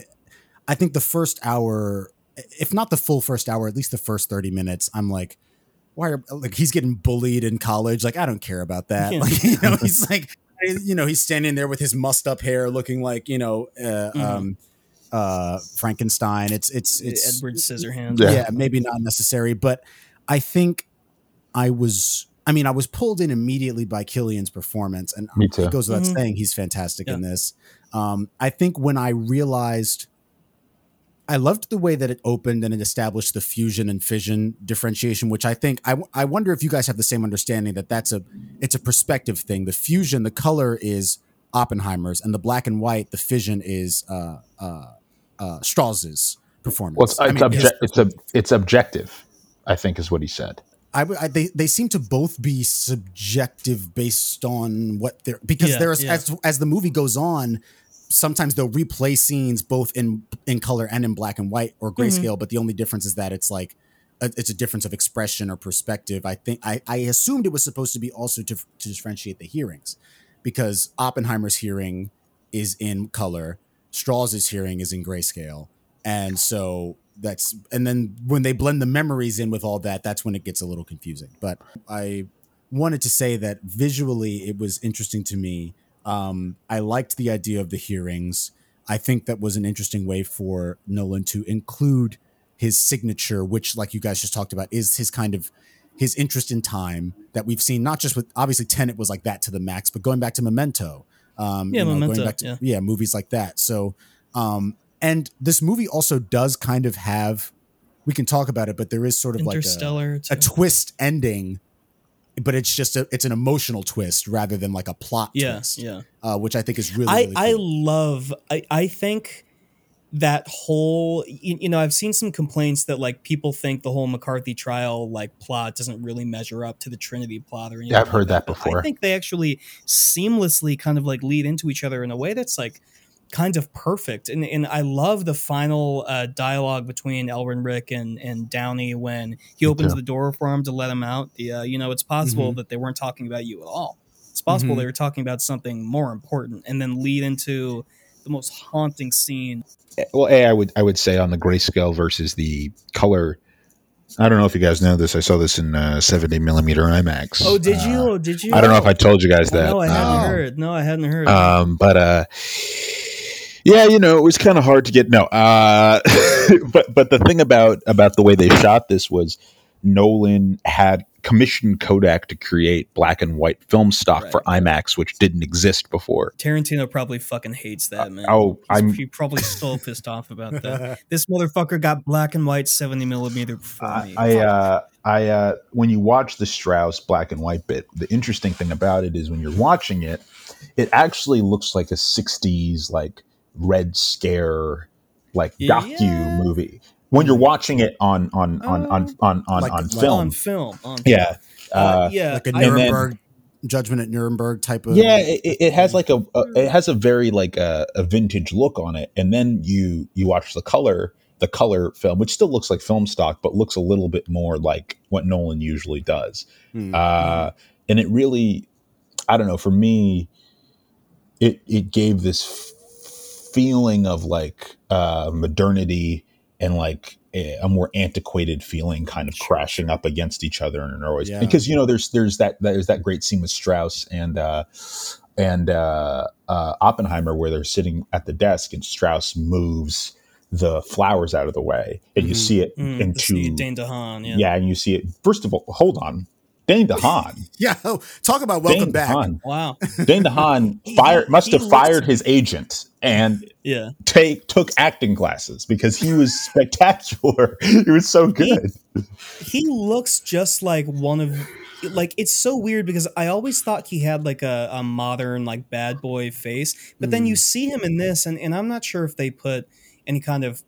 Speaker 9: I think the first hour if not the full first hour, at least the first 30 minutes, I'm like why are like he's getting bullied in college? Like I don't care about that.
Speaker 7: Yeah.
Speaker 9: Like you know, he's like you know, he's standing there with his mussed up hair looking like, you know, uh,
Speaker 7: Mhm.
Speaker 9: um uh Frankenstein. It's it's it's
Speaker 7: Edward Scissorhands.
Speaker 8: Yeah.
Speaker 9: yeah. maybe not necessary, but I think I was. I mean, I was pulled in immediately by Cillian's performance, and
Speaker 8: Me too.
Speaker 9: it goes without
Speaker 7: Mhm.
Speaker 9: saying he's fantastic in this. Um, I think when I realized, I loved the way that it opened and it established the fusion and fission differentiation, which I think I, I wonder if you guys have the same understanding that that's a it's a perspective thing. The fusion, the color is Oppenheimer's, and the black and white, the fission is uh, uh, uh, Strauss's performance.
Speaker 12: Well, it's,
Speaker 9: I mean,
Speaker 12: obje- it's, a, it's objective, I think is what he said.
Speaker 9: I, I- they they seem to both be subjective based on what they're because
Speaker 7: Yeah,
Speaker 9: there's
Speaker 7: yeah.
Speaker 9: as as the movie goes on, sometimes they'll replay scenes both in in color and in black and white or
Speaker 7: Mm-hmm.
Speaker 9: grayscale, but the only difference is that it's like a, it's a difference of expression or perspective. I think I I assumed it was supposed to be also to to differentiate the hearings because Oppenheimer's hearing is in color, Strauss's hearing is in grayscale, and so that's and then when they blend the memories in with all that, that's when it gets a little confusing. But I wanted to say that visually it was interesting to me. Um, I liked the idea of the hearings. I think that was an interesting way for Nolan to include his signature, which, like you guys just talked about, is his kind of his interest in time that we've seen not just with obviously Tenet was like that to the max, but going back to Memento, um,
Speaker 7: Yeah,
Speaker 9: going
Speaker 7: Memento,
Speaker 9: back to,
Speaker 7: yeah.
Speaker 9: yeah, movies like that. So, um, and this movie also does kind of have, we can talk about it, but there is sort of like a, a twist ending, but it's just a, it's an emotional twist rather than like a plot
Speaker 7: yeah,
Speaker 9: twist,
Speaker 7: yeah.
Speaker 9: uh, which I think is really,
Speaker 7: I
Speaker 9: really
Speaker 7: I love. I I think that whole you, you know I've seen some complaints that like people think the whole McCarthy trial like plot doesn't really measure up to the Trinity plot or anything.
Speaker 12: Yeah, I've
Speaker 7: like
Speaker 12: heard that
Speaker 7: but
Speaker 12: before.
Speaker 7: I think they actually seamlessly kind of like lead into each other in a way that's like kind of perfect. And and I love the final uh, dialogue between Ehrenreich and and Downey when he opens
Speaker 12: too.
Speaker 7: the door for him to let him out. The uh, you know it's possible that they weren't talking about you at all. It's possible
Speaker 9: Mhm.
Speaker 7: they were talking about something more important, and then lead into the most haunting scene.
Speaker 8: well, a I would I would say on the grayscale versus the color. I don't know if you guys know this. I saw this in uh, 70 millimeter IMAX.
Speaker 7: Oh, did you?
Speaker 8: Uh,
Speaker 7: Oh, did you?
Speaker 8: I don't know if I told you guys that.
Speaker 7: No, I hadn't
Speaker 8: Um,
Speaker 7: heard. No, I hadn't heard.
Speaker 8: Um, but uh, yeah, you know, it was kind of hard to get. No, uh, but but the thing about about the way they shot this was Nolan had commissioned Kodak to create black and white film stock for IMAX, which didn't exist before.
Speaker 7: Tarantino probably fucking hates that man.
Speaker 8: oh,
Speaker 7: He's-
Speaker 8: I'm-
Speaker 7: he probably so pissed off about that. This motherfucker got black and white seventy millimeter before me.
Speaker 8: I uh, I uh, when you watch the Strauss black and white bit, the interesting thing about it is when you're watching it, it actually looks like a '60s like Red Scare like docu
Speaker 7: Yeah.
Speaker 8: movie. When you're watching it on on on on on on,
Speaker 9: Like-
Speaker 8: on
Speaker 9: like
Speaker 8: film,
Speaker 7: on film. On
Speaker 8: yeah,
Speaker 7: Uh,
Speaker 8: uh,
Speaker 7: yeah.
Speaker 9: like a
Speaker 7: I-
Speaker 8: and then-
Speaker 9: Nuremberg judgment at Nuremberg type of
Speaker 8: yeah, it, it- it has like a, a it has a very like a, a vintage look on it, and then you you watch the color the color film, which still looks like film stock, but looks a little bit more like what Nolan usually does.
Speaker 9: Hmm.
Speaker 8: uh, and it really i don't know for me it it gave this f- feeling of like uh modernity and like a, more antiquated feeling kind of crashing up against each other and always
Speaker 9: Yeah.
Speaker 8: because you know there's there's that there's that great scene with strauss and uh and uh, uh oppenheimer where they're sitting at the desk and strauss moves the flowers out of the way and you
Speaker 9: Mhm.
Speaker 8: see it
Speaker 7: Mm,
Speaker 8: into
Speaker 7: Dane DeHaan. Yeah.
Speaker 8: yeah. and you see it. First of all, hold on, Dane DeHaan.
Speaker 9: Yeah, oh, talk about welcome
Speaker 8: Dane
Speaker 9: back.
Speaker 8: DeHaan.
Speaker 7: Wow.
Speaker 8: Dane DeHaan fired must
Speaker 7: he
Speaker 8: have
Speaker 7: looks-
Speaker 8: fired his agent and
Speaker 7: Yeah.
Speaker 8: take took acting classes because he was spectacular. he was so good.
Speaker 7: he looks just like one of like it's so weird because I always thought he had like a, a modern like bad boy face, but then you hmm. see him in this, and, and I'm not sure if they put any kind of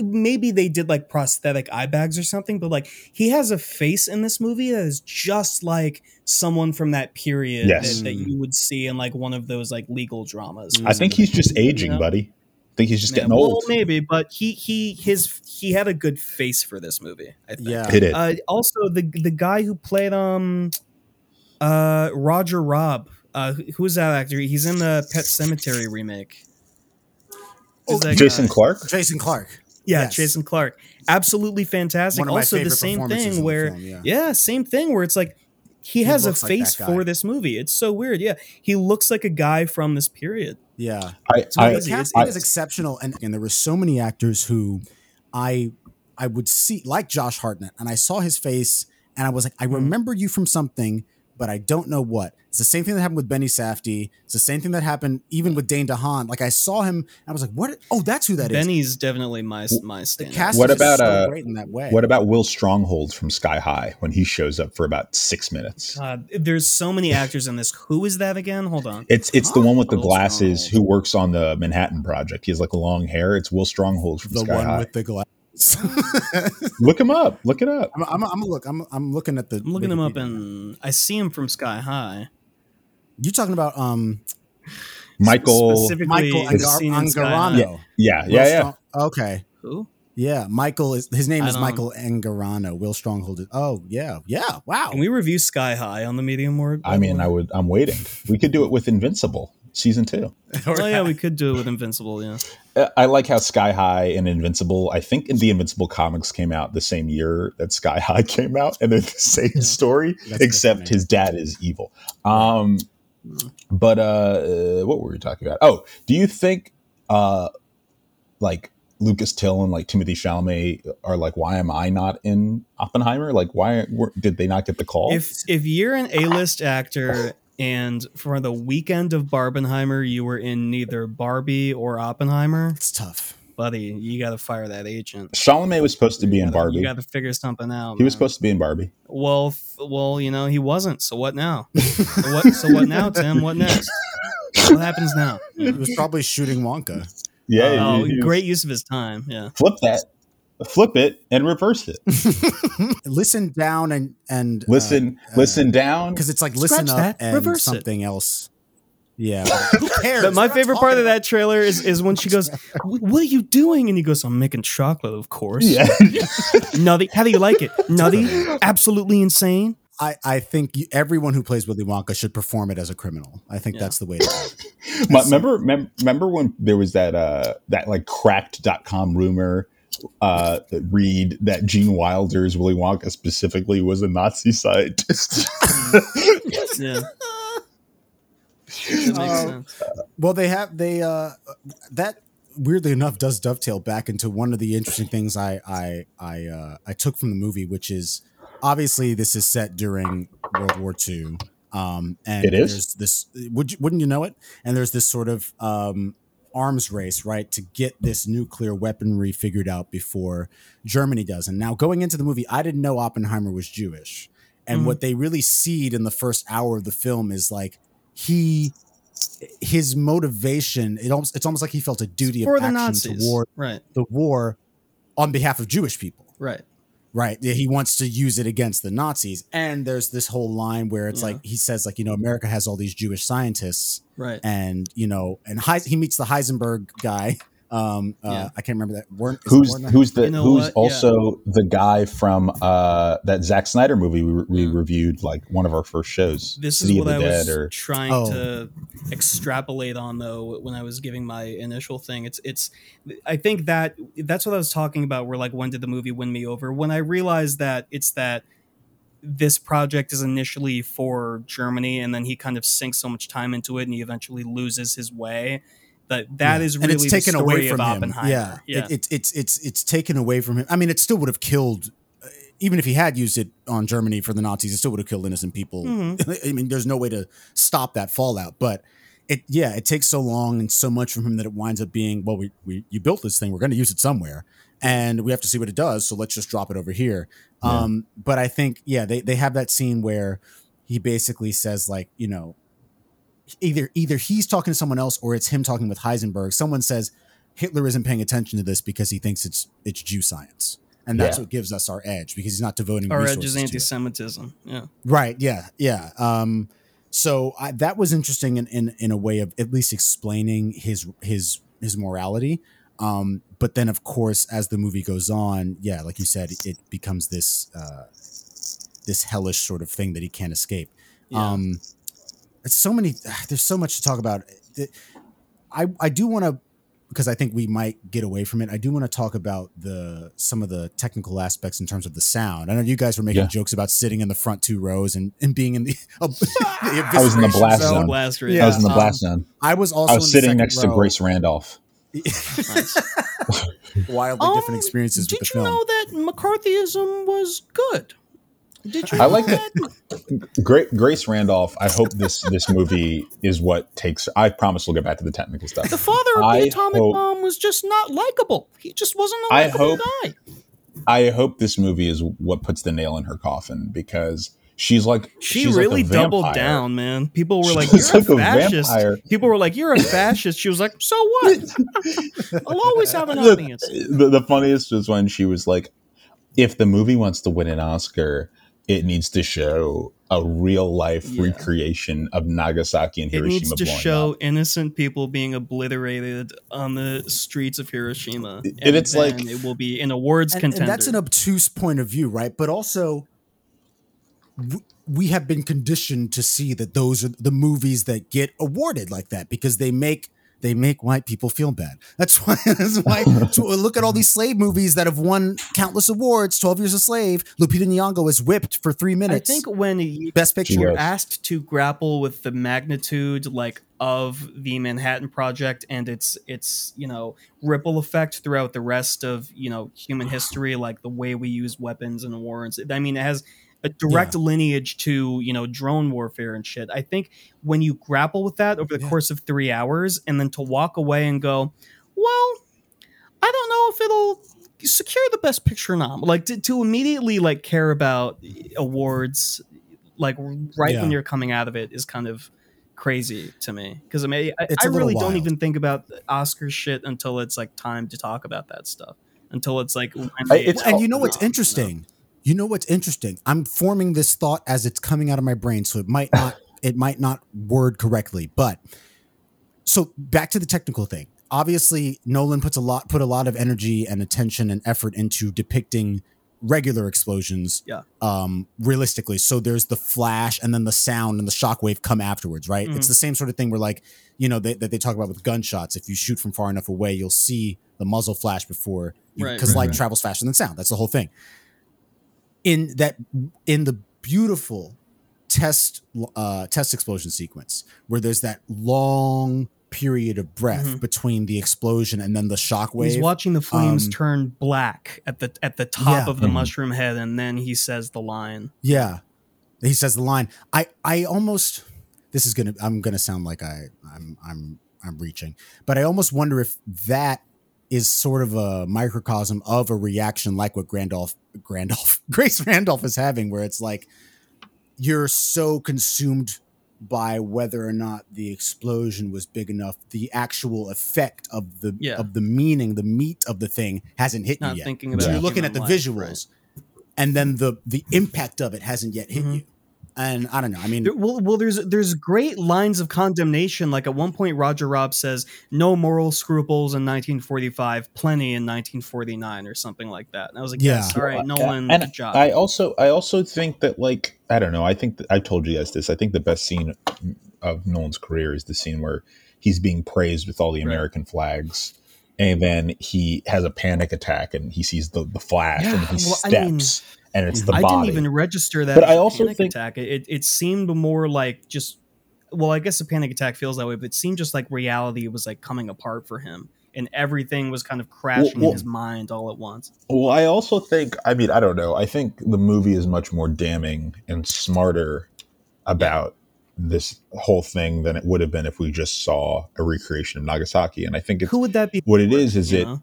Speaker 7: maybe they did like prosthetic eye bags or something, but like he has a face in this movie that is just like someone from that period
Speaker 8: Yes.
Speaker 7: that, that you would see in like one of those like legal dramas.
Speaker 8: I think he's just aging,
Speaker 7: Yeah.
Speaker 8: buddy. I think he's just
Speaker 7: Yeah,
Speaker 8: getting
Speaker 7: well,
Speaker 8: old.
Speaker 7: maybe, but he he his he had a good face for this movie. I think.
Speaker 9: Yeah.
Speaker 8: He did.
Speaker 7: Uh, also, the the guy who played um, uh, Roger Robb. Uh, who's that actor? He's in the Pet Sematary remake. Who's that
Speaker 8: Jason
Speaker 7: guy?
Speaker 8: Clarke.
Speaker 9: Jason Clarke.
Speaker 7: Yeah,
Speaker 9: Yes.
Speaker 7: Jason Clarke. Absolutely fantastic.
Speaker 9: One of my
Speaker 7: also, the same thing where,
Speaker 9: film, yeah.
Speaker 7: yeah. same thing where it's like he has a
Speaker 9: looks like
Speaker 7: face for this movie. It's so weird. Yeah, he looks like a guy from this period.
Speaker 9: Yeah.
Speaker 8: I,
Speaker 9: So
Speaker 8: I,
Speaker 9: the casting is exceptional, and, and there were so many actors who I I would see like Josh Hartnett, and I saw his face, and I was like, I mm-hmm. remember you from something, but I don't know what. It's the same thing that happened with Benny Safdie. It's the same thing that happened even with Dane DeHaan. Like I saw him, I was like, "What? Oh, that's who that is."
Speaker 7: Benny's definitely my my
Speaker 9: the
Speaker 7: stand.
Speaker 9: cast
Speaker 8: What
Speaker 9: is
Speaker 8: about,
Speaker 9: so
Speaker 8: uh,
Speaker 9: great in that way.
Speaker 8: What about Will Stronghold from Sky High when he shows up for about six minutes?
Speaker 7: God, there's so many actors in this. Who is that again? Hold on.
Speaker 8: It's it's the one with the
Speaker 7: Will
Speaker 8: glasses
Speaker 7: Stronghold.
Speaker 8: who works on the Manhattan Project. He has like long hair. It's Will Stronghold from
Speaker 9: the
Speaker 8: Sky
Speaker 9: one with the glass?
Speaker 8: Look him up. Look it up.
Speaker 9: I'm, I'm, I'm look. I'm I'm looking at the.
Speaker 7: I'm looking him up, and I see him from Sky High.
Speaker 9: you talking about um
Speaker 8: Michael.
Speaker 7: Specifically,
Speaker 9: Michael Angar-
Speaker 7: scene in Sky
Speaker 9: Angarano.
Speaker 7: High.
Speaker 8: Yeah, yeah, yeah.
Speaker 9: Strong- okay.
Speaker 7: Who?
Speaker 9: Yeah, Michael is his name
Speaker 7: I
Speaker 9: is
Speaker 7: don't-
Speaker 9: Michael Angarano. Will Stronghold. Is, oh yeah, yeah. Wow.
Speaker 7: Can we review Sky High on the Media Morgue?
Speaker 8: I mean, I would. I'm waiting. We could do it with Invincible season two.
Speaker 7: Oh yeah, we could do it with Invincible. Yeah.
Speaker 8: Uh, I like how Sky High and Invincible. I think the Invincible comics came out the same year that Sky High came out, and they're the same story,
Speaker 9: That's
Speaker 8: except his dad is evil. Um, but uh, uh, what were we talking about? Oh, do you think uh, like Lucas Till and like Timothée Chalamet are like, why am I not in Oppenheimer? Like, why were, did they not get the call?
Speaker 7: If if you're an A-list actor and for the weekend of Barbenheimer you were in neither Barbie or Oppenheimer,
Speaker 9: It's tough.
Speaker 7: buddy, you got to fire that agent.
Speaker 8: Chalamet was supposed to be in Barbie.
Speaker 7: You
Speaker 8: Barbie.
Speaker 7: got to figure something out.
Speaker 8: He was supposed to be in Barbie.
Speaker 7: Well, f- well, you know, he wasn't. So what now? so what? So what now, Tim? What next? What happens now?
Speaker 9: He was probably shooting Wonka.
Speaker 8: Yeah,
Speaker 7: Oh,
Speaker 8: he- he-
Speaker 7: great use of his time. Yeah.
Speaker 8: Flip that, flip it, and reverse it.
Speaker 9: listen down and and
Speaker 8: Listen, listen down.
Speaker 9: because it's like listen
Speaker 7: Scratch
Speaker 9: up
Speaker 7: that,
Speaker 9: and
Speaker 7: reverse it.
Speaker 9: something else. Yeah, who cares?
Speaker 7: But my
Speaker 9: We're
Speaker 7: favorite part of that trailer is, is when she goes, "What are you doing?" And he goes, "I'm making chocolate, of course."
Speaker 8: Yeah.
Speaker 7: Nutty. How do you like it? Nutty. Absolutely insane.
Speaker 9: I, I think you, everyone who plays Willy Wonka should perform it as a criminal. I think
Speaker 7: Yeah.
Speaker 9: that's the way to go.
Speaker 8: My- remember, mem- remember when there was that uh that like cracked.com rumor uh read that Gene Wilder's Willy Wonka specifically was a Nazi scientist.
Speaker 7: Yeah. That makes sense.
Speaker 9: Well, they have they uh that weirdly enough does dovetail back into one of the interesting things I I I uh, I took from the movie, which is obviously this is set during World War II. Um, and
Speaker 8: It is?
Speaker 9: there's this would you, wouldn't you know it? And there's this sort of um, arms race, right, to get this nuclear weaponry figured out before Germany does. And now going into the movie, I didn't know Oppenheimer was Jewish. And
Speaker 7: Mhm.
Speaker 9: what they really seed in the first hour of the film is like he his motivation it almost it's almost like he felt a duty
Speaker 7: For
Speaker 9: of
Speaker 7: the
Speaker 9: action
Speaker 7: Nazis.
Speaker 9: toward
Speaker 7: Right.
Speaker 9: the war on behalf of Jewish people.
Speaker 7: Right.
Speaker 9: Right. He wants to use it against the Nazis. And there's this whole line where it's
Speaker 7: Yeah.
Speaker 9: like he says like, you know, America has all these Jewish scientists
Speaker 7: Right.
Speaker 9: and, you know, and Heis- he meets the Heisenberg guy. Um uh,
Speaker 7: Yeah.
Speaker 9: I can't remember that. Warren,
Speaker 8: who's
Speaker 9: Warren?
Speaker 8: who's the
Speaker 7: You know
Speaker 8: who's
Speaker 7: what?
Speaker 8: also the guy from uh that Zack Snyder movie we, we reviewed like one of our first shows.
Speaker 7: This
Speaker 8: City
Speaker 7: is
Speaker 8: of
Speaker 7: what
Speaker 8: the
Speaker 7: I was
Speaker 8: or
Speaker 7: trying
Speaker 9: Oh.
Speaker 7: to extrapolate on though when I was giving my initial thing. It's it's I think that that's what I was talking about where like when did the movie win me over? When I realized that it's that this project is initially for Germany and then he kind of sinks so much time into it and he eventually loses his way. That that
Speaker 9: Yeah.
Speaker 7: is
Speaker 9: and
Speaker 7: really
Speaker 9: it's
Speaker 7: the
Speaker 9: taken
Speaker 7: story
Speaker 9: away from him. Yeah,
Speaker 7: yeah.
Speaker 9: It, it's it's it's it's taken away from him. I mean, it still would have killed, uh, even if he had used it on Germany for the Nazis. It still would have killed innocent people.
Speaker 7: Mhm.
Speaker 9: I mean, there's no way to stop that fallout. But it, yeah, it takes so long and so much from him that it winds up being, well, we we you built this thing, we're going to use it somewhere, and we have to see what it does. So let's just drop it over here.
Speaker 8: Yeah.
Speaker 9: Um, but I think, yeah, they they have that scene where he basically says like, you know, either either he's talking to someone else or it's him talking with Heisenberg. Someone says Hitler isn't paying attention to this because he thinks it's it's Jew science. And that's
Speaker 8: Yeah.
Speaker 9: what gives us our edge because he's not devoting
Speaker 7: Our edge is anti-Semitism. Yeah.
Speaker 9: Right. Yeah. Yeah. Um, so I, that was interesting in, in in a way of at least explaining his his his morality. Um, but then, of course, as the movie goes on, yeah, like you said, it becomes this uh, this hellish sort of thing that he can't escape.
Speaker 7: Yeah.
Speaker 9: Um, it's so many. There's so much to talk about. I I do want to because I think we might get away from it. I do want to talk about the some of the technical aspects in terms of the sound. I know you guys were making
Speaker 8: Yeah.
Speaker 9: jokes about sitting in the front two rows and, and being in the, the
Speaker 8: I was in the blast
Speaker 9: zone.
Speaker 8: zone.
Speaker 7: Blast
Speaker 9: Yeah.
Speaker 8: I was in the
Speaker 9: um,
Speaker 8: blast zone.
Speaker 9: I was also
Speaker 8: I was
Speaker 9: the
Speaker 8: sitting
Speaker 9: second
Speaker 8: next to. Grace Randolph.
Speaker 7: Nice.
Speaker 9: Wildly different experiences
Speaker 7: Um, Did
Speaker 9: with the
Speaker 7: you
Speaker 9: film.
Speaker 7: know that McCarthyism was good?
Speaker 9: Did you?
Speaker 8: I like that. Great Grace Randolph. I hope this this movie is what takes. I promise we'll get back to the technical stuff.
Speaker 13: The father of
Speaker 8: I
Speaker 13: the atomic
Speaker 8: hope-
Speaker 13: bomb was just not likable. He just wasn't a likable guy.
Speaker 8: I hope this movie is what puts the nail in her coffin because she's like
Speaker 7: She
Speaker 8: she's like a
Speaker 7: really doubled
Speaker 8: vampire.
Speaker 7: down, man. People were like, "You're
Speaker 8: like
Speaker 7: a
Speaker 8: a
Speaker 7: fascist."
Speaker 8: vampire.
Speaker 7: People were like, "You're a fascist." She was like, "So what? I'll always have an audience."
Speaker 8: the, the funniest was when she was like, "If the movie wants to win an Oscar, it needs to show a real life
Speaker 7: Yeah.
Speaker 8: recreation of Nagasaki and Hiroshima.
Speaker 7: It needs to
Speaker 8: blowing
Speaker 7: show
Speaker 8: up."
Speaker 7: innocent people being obliterated on the streets of Hiroshima,
Speaker 8: And it's
Speaker 7: then
Speaker 8: like-
Speaker 7: it will be an awards
Speaker 9: and,
Speaker 7: contender.
Speaker 9: and that's an obtuse point of view, right? But also, we have been conditioned to see that those are the movies that get awarded like that because they make they make white people feel bad. That's why. That's why. so look at all these slave movies that have won countless awards. Twelve Years a Slave. Lupita Nyong'o is whipped for three minutes.
Speaker 7: I think when you,
Speaker 9: Best Picture.
Speaker 7: you're asked to grapple with the magnitude like of the Manhattan Project and its its you know ripple effect throughout the rest of you know human history, like the way we use weapons and wars. I mean, it has a direct lineage to you know drone warfare and shit. I think when you grapple with that over the
Speaker 9: Yeah.
Speaker 7: course of three hours, and then to walk away and go, well, I don't know if it'll secure the best picture nom. Like to, to immediately like care about awards, like right
Speaker 9: Yeah.
Speaker 7: when you're coming out of it, is kind of crazy to me. Because I mean, I,
Speaker 9: It's
Speaker 7: I really don't even think about Oscar shit until it's like time to talk about that stuff. Until it's like,
Speaker 8: I- it's
Speaker 9: and you know what's interesting? You know what's interesting? I'm forming this thought as it's coming out of my brain, so it might not it might not word correctly. But so back to the technical thing. Obviously, Nolan puts a lot put a lot of energy and attention and effort into depicting regular explosions
Speaker 7: Yeah.
Speaker 9: um realistically so there's the flash and then the sound and the shockwave come afterwards right
Speaker 7: Mhm.
Speaker 9: it's the same sort of thing where like you know they, that they talk about with gunshots if you shoot from far enough away you'll see the muzzle flash before
Speaker 7: Right,
Speaker 9: because
Speaker 7: right,
Speaker 9: light
Speaker 7: right.
Speaker 9: travels faster than sound that's the whole thing in that in the beautiful test uh test explosion sequence where there's that long period of breath
Speaker 7: Mhm.
Speaker 9: between the explosion and then the shockwave
Speaker 7: He's watching the flames
Speaker 9: um,
Speaker 7: turn black at the at the top
Speaker 9: Yeah.
Speaker 7: of the
Speaker 8: Mhm.
Speaker 7: mushroom head, and then he says the line.
Speaker 9: Yeah. He says the line. I I almost this is gonna I'm gonna sound like I I'm I'm I'm reaching, but I almost wonder if that is sort of a microcosm of a reaction like what Grandolph Grandolph Grace Randolph is having, where it's like you're so consumed by whether or not the explosion was big enough, the actual effect of the
Speaker 7: Yeah.
Speaker 9: of the meaning, the meat of the thing hasn't hit
Speaker 7: Not
Speaker 9: you yet.
Speaker 7: thinking
Speaker 9: So you're looking at the
Speaker 7: life,
Speaker 9: visuals, and then the the impact of it hasn't yet hit
Speaker 7: Mhm.
Speaker 9: you. And I don't know. I mean,
Speaker 7: There, well, well, there's there's great lines of condemnation. Like at one point, Roger Robb says, "No moral scruples in 1945, plenty in 1949," or something like that. And I was like,
Speaker 9: Yeah.
Speaker 7: "Yes, all right,
Speaker 8: Yeah,
Speaker 7: Nolan,
Speaker 8: and
Speaker 7: good job."
Speaker 8: I also I also think that like I don't know. I think that, I told you guys this. I think the best scene of Nolan's career is the scene where he's being praised with all the
Speaker 7: Right.
Speaker 8: American flags, and then he has a panic attack and he sees the the flash and he
Speaker 7: well, I
Speaker 8: steps
Speaker 7: mean,
Speaker 8: and it's the
Speaker 7: I
Speaker 8: body.
Speaker 7: didn't even register that.
Speaker 8: But I also
Speaker 7: panic
Speaker 8: think-
Speaker 7: attack. It it seemed more like just. Well, I guess a panic attack feels that way, but it seemed just like reality was like coming apart for him, and everything was kind of crashing
Speaker 8: well-
Speaker 7: in his mind all at once.
Speaker 8: Well, I also think, I mean, I don't know. I think the movie is much more damning and smarter about this whole thing than it would have been if we just saw a recreation of Nagasaki. And I think
Speaker 7: Who would that be?
Speaker 8: what it is. Is
Speaker 7: you
Speaker 8: it
Speaker 7: know?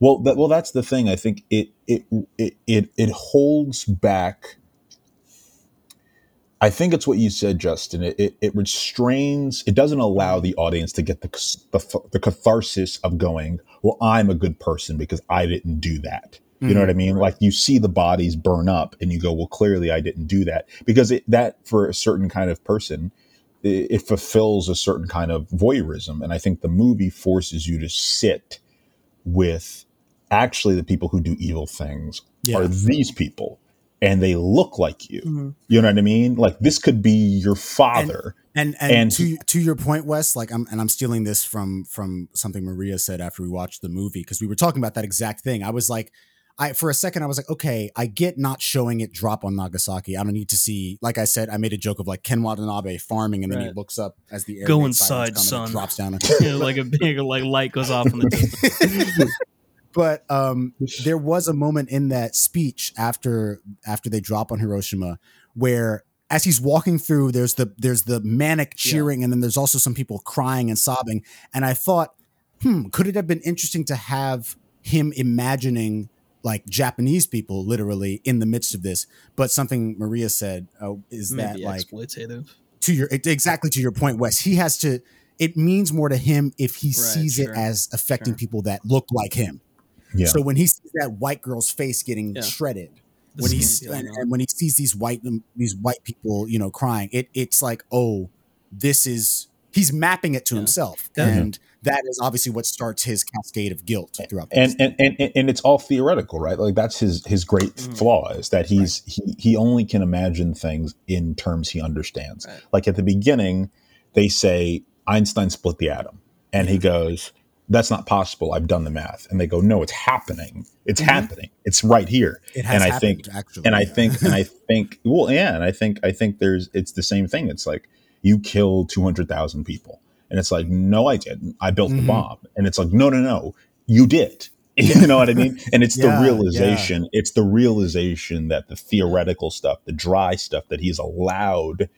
Speaker 8: Well? That, well, that's the thing. I think it it it it, it holds back. I think it's what you said, Justin. It, it, it restrains. It doesn't allow the audience to get the, the the catharsis of going, "Well, I'm a good person because I didn't do that." You know what I mm-hmm. mean? Like you see the bodies burn up, and you go, "Well, clearly I didn't do that," because it, that for a certain kind of person, it, it fulfills a certain kind of voyeurism, and I think the movie forces you to sit with actually the people who do evil things
Speaker 9: Yeah.
Speaker 8: are these people, and they look like you.
Speaker 7: Mhm.
Speaker 8: You know what I mean? Like this could be your father.
Speaker 9: and and,
Speaker 8: And-
Speaker 9: to to your point, Wes, like I'm and I'm stealing this from from something Maria said after we watched the movie because we were talking about that exact thing. I was like, I for a second I was like, okay, I get not showing it drop on Nagasaki. I don't need to see. Like I said, I made a joke of like Ken Watanabe farming, and then he looks up as the air
Speaker 7: Go inside,
Speaker 9: come
Speaker 7: son.
Speaker 9: drops down.
Speaker 7: You know, like a big like light goes off in the distance.
Speaker 9: But um, there was a moment in that speech after after they drop on Hiroshima where as he's walking through there's the there's the manic cheering and then there's also some people crying and sobbing. And I thought hmm could it have been interesting to have him imagining like Japanese people literally in the midst of this? But something Maria said uh, is that like
Speaker 7: exploitative.
Speaker 9: to your exactly to your point wes he has to it means more to him if he sees
Speaker 7: sure,
Speaker 9: it as affecting
Speaker 7: sure.
Speaker 9: people that look like him
Speaker 8: Yeah.
Speaker 9: so when he sees that white girl's face getting
Speaker 7: Yeah.
Speaker 9: shredded
Speaker 7: The
Speaker 9: when he
Speaker 7: skin
Speaker 9: s-
Speaker 7: peeling
Speaker 9: and, and when he sees these white these white people you know crying it it's like oh this is he's mapping it to
Speaker 7: Yeah.
Speaker 9: himself
Speaker 7: That-
Speaker 9: and that is obviously what starts his cascade of guilt throughout the
Speaker 8: and, and and and it's all theoretical, right? Like that's his his great
Speaker 7: Mhm.
Speaker 8: flaw is that he's he he only can imagine things in terms he understands.
Speaker 7: Right.
Speaker 8: Like at the beginning, they say Einstein split the atom, and he goes, "That's not possible. I've done the math." And they go, "No, it's happening. It's happening. It's right here."
Speaker 9: it has
Speaker 8: and I
Speaker 9: happened
Speaker 8: think
Speaker 9: actually
Speaker 8: and I think and I think well yeah and I think I think there's it's the same thing it's like you killed 200,000 people and it's like no I didn't I built the
Speaker 9: Mhm.
Speaker 8: bomb and it's like no no no you did you know what I mean and it's
Speaker 9: Yeah,
Speaker 8: the realization it's the realization that the theoretical stuff the dry stuff that he's allowed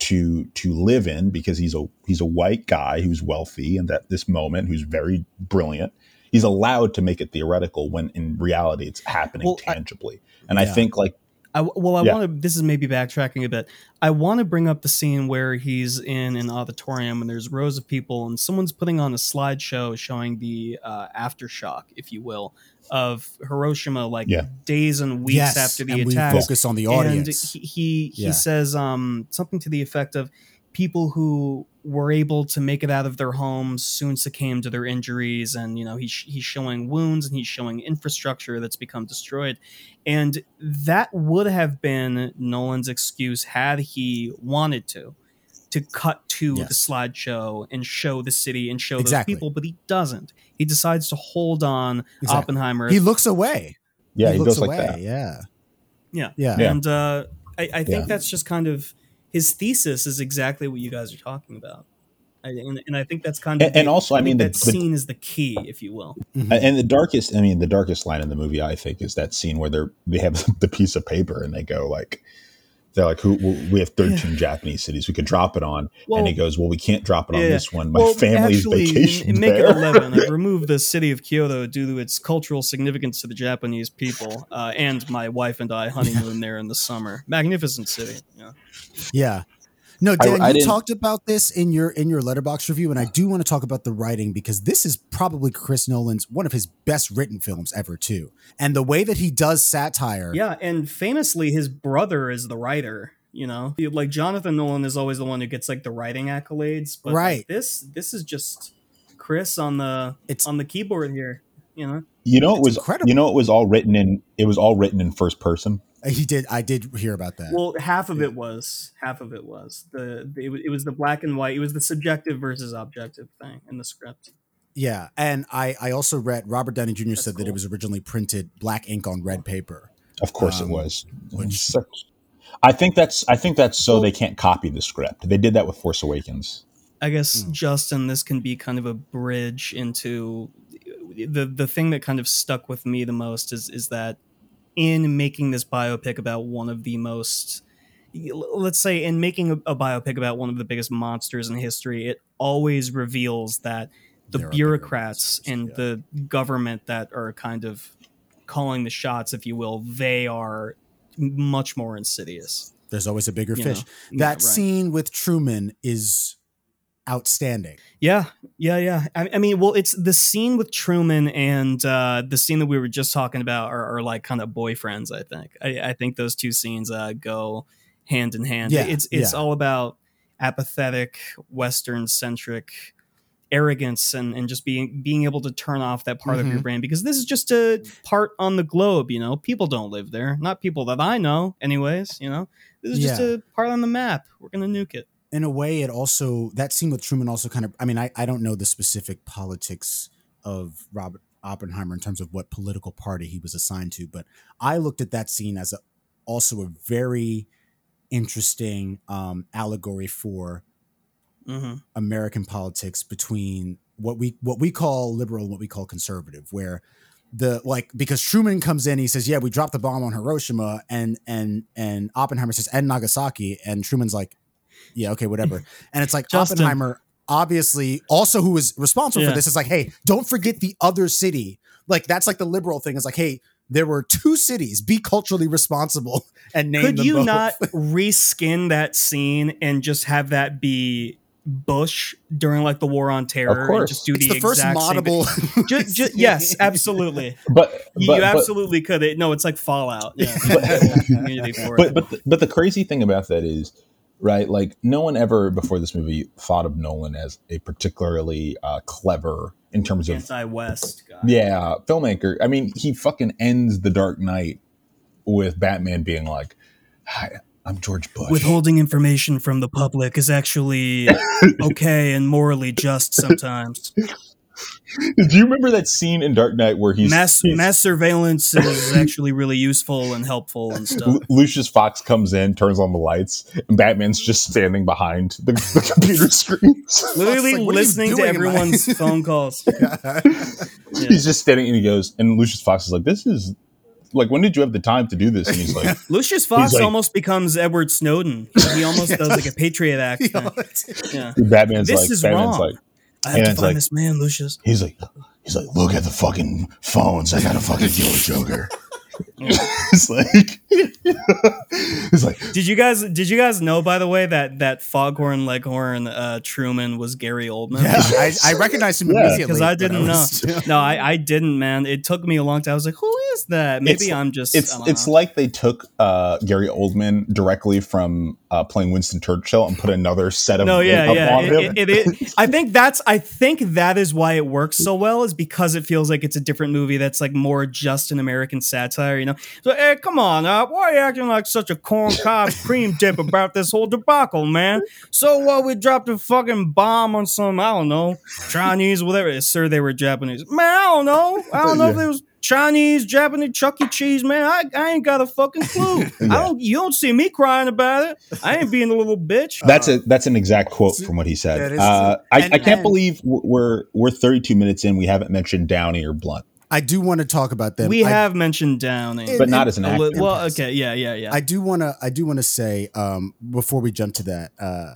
Speaker 8: to to live in because he's a he's a white guy who's wealthy and at this moment who's very brilliant he's allowed to make it theoretical when in reality it's happening
Speaker 7: Well, I-
Speaker 8: tangibly and I think like
Speaker 7: I, well, I
Speaker 8: Yeah.
Speaker 7: want to. This is maybe backtracking a bit. I want to bring up the scene where he's in an auditorium and there's rows of people and someone's putting on a slideshow showing the uh, aftershock, if you will, of Hiroshima, like
Speaker 8: Yeah.
Speaker 7: days and weeks
Speaker 9: yes
Speaker 7: after the
Speaker 9: and
Speaker 7: attack.
Speaker 9: we focus on the audience
Speaker 7: And he he, he says um, something to the effect of people who were able to make it out of their homes soon succumbed to their injuries, and you know he's he's showing wounds and he's showing infrastructure that's become destroyed, and that would have been Nolan's excuse had he wanted to. To cut to the slideshow and show the city and show
Speaker 9: Exactly.
Speaker 7: those people, but he doesn't. He decides to hold on
Speaker 9: Exactly.
Speaker 7: Oppenheimer.
Speaker 9: he looks away
Speaker 8: yeah he,
Speaker 9: looks
Speaker 8: goes like
Speaker 9: away
Speaker 8: that
Speaker 9: yeah
Speaker 7: Yeah.
Speaker 9: yeah
Speaker 8: Yeah.
Speaker 7: And uh, I, I think
Speaker 8: Yeah.
Speaker 7: that's just kind of his thesis is exactly what you guys are talking about. I, and, and I think that's kind of
Speaker 8: And- and also, I mean, the-
Speaker 7: that
Speaker 8: the-
Speaker 7: scene is the key, if you will.
Speaker 9: Mhm.
Speaker 8: and the darkest i mean the darkest line in the movie i think is that scene where they're they have the piece of paper and they go like they're like who we have 13 japanese cities we could drop it on
Speaker 7: Well-
Speaker 8: and he goes well we can't drop it on
Speaker 7: Yeah.
Speaker 8: this one my
Speaker 7: well,
Speaker 8: family's
Speaker 7: actually,
Speaker 8: vacation
Speaker 7: in, make
Speaker 8: there
Speaker 7: it eleven. I've removed the city of Kyoto due to its cultural significance to the Japanese people, uh, and my wife and I honeymoon there in the summer. Magnificent city. Yeah.
Speaker 9: Yeah. No, Dan,
Speaker 12: I
Speaker 9: you
Speaker 12: didn't-
Speaker 9: talked about this in your in your Letterboxd review, and I do want to talk about the writing because this is probably Chris Nolan's one of his best written films ever, too. And the way that he does satire,
Speaker 7: Yeah, and famously, his brother is the writer. You know, like Jonathan Nolan is always the one who gets like the writing accolades, but like,
Speaker 9: Right.
Speaker 7: this this is just Chris on the
Speaker 9: It's-
Speaker 7: on the keyboard here. You know,
Speaker 8: you know it was
Speaker 9: incredible.
Speaker 8: you know it was all written in it was all written in first person
Speaker 9: he did. I did hear about that.
Speaker 7: well, half of it was half of it was the it, it was the black and white. It was the subjective versus objective thing in the script.
Speaker 9: yeah, and I I also read Robert Downey Jr. said that it was originally printed black ink on red paper.
Speaker 8: of course
Speaker 9: Um,
Speaker 8: it was
Speaker 9: which-
Speaker 8: Such- i think that's i think that's so
Speaker 7: Well-
Speaker 8: they can't copy the script they did that with force awakens
Speaker 7: I guess
Speaker 9: Hmm.
Speaker 7: Justin, this can be kind of a bridge into the the thing that kind of stuck with me the most is is that in making this biopic about one of the most let's say in making a, a biopic about one of the biggest monsters in history it always reveals that the
Speaker 9: There
Speaker 7: bureaucrats and
Speaker 9: yeah.
Speaker 7: the government that are kind of calling the shots if you will they are much more insidious
Speaker 9: There's always a bigger
Speaker 7: You
Speaker 9: fish.
Speaker 7: know, yeah,
Speaker 9: that
Speaker 7: right.
Speaker 9: scene with Truman is outstanding.
Speaker 7: Yeah, yeah, yeah. I, I mean, well, it's the scene with Truman and uh, the scene that we were just talking about are, are like kind of boyfriends. I think. I, I think those two scenes uh, go hand in hand.
Speaker 9: Yeah,
Speaker 7: it's it's
Speaker 9: yeah.
Speaker 7: all about apathetic, Western centric arrogance and, and just being being able to turn off that part of your
Speaker 9: Mhm.
Speaker 7: brain because this is just a part on the globe you know people don't live there not people that i know anyways you know this is just a part on the map we're gonna nuke it
Speaker 9: in a way it also that scene with truman also kind of i mean i, I don't know the specific politics of robert oppenheimer in terms of what political party he was assigned to but i looked at that scene as a, also a very interesting um, allegory for
Speaker 7: hmm
Speaker 9: american politics between what we what we call liberal and what we call conservative where the like because Truman comes in, he says, "Yeah, we dropped the bomb on Hiroshima," and and and Oppenheimer says, "And Nagasaki," and Truman's like, "Yeah, okay, whatever." And it's like
Speaker 7: Justin.
Speaker 9: Oppenheimer, obviously, also who is responsible
Speaker 7: Yeah.
Speaker 9: for this, is like, "Hey, don't forget the other city." Like that's like the liberal thing. Is like, "Hey." There were two cities. Be culturally responsible and name
Speaker 7: Could
Speaker 9: them
Speaker 7: you
Speaker 9: both.
Speaker 7: not reskin that scene and just have that be Bush during like the war on terror and
Speaker 8: course.
Speaker 7: just do
Speaker 9: It's
Speaker 7: the,
Speaker 9: the first
Speaker 7: exact same
Speaker 9: laudable.
Speaker 7: thing? Ju- ju- yes, absolutely.
Speaker 8: But
Speaker 7: You,
Speaker 8: but,
Speaker 7: you
Speaker 8: but-
Speaker 7: absolutely could. It, no, it's like Fallout. Yeah, community for
Speaker 8: but but the, but the crazy thing about that is right like no one ever before this movie thought of nolan as a particularly uh, clever in terms of
Speaker 7: anti-West guy.
Speaker 8: yeah filmmaker i mean he fucking ends the dark knight with batman being like hi i'm george bush
Speaker 7: Withholding information from the public is actually okay and morally just sometimes.
Speaker 8: Do you remember that scene in dark knight where he's
Speaker 7: mass
Speaker 8: he's-
Speaker 7: mass surveillance is actually really useful and helpful and stuff.
Speaker 8: Lu- Lucius Fox comes in, turns on the lights, and Batman's just standing behind the, the computer screens.
Speaker 7: Literally
Speaker 9: like, what are you
Speaker 7: listening to
Speaker 9: doing, am I-
Speaker 7: everyone's phone calls.
Speaker 8: He's just standing and he goes, and Lucius Fox is like, This is like, when did you have the time to do this? And he's like,
Speaker 7: Lucius Fox
Speaker 8: like-
Speaker 7: almost becomes Edward Snowden. He, he almost does like a Patriot Act. Thing. Yeah.
Speaker 8: Batman's
Speaker 7: This
Speaker 8: like,
Speaker 7: is
Speaker 8: Batman's
Speaker 7: wrong.
Speaker 8: like,
Speaker 7: I have to find
Speaker 8: like-
Speaker 7: this man, Lucius.
Speaker 8: he's like, he's like, look at the fucking phones. I gotta fucking kill Joker. it's like, it's like,
Speaker 7: Did you guys did you guys know by the way that that Foghorn Leghorn uh, Truman was Gary Oldman?
Speaker 9: Yeah, I, I recognized him
Speaker 8: Yeah.
Speaker 9: immediately
Speaker 7: because I didn't know.
Speaker 9: was-
Speaker 7: No, I, I didn't, man. It took me a long time. I was like, who is that? Maybe
Speaker 8: It's-
Speaker 7: I'm just.
Speaker 8: it's it's
Speaker 7: know.
Speaker 8: like they took uh, Gary Oldman directly from uh, playing Winston Churchill and put another set of
Speaker 7: no, yeah, yeah.
Speaker 8: on
Speaker 7: It, it, it, it- I think that's. I think that is why it works so well, is because it feels like it's a different movie that's like more just an American satire. You know, so hey, come on, uh, why are you acting like such a corn cob cream dip about this whole debacle, man? So what? we dropped a fucking bomb on some, I don't know, Chinese, whatever. Sir, they were Japanese. Man, I don't know. I don't know if it was. Chinese, Japanese, Chuck E. Cheese, man. I, I ain't got a fucking clue. I don't. You don't see me crying about it. I ain't being a little bitch.
Speaker 8: That's a that's an exact quote from what he said. Uh. I,
Speaker 9: And-
Speaker 8: I can't
Speaker 9: and-
Speaker 8: believe we're we're 32 minutes in. We haven't mentioned Downey or Blunt.
Speaker 9: I do want to talk about them.
Speaker 7: we
Speaker 9: I,
Speaker 7: have mentioned Downey,
Speaker 8: But not as an
Speaker 7: A li-
Speaker 8: actor.
Speaker 7: Well, okay, yeah, yeah, yeah.
Speaker 9: I do want to. I do want to say um, before we jump to that, uh,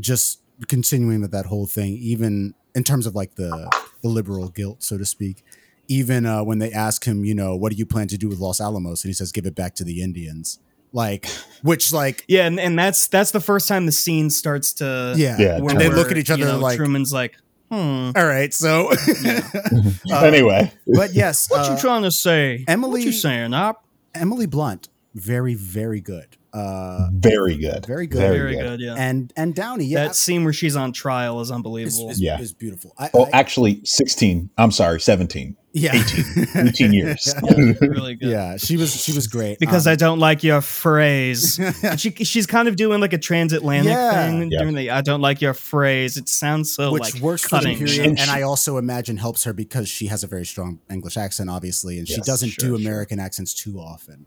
Speaker 9: just continuing with that whole thing, even in terms of like the the liberal guilt, so to speak. Even uh, when they ask him, you know, what do you plan to do with Los Alamos, and he says, "Give it back to the Indians." Like, which, like,
Speaker 7: yeah, and, and that's that's the first time the scene starts to
Speaker 9: yeah,
Speaker 8: Yeah,
Speaker 9: and they look at each
Speaker 7: you
Speaker 9: other
Speaker 7: know,
Speaker 9: like,
Speaker 7: Truman's like, hmm,
Speaker 9: "All right." So, Uh,
Speaker 8: anyway,
Speaker 9: but yes,
Speaker 7: what
Speaker 9: uh,
Speaker 7: you trying to say?
Speaker 9: Emily-
Speaker 7: what you saying? Op?
Speaker 9: Emily Blunt, very, very good. Uh,
Speaker 8: very good,
Speaker 9: Very good.
Speaker 7: Very good, yeah.
Speaker 9: and and Downey, yeah,
Speaker 7: that scene where she's on trial is
Speaker 9: is,
Speaker 7: unbelievable.
Speaker 9: is,
Speaker 8: Yeah.
Speaker 9: is beautiful. I,
Speaker 8: Oh,
Speaker 9: I-
Speaker 8: actually, 16. I'm sorry, 17.
Speaker 9: yeah,
Speaker 8: 18. 18 years.
Speaker 7: really good.
Speaker 9: yeah, she was she was great
Speaker 7: Because
Speaker 9: Um,
Speaker 7: I don't like your phrase. She she's kind of doing like a transatlantic
Speaker 9: Yeah.
Speaker 7: thing.
Speaker 8: Yeah.
Speaker 7: Doing the I don't like your phrase. It sounds so
Speaker 9: which
Speaker 7: like
Speaker 9: works for the
Speaker 7: cutting.
Speaker 9: period,
Speaker 8: And
Speaker 9: and, I also imagine helps her because she has a very strong English accent, obviously, and she doesn't
Speaker 7: sure,
Speaker 9: do
Speaker 7: sure.
Speaker 9: American accents too often.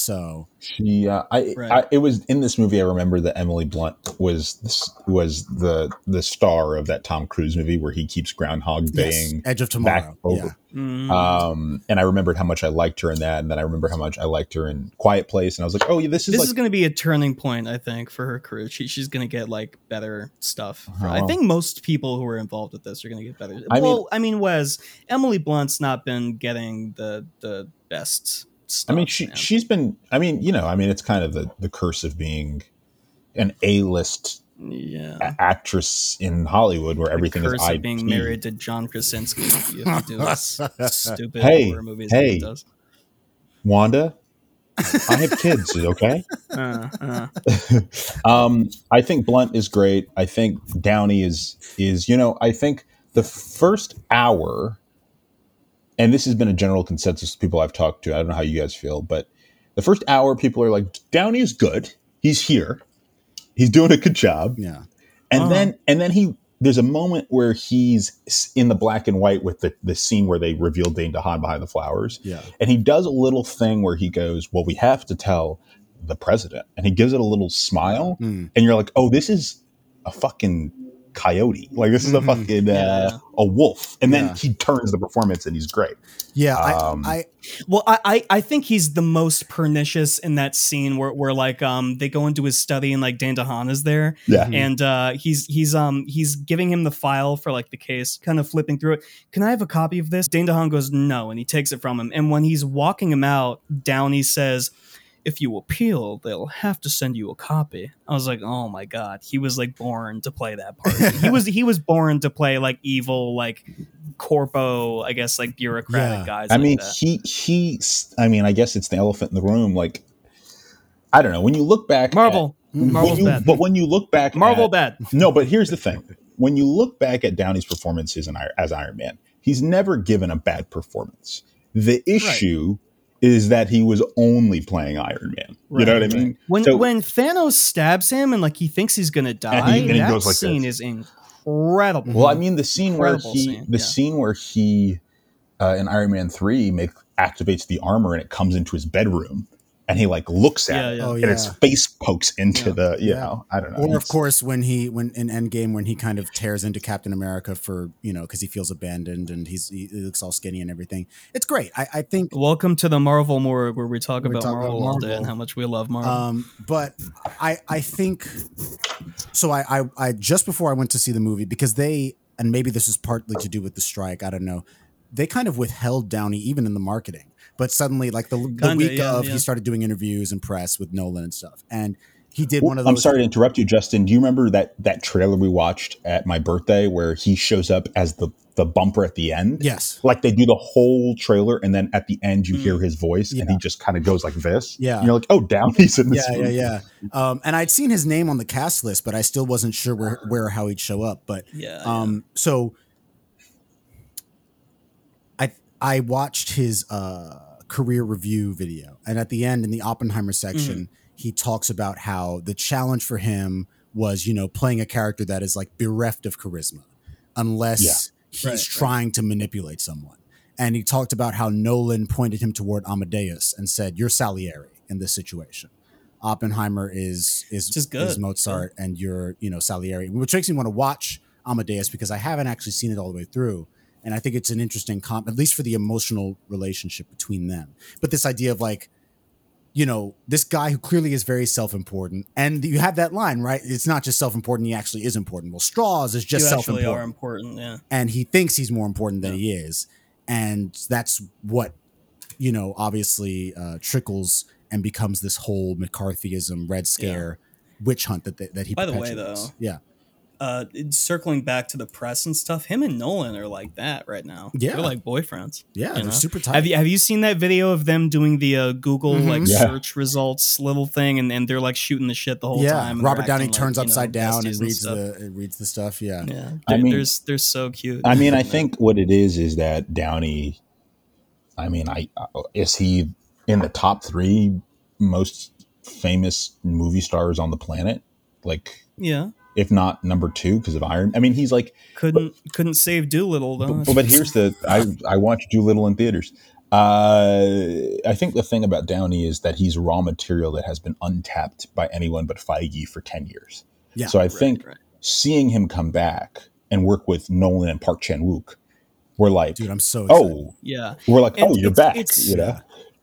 Speaker 9: So
Speaker 8: She, uh, I,
Speaker 7: Right.
Speaker 8: I, it was in this movie. I remember that Emily Blunt was this, was the the star of that Tom Cruise movie where he keeps Groundhog
Speaker 9: yes,
Speaker 8: Baying
Speaker 9: Edge of
Speaker 8: back
Speaker 9: Tomorrow.
Speaker 8: over.
Speaker 9: Yeah,
Speaker 7: Mm.
Speaker 8: Um, and I remembered how much I liked her in that, and then I remember how much I liked her in Quiet Place, and I was like, oh, yeah, this is
Speaker 7: this
Speaker 8: like
Speaker 7: is going to be a turning point, I think, for her career. She, she's going to get like better stuff. I
Speaker 8: Oh.
Speaker 7: think most people who are involved with this are going to get better.
Speaker 8: I mean-
Speaker 7: well, I mean, Wes Emily Blunt's not been getting the the best. Stuff,
Speaker 8: I mean, she
Speaker 7: man.
Speaker 8: she's been. I mean, you know, I mean, it's kind of the the curse of being an A list
Speaker 7: yeah.
Speaker 8: actress in Hollywood, where everything
Speaker 7: Curse
Speaker 8: is IP.
Speaker 7: being married to John Krasinski. You have to do stupid
Speaker 8: Hey,
Speaker 7: horror movies. he
Speaker 8: hey.
Speaker 7: does.
Speaker 8: Wanda, I have kids. Okay.
Speaker 7: Uh, uh.
Speaker 8: Um, I think Blunt is great. I think Downey is is you know I think the first hour, and this has been a general consensus of people I've talked to. I don't know how you guys feel, but the first hour, people are like, Downey is good. He's here. He's doing a good job.
Speaker 9: yeah,
Speaker 8: And
Speaker 7: Oh.
Speaker 8: then and then he there's a moment where he's in the black and white with the the scene where they reveal Dane DeHaan behind the flowers.
Speaker 9: yeah.
Speaker 8: And he does a little thing where he goes, Well, we have to tell the president. And he gives it a little smile.
Speaker 9: Mm.
Speaker 8: And you're like, Oh, this is a fucking coyote. Like this is a
Speaker 9: Mhm.
Speaker 8: fucking uh,
Speaker 7: Yeah.
Speaker 8: a wolf, and then
Speaker 9: Yeah.
Speaker 8: he turns the performance, and he's great.
Speaker 9: Yeah,
Speaker 8: Um,
Speaker 9: I, I
Speaker 7: Well, I, I I think he's the most pernicious in that scene where, where like um they go into his study and like Dan DeHaan is there
Speaker 8: Yeah,
Speaker 7: and uh he's he's um he's giving him the file for like the case, kind of flipping through it. Can I have a copy of this? Dane DeHaan goes no, and he takes it from him. And when he's walking him out, Downey says, "If you appeal, they'll have to send you a copy." I was like, oh my god, he was like born to play that part. he was he was born to play like evil like corpo, I guess like bureaucratic
Speaker 9: Yeah.
Speaker 7: guys.
Speaker 8: I
Speaker 7: like
Speaker 8: mean,
Speaker 7: that.
Speaker 8: he he. I mean, I guess it's the elephant in the room. Like, I don't know. When you look back,
Speaker 7: Marvel,
Speaker 8: at, mm, when
Speaker 7: Marvel's bad.
Speaker 8: but when you look back,
Speaker 7: Marvel
Speaker 8: at-
Speaker 7: bad.
Speaker 8: No, but here's the thing: when you look back at Downey's performances in, as Iron Man, he's never given a bad performance. The issue is that he was only playing Iron Man. you know what I mean?
Speaker 7: When
Speaker 8: So-
Speaker 7: when Thanos stabs him and like he thinks he's gonna die,
Speaker 8: and he
Speaker 7: that
Speaker 8: goes like
Speaker 7: scene
Speaker 8: this.
Speaker 7: is incredible.
Speaker 8: Well, I mean, the scene where he,
Speaker 7: scene,
Speaker 8: the
Speaker 7: yeah.
Speaker 8: scene where he, uh, in Iron Man three, make activates the armor and it comes into his bedroom, and he like looks at
Speaker 7: Yeah,
Speaker 8: it,
Speaker 7: yeah.
Speaker 9: Oh,
Speaker 8: and its
Speaker 9: yeah.
Speaker 8: face pokes into
Speaker 7: Yeah.
Speaker 8: the, you
Speaker 9: Yeah.
Speaker 8: know, I don't know.
Speaker 9: or of course when he when in Endgame when he kind of tears into Captain America for you know because he feels abandoned and he's he looks all skinny and everything. It's great. I, I think
Speaker 7: Welcome to the Marvel morgue where we talk about
Speaker 9: talk about
Speaker 7: Marvel all day
Speaker 9: Marvel.
Speaker 7: and how much we love Marvel.
Speaker 9: Um, but I I think so. I, I I just before I went to see the movie because they and maybe this is partly to do with the strike. I don't know. They kind of withheld Downey even in the marketing, but suddenly like the, the
Speaker 7: Kinda,
Speaker 9: week
Speaker 7: yeah,
Speaker 9: of
Speaker 7: yeah.
Speaker 9: he started doing interviews and press with Nolan and stuff, and he did
Speaker 8: Well,
Speaker 9: one of those.
Speaker 8: I'm sorry to interrupt you, Justin. Do you remember that that trailer we watched at my birthday where he shows up as the the bumper at the end?
Speaker 9: Yes.
Speaker 8: Like they do the whole trailer, and then at the end you hear his voice, and
Speaker 9: Mm.
Speaker 8: He just kind of goes like this.
Speaker 9: Yeah.
Speaker 8: and you're like, oh, Downey's in this.
Speaker 9: Yeah, yeah,
Speaker 8: movie.
Speaker 9: yeah. Um, and I'd seen his name on the cast list, but I still wasn't sure where, where or how he'd show up. But
Speaker 7: yeah,
Speaker 9: um, so I I watched his uh, career review video, and at the end in the Oppenheimer section,
Speaker 7: Mm-hmm.
Speaker 9: he talks about how the challenge for him was, you know, playing a character that is like bereft of charisma, unless
Speaker 8: Yeah.
Speaker 9: he's
Speaker 7: Right, right.
Speaker 9: trying to manipulate someone. And he talked about how Nolan pointed him toward Amadeus and said, "You're Salieri in this situation." Oppenheimer is is
Speaker 7: is good.
Speaker 9: is Mozart, and you're you know Salieri, which makes me want to watch Amadeus because I haven't actually seen it all the way through, and I think it's an interesting comp, at least for the emotional relationship between them. But this idea of like, you know, this guy who clearly is very self-important, and you have that line right. It's not just self-important; he actually is important. Well, Strauss is just
Speaker 7: are important. Yeah,
Speaker 9: and he thinks he's more important than he is and that's what you know obviously uh, trickles and becomes this whole mccarthyism red scare witch hunt that that, that he
Speaker 7: By the way, though,
Speaker 9: yeah
Speaker 7: uh, circling back to the press and stuff, him and Nolan are like that right now.
Speaker 9: Yeah.
Speaker 7: they're like boyfriends.
Speaker 9: yeah they're
Speaker 7: know?
Speaker 9: super tight
Speaker 7: Have you have you seen that video of them doing the uh, Google
Speaker 9: Mhm.
Speaker 7: like
Speaker 8: Yeah.
Speaker 7: search results little thing, and, and they're like shooting the shit the whole
Speaker 9: yeah
Speaker 7: time? and
Speaker 9: robert downey
Speaker 7: acting
Speaker 9: turns
Speaker 7: like, you know,
Speaker 9: upside down and reads
Speaker 7: stuff.
Speaker 9: the it reads the stuff yeah
Speaker 7: Yeah,
Speaker 8: I
Speaker 7: they're,
Speaker 8: mean-
Speaker 7: they're they're so cute.
Speaker 8: I mean, I think what it is is that Downey. I mean, I uh, is he in the top three most famous movie stars on the planet? Like,
Speaker 7: yeah,
Speaker 8: if not number two because of Iron. I mean, he's like
Speaker 7: couldn't couldn't save Dolittle though.
Speaker 8: But, but here's the I I watched Dolittle in theaters. Uh, I think the thing about Downey is that he's raw material that has been untapped by anyone but Feige for ten years.
Speaker 9: Yeah,
Speaker 8: so I think
Speaker 7: right.
Speaker 8: seeing him come back and work with Nolan and Park Chan Wook, we're like,
Speaker 9: dude i'm so excited.
Speaker 8: oh,
Speaker 7: yeah,
Speaker 8: we're like,
Speaker 7: And
Speaker 8: oh, you're back.
Speaker 7: it's-
Speaker 8: you know,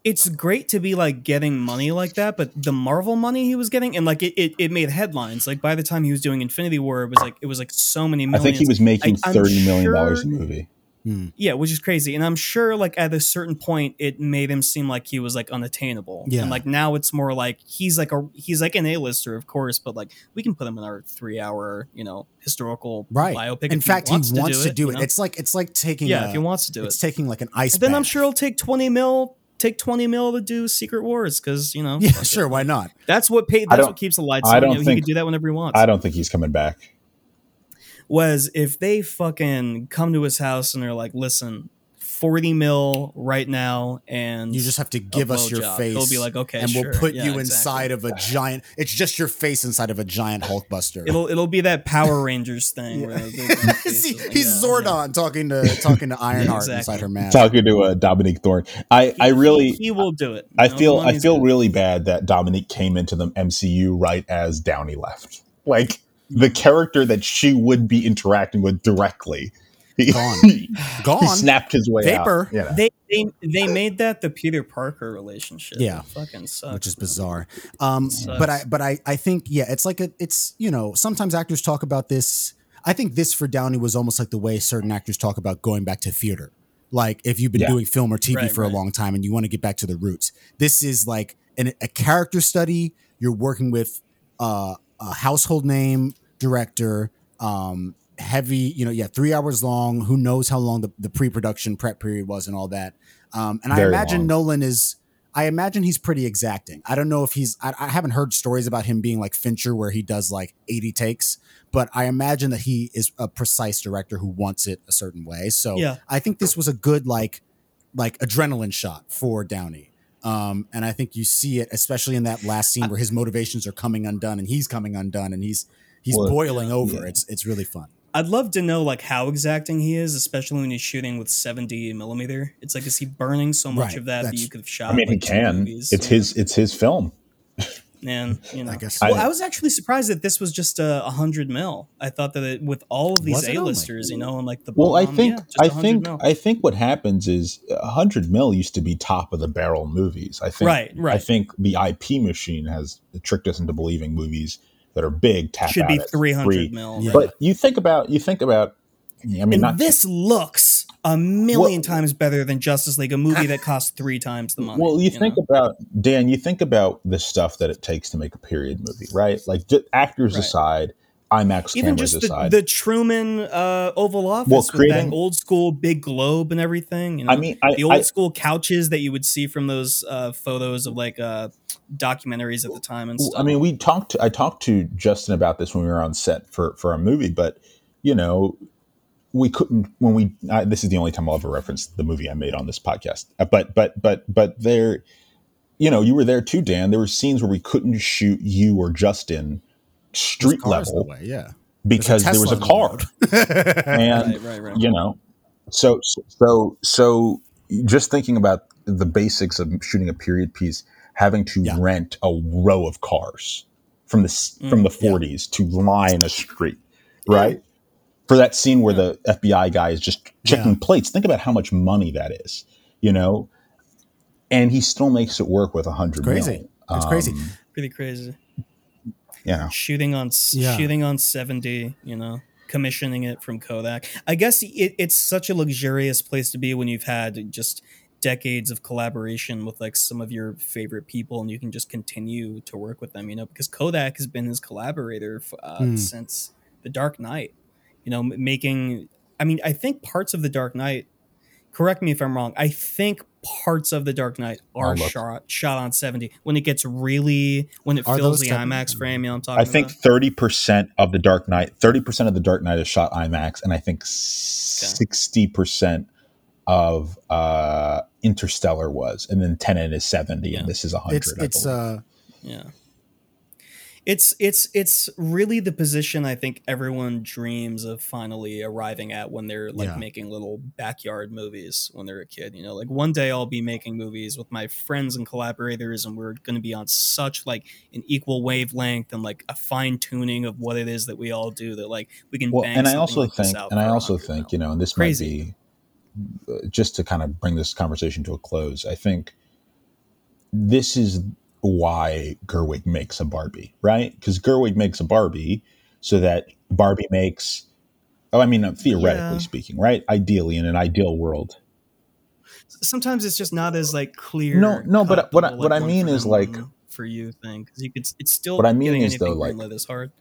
Speaker 7: it's great to be like getting money like that, but the Marvel money he was getting, and like it, it, it made headlines. Like by the time he was doing Infinity War, it was like it was like so many millions.
Speaker 8: I think he was making
Speaker 7: I- I'm
Speaker 8: thirty million dollars a movie. Hmm.
Speaker 7: Yeah, which is crazy. And I'm sure like at a certain point it made him seem like he was like unattainable.
Speaker 9: Yeah.
Speaker 7: And like now it's more like he's like a he's like an A-lister, of course, but like we can put him in our three hour, you know, historical
Speaker 9: right
Speaker 7: biopic.
Speaker 9: in
Speaker 7: if
Speaker 9: fact he wants, to do,
Speaker 7: you
Speaker 9: it,
Speaker 7: know?
Speaker 9: it's like it's like taking
Speaker 7: yeah,
Speaker 9: a-
Speaker 7: if he wants to do
Speaker 9: it's
Speaker 7: it.
Speaker 9: taking like an ice
Speaker 7: And then I'm sure it'll take 20 mil take 20 mil to do Secret Wars because you know
Speaker 9: yeah
Speaker 7: fuck it.
Speaker 9: sure why not
Speaker 7: That's what paid. That's what keeps the lights
Speaker 8: I
Speaker 7: on.
Speaker 8: don't
Speaker 7: You know, he
Speaker 8: think-
Speaker 7: could do that whenever he wants.
Speaker 8: I don't think he's coming back.
Speaker 7: was if they fucking come to his house and they're like, "Listen, forty mil right now, and
Speaker 9: you just have to give us your
Speaker 7: blowjob."
Speaker 9: face
Speaker 7: He'll be like, "Okay,
Speaker 9: and
Speaker 7: sure.
Speaker 9: we'll put
Speaker 7: Yeah,
Speaker 9: you
Speaker 7: exactly.
Speaker 9: inside of a giant it's just your face inside of a giant hulkbuster
Speaker 7: It'll it'll be that Power Rangers thing. Where they- they- they-
Speaker 9: See,
Speaker 7: they-
Speaker 9: he's
Speaker 7: yeah,
Speaker 9: Zordon talking to talking to Ironheart
Speaker 7: exactly.
Speaker 9: inside her mask.
Speaker 8: Talking to uh, Dominique Thorne, I I really
Speaker 7: he will do it.
Speaker 8: I
Speaker 7: You
Speaker 8: feel I feel
Speaker 7: good.
Speaker 8: really bad that Dominique came into the MCU right as Downey left. Like the character that she would be interacting with directly. He,
Speaker 9: Gone.
Speaker 8: he
Speaker 9: Gone.
Speaker 8: snapped his way
Speaker 9: Vapor.
Speaker 8: out. you know.
Speaker 7: They, they they made that the Peter Parker relationship.
Speaker 9: Yeah.
Speaker 7: It fucking sucks.
Speaker 9: which is bizarre. Um, but I, but I, I think, yeah, it's like a, it's you know, sometimes actors talk about this. I think this for Downey was almost like the way certain actors talk about going back to theater. Like if you've been
Speaker 8: Yeah.
Speaker 9: doing film or TV
Speaker 7: Right,
Speaker 9: for a long time and you want to get back to the roots, this is like an, a character study. You're working with uh, a household name director. Um, heavy, you know, yeah, three hours long. Who knows how long the, the pre-production prep period was and all that. Um, and I imagine
Speaker 8: long.
Speaker 9: Nolan is. I imagine he's pretty exacting. I don't know if he's. I, I haven't heard stories about him being like Fincher, where he does like eighty takes. But I imagine that he is a precise director who wants it a certain way. So
Speaker 7: Yeah.
Speaker 9: I think this was a good like, like adrenaline shot for Downey. Um, and I think you see it, especially in that last scene where his motivations are coming undone and he's coming undone and he's he's
Speaker 8: Well,
Speaker 9: boiling over.
Speaker 8: yeah.
Speaker 9: It's it's really fun.
Speaker 7: I'd love to know like how exacting he is, especially when he's shooting with 70 millimeter. It's like, is he burning so much
Speaker 9: Right,
Speaker 7: of that that you could have shot?
Speaker 8: I mean, he
Speaker 7: like, two
Speaker 8: can.
Speaker 7: movies?
Speaker 8: It's his. It's his film.
Speaker 7: And you know,
Speaker 9: I guess
Speaker 7: Well,
Speaker 8: I-
Speaker 7: I, was actually surprised that this was just a, a hundred mil. I thought that it, with all of these
Speaker 9: Was it only?
Speaker 7: A-listers, you know, and like the
Speaker 8: Well, I think.
Speaker 7: yeah,
Speaker 8: I think.
Speaker 7: mil.
Speaker 8: I think what happens is a hundred mil used to be top of the barrel movies. I think.
Speaker 7: Right, right.
Speaker 8: I think the IP machine has tricked us into believing movies that are big tap
Speaker 7: should
Speaker 8: out
Speaker 7: be
Speaker 8: at
Speaker 7: 300
Speaker 8: three.
Speaker 7: mil.
Speaker 9: Yeah.
Speaker 8: But you think about. You think about. I mean,
Speaker 7: and
Speaker 8: not
Speaker 7: this looks a million
Speaker 8: Well-
Speaker 7: times better than Justice League, a movie that costs three times the money.
Speaker 8: Well, you, think
Speaker 7: know?
Speaker 8: about Dan. You think about the stuff that it takes to make a period movie, right? Like ju- actors
Speaker 7: Right.
Speaker 8: aside, IMAX
Speaker 7: even
Speaker 8: cameras
Speaker 7: just the,
Speaker 8: aside.
Speaker 7: the Truman uh, Oval Office
Speaker 8: Well,
Speaker 7: with
Speaker 8: creating-
Speaker 7: that old school big globe and everything. You know?
Speaker 8: I mean, I,
Speaker 7: the old
Speaker 8: I,
Speaker 7: school couches that you would see from those uh, photos of like uh, documentaries at the time and stuff.
Speaker 8: I mean, we talked. I talked to Justin about this when we were on set for for a movie, but you know, we couldn't when we. I, this is the only time I'll ever reference the movie I made on this podcast. Uh, But but but but there, you know, you were there too, Dan. There were scenes where we couldn't shoot you or Justin street level
Speaker 9: that way, yeah.
Speaker 8: because there was a car, and
Speaker 7: right, right, right.
Speaker 8: you know, so so so just thinking about the basics of shooting a period piece, having to
Speaker 9: Yeah.
Speaker 8: rent a row of cars from the s from the 40s to line a street, right? For that scene where the FBI guy is just checking
Speaker 9: Yeah.
Speaker 8: plates, think about how much money that is, you know. And he still makes it work with a hundred
Speaker 9: Crazy.
Speaker 8: mil.
Speaker 9: It's crazy.
Speaker 8: Um,
Speaker 7: Pretty crazy.
Speaker 8: You know,
Speaker 7: Shooting on
Speaker 9: Yeah.
Speaker 7: shooting on seventy. You know, commissioning it from Kodak. I guess it, it's such a luxurious place to be when you've had just decades of collaboration with like some of your favorite people and you can just continue to work with them you know because kodak has been his collaborator uh,
Speaker 9: Hmm.
Speaker 7: since the dark knight you know m- making i mean i think parts of the dark knight correct me if i'm wrong i think parts of the dark knight are shot shot on 70 when it gets really when it
Speaker 9: Are
Speaker 7: fills the
Speaker 9: type-
Speaker 7: imax frame you know what i'm talking.
Speaker 8: I
Speaker 7: think
Speaker 8: thirty percent of the Dark Knight, thirty percent of the Dark Knight is shot IMAX, and I think sixty percent of uh, Interstellar was, and then Tenet is seventy,
Speaker 7: Yeah.
Speaker 8: and this is hundred.
Speaker 9: It's it's uh
Speaker 7: Yeah. It's it's it's really the position I think everyone dreams of finally arriving at when they're like
Speaker 9: Yeah.
Speaker 7: making little backyard movies when they're a kid. You know, like one day I'll be making movies with my friends and collaborators, and we're going to be on such like an equal wavelength and like a fine tuning of what it is that we all do that like we can.
Speaker 8: well, and I also
Speaker 7: like
Speaker 8: think, and I also think, you know, and this
Speaker 7: Crazy.
Speaker 8: might be uh, just to kind of bring this conversation to a close. I think this is why Gerwig makes a Barbie, right? Because Gerwig makes a Barbie so that Barbie makes. Oh, I mean, uh, theoretically
Speaker 7: Yeah.
Speaker 8: speaking, right? Ideally, in an ideal world,
Speaker 7: sometimes it's just not as like clear.
Speaker 8: No, no, but what I- what I mean is, like-
Speaker 7: for you thing because you could it's still
Speaker 8: What I mean is, though, like-
Speaker 7: is hard.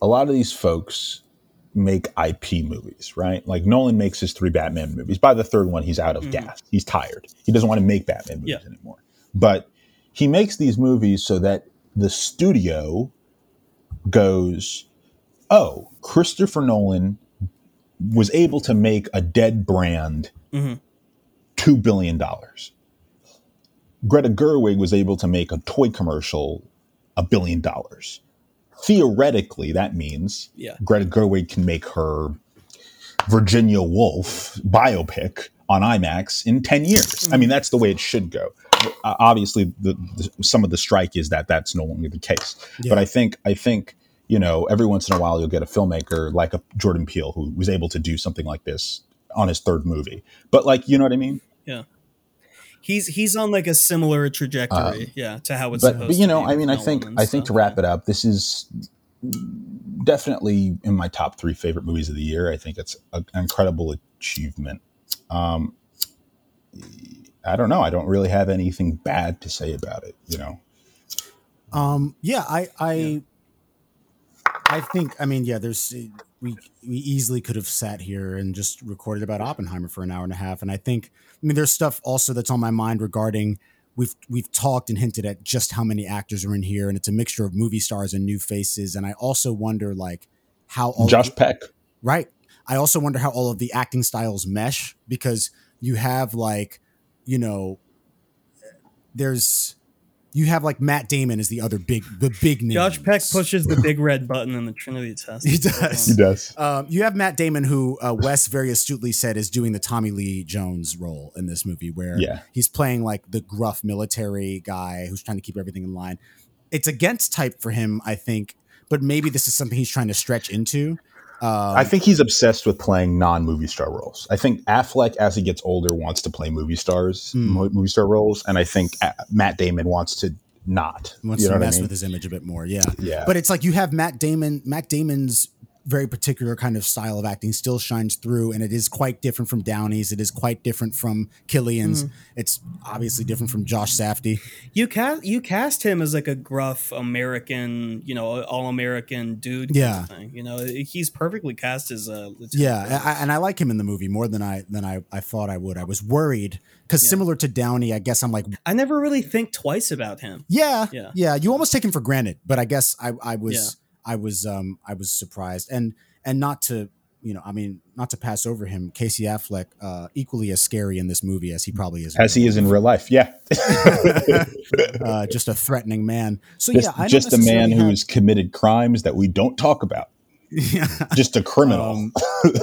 Speaker 8: a lot of these folks make IP movies, right? Like Nolan makes his three Batman movies. By the third one, he's out of
Speaker 7: Mhm.
Speaker 8: gas. He's tired. He doesn't want to make Batman movies
Speaker 7: Yeah.
Speaker 8: anymore. But he makes these movies so that the studio goes, "Oh, Christopher Nolan was able to make a dead brand
Speaker 7: Mhm.
Speaker 8: two billion dollars. Greta Gerwig was able to make a toy commercial a billion dollars. Theoretically, that means
Speaker 7: Yeah.
Speaker 8: Greta Gerwig can make her Virginia Woolf biopic on IMAX in 10 years. I mean, that's the way it should go. uh, obviously the, the some of the strike is that that's no longer the case.
Speaker 9: Yeah.
Speaker 8: But I think I think you know every once in a while you'll get a filmmaker like a Jordan Peele who was able to do something like this on his third movie. But like you know what I mean?
Speaker 7: Yeah. He's he's on like a similar trajectory, yeah, to how it's
Speaker 8: but,
Speaker 7: supposed
Speaker 8: but you
Speaker 7: to
Speaker 8: know
Speaker 7: be
Speaker 8: i mean i think
Speaker 7: and
Speaker 8: i think to
Speaker 7: stuff,
Speaker 8: wrap it up this is definitely in my top three favorite movies of the year i think it's a- an incredible achievement um i don't know i don't really have anything bad to say about it you know
Speaker 9: Um, yeah, I, I, I think. I mean, yeah. There's we we easily could have sat here and just recorded about Oppenheimer for an hour and a half, and I think. I mean, there's stuff also that's on my mind regarding. We've we've talked and hinted at just how many actors are in here, and it's a mixture of movie stars and new faces. And I also wonder, like, how all
Speaker 8: josh
Speaker 9: the-
Speaker 8: peck
Speaker 9: Right. I also wonder how all of the acting styles mesh because you have like, you know, there's you have like Matt Damon is the other big the big name.
Speaker 7: Josh Peck pushes the big red button in the Trinity test.
Speaker 9: He does.
Speaker 8: he does
Speaker 9: Um, you have Matt Damon, who uh, Wes very astutely said is doing the Tommy Lee Jones role in this movie, where
Speaker 8: Yeah.
Speaker 9: he's playing like the gruff military guy who's trying to keep everything in line. It's against type for him, I think, but maybe this is something he's trying to stretch into. Um,
Speaker 8: I think he's obsessed with playing non-movie star roles. I think Affleck, as he gets older, wants to play movie stars, mo- movie star roles, and I think uh, Matt Damon wants to not.
Speaker 9: wants
Speaker 8: you know
Speaker 9: to
Speaker 8: what I
Speaker 9: mess
Speaker 8: mean?
Speaker 9: with his image a bit more. Yeah.
Speaker 8: Yeah.
Speaker 9: But it's like you have Matt Damon, Matt Damon's very particular kind of style of acting still shines through and it is quite different from Downey's. It is quite different from Cillian's.
Speaker 7: Mm.
Speaker 9: It's obviously different from Josh Safdie.
Speaker 7: You cast you cast him as like a gruff American, you know, all American dude. kind
Speaker 9: Yeah.
Speaker 7: of thing. you know, he's perfectly cast as a lieutenant.
Speaker 9: Yeah, and I, and I like him in the movie more than I than I, I thought I would. I was worried because
Speaker 7: Yeah.
Speaker 9: similar to Downey, I guess I'm like,
Speaker 7: I never really think twice about him.
Speaker 9: yeah,
Speaker 7: Yeah.
Speaker 9: yeah. You almost take him for granted, but I guess I I was I was um I was surprised and and not to you know I mean not to pass over him. Casey Affleck uh, equally as scary in this movie as he probably is. in
Speaker 8: as he
Speaker 9: real
Speaker 8: is in
Speaker 9: life.
Speaker 8: real life. Yeah,
Speaker 9: uh, just a threatening man. So
Speaker 8: just,
Speaker 9: yeah, I
Speaker 8: just a man
Speaker 9: have-
Speaker 8: who's committed crimes that we don't talk about.
Speaker 9: Yeah.
Speaker 8: Just a criminal.
Speaker 9: Um,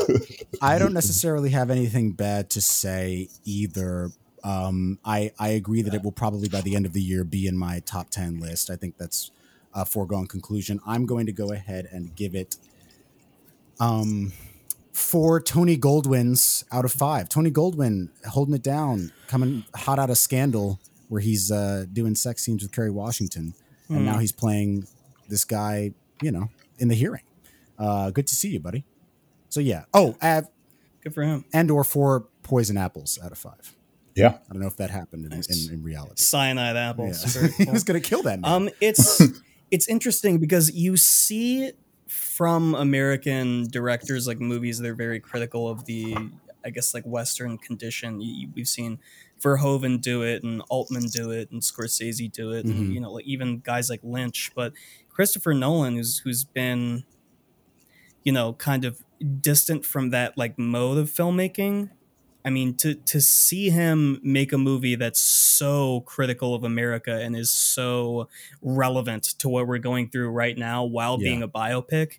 Speaker 9: I don't necessarily have anything bad to say either. Um, I I agree that it will probably by the end of the year be in my top ten list. I think that's a foregone conclusion. I'm going to go ahead and give it um four Tony Goldwyn's out of five. Tony Goldwyn holding it down, coming hot out of Scandal, where he's uh, doing sex scenes with Kerry Washington, and
Speaker 7: Hmm.
Speaker 9: now he's playing this guy, you know, in the hearing. Uh, good to see you, buddy. So yeah. Oh, uh,
Speaker 7: Good for him.
Speaker 9: and or four poison apples out of five.
Speaker 8: yeah,
Speaker 9: I don't know if that happened in, in, in reality.
Speaker 7: Cyanide apples.
Speaker 9: Yeah.
Speaker 7: Very
Speaker 9: he was gonna kill that man.
Speaker 7: Um, it's it's interesting because you see from American directors like movies they're very critical of the I guess like Western condition. You, we've seen Verhoeven do it and Altman do it and Scorsese do it,
Speaker 9: Mhm.
Speaker 7: and you know like even guys like Lynch. But Christopher Nolan, who's who's been you know kind of distant from that like mode of filmmaking I mean, to to see him make a movie that's so critical of America and is so relevant to what we're going through right now while
Speaker 9: Yeah.
Speaker 7: being a biopic,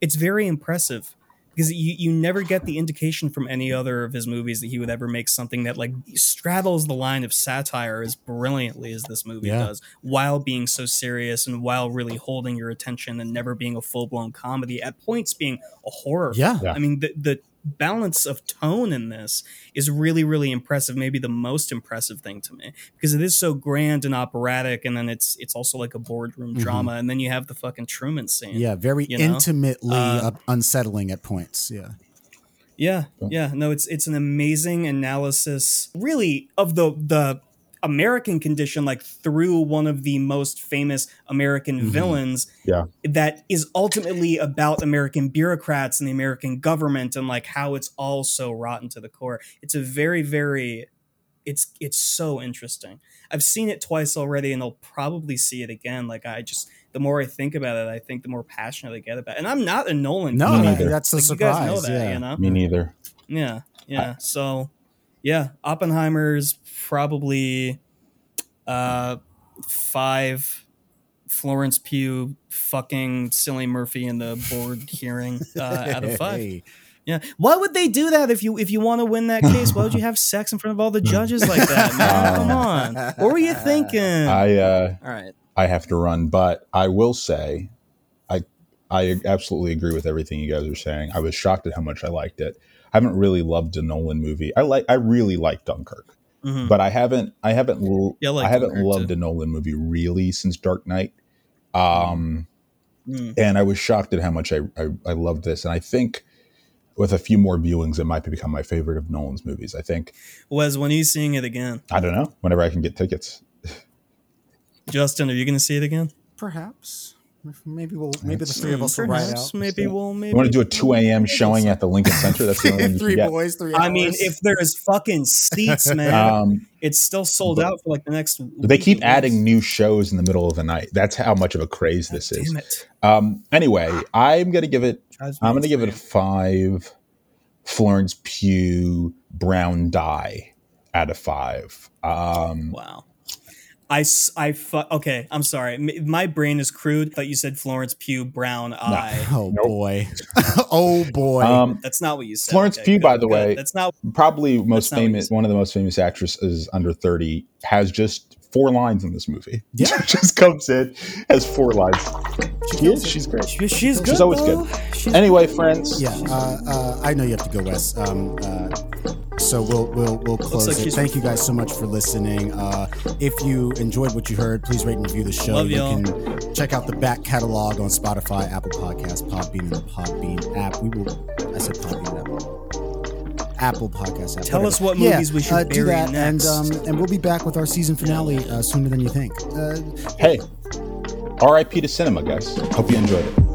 Speaker 7: it's very impressive. Because you, you never get the indication from any other of his movies that he would ever make something that like straddles the line of satire as brilliantly as this movie
Speaker 9: Yeah.
Speaker 7: does, while being so serious and while really holding your attention and never being a full blown comedy. At points, being a horror.
Speaker 9: Yeah.
Speaker 8: Yeah.
Speaker 7: I mean, the the balance of tone in this is really really impressive maybe the most impressive thing to me because it is so grand and operatic and then it's it's also like a boardroom
Speaker 9: Mhm.
Speaker 7: drama and then you have the fucking truman scene
Speaker 9: yeah, very
Speaker 7: you know?
Speaker 9: intimately
Speaker 7: uh,
Speaker 9: unsettling at points. Yeah.
Speaker 7: yeah yeah no it's it's an amazing analysis really of the the american condition like through one of the most famous american
Speaker 9: Mhm.
Speaker 7: villains
Speaker 8: Yeah.
Speaker 7: that is ultimately about american bureaucrats and the american government and like how it's all so rotten to the core it's a very very it's it's so interesting i've seen it twice already and i'll probably see it again like i just the more i think about it i think the more passionate i get about it and i'm not a nolan
Speaker 9: No,
Speaker 7: guy.
Speaker 8: neither.
Speaker 9: that's the
Speaker 7: like,
Speaker 9: surprise.
Speaker 7: you guys know that
Speaker 9: yeah.
Speaker 7: you know
Speaker 8: me neither.
Speaker 7: yeah, yeah. so, yeah, Oppenheimer's probably uh five. Florence Pugh fucking Cillian Murphy in the board hearing uh, out of five.
Speaker 9: Hey,
Speaker 7: Yeah. Why would they do that if you if you want to win that case? Why would you have sex in front of all the judges like that, man? Come on. What were you thinking?
Speaker 8: I uh,
Speaker 7: all right.
Speaker 8: I have to run, but I will say, I I absolutely agree with everything you guys are saying. I was shocked at how much I liked it. I haven't really loved a Nolan movie. I like I really like Dunkirk,
Speaker 7: Mhm.
Speaker 8: but I haven't I haven't
Speaker 7: Yeah, I like
Speaker 8: I haven't
Speaker 7: Dunkirk,
Speaker 8: loved
Speaker 7: too.
Speaker 8: a Nolan movie really since Dark Knight. Um,
Speaker 7: Mm.
Speaker 8: and I was shocked at how much I, I I loved this, and I think with a few more viewings, it might become my favorite of Nolan's movies. I think
Speaker 7: Was when are you seeing it again?
Speaker 8: I don't know whenever I can get tickets.
Speaker 7: Justin, are you going to see it again?
Speaker 9: Perhaps. Maybe we'll. Maybe the three of us will ride out.
Speaker 7: Maybe we'll. Maybe
Speaker 8: You want to do a two a.m. showing at the Lincoln Center? That's the only thing you
Speaker 9: three
Speaker 8: can get.
Speaker 9: boys, three.
Speaker 7: I mean, if there's fucking seats, man,
Speaker 8: Um,
Speaker 7: it's still sold
Speaker 8: but-
Speaker 7: out for like the next.
Speaker 8: But they keep
Speaker 7: at least.
Speaker 8: adding new shows in the middle of the night. That's how much of a craze this is.
Speaker 7: Damn it!
Speaker 8: Um, anyway, I'm gonna give it. I'm gonna give it a five. Florence Pugh brown dye out of five. Um,
Speaker 7: Wow. I, s- I fu- okay, I'm sorry. M- My brain is crude. but you said Florence Pugh brown eye.
Speaker 9: oh
Speaker 8: Nope.
Speaker 9: boy, oh boy.
Speaker 8: um,
Speaker 7: That's not what you said.
Speaker 8: Florence
Speaker 7: Okay,
Speaker 8: Pugh,
Speaker 7: good,
Speaker 8: by the
Speaker 7: good.
Speaker 8: way,
Speaker 7: That's not.
Speaker 8: probably most
Speaker 7: not
Speaker 8: famous, one of the most famous actresses under 30, has just four lines in this movie.
Speaker 9: Yeah.
Speaker 8: just comes in, has four lines. She is. She's great.
Speaker 7: She- she's good.
Speaker 8: She's always
Speaker 7: though.
Speaker 8: good.
Speaker 7: She's
Speaker 8: Anyway, friends.
Speaker 9: yeah, uh, uh, I know you have to go, Wes. Um, uh, so we'll we'll we'll close
Speaker 7: like
Speaker 9: it. Thank you guys so much for listening. Uh, if you enjoyed what you heard, please rate and review the show.
Speaker 7: Love
Speaker 9: you
Speaker 7: y'all.
Speaker 9: can check out the back catalog on Spotify, Apple Podcasts, Podbean, and the Podbean app. We will. I said Podbean app. Apple Podcast app.
Speaker 7: Tell
Speaker 9: whatever.
Speaker 7: us what
Speaker 9: Yeah,
Speaker 7: movies we should
Speaker 9: uh, do that,
Speaker 7: next.
Speaker 9: and um, and we'll be back with our season finale uh, sooner than you think. Uh,
Speaker 8: Hey, RIP to cinema, guys. Hope you enjoyed it.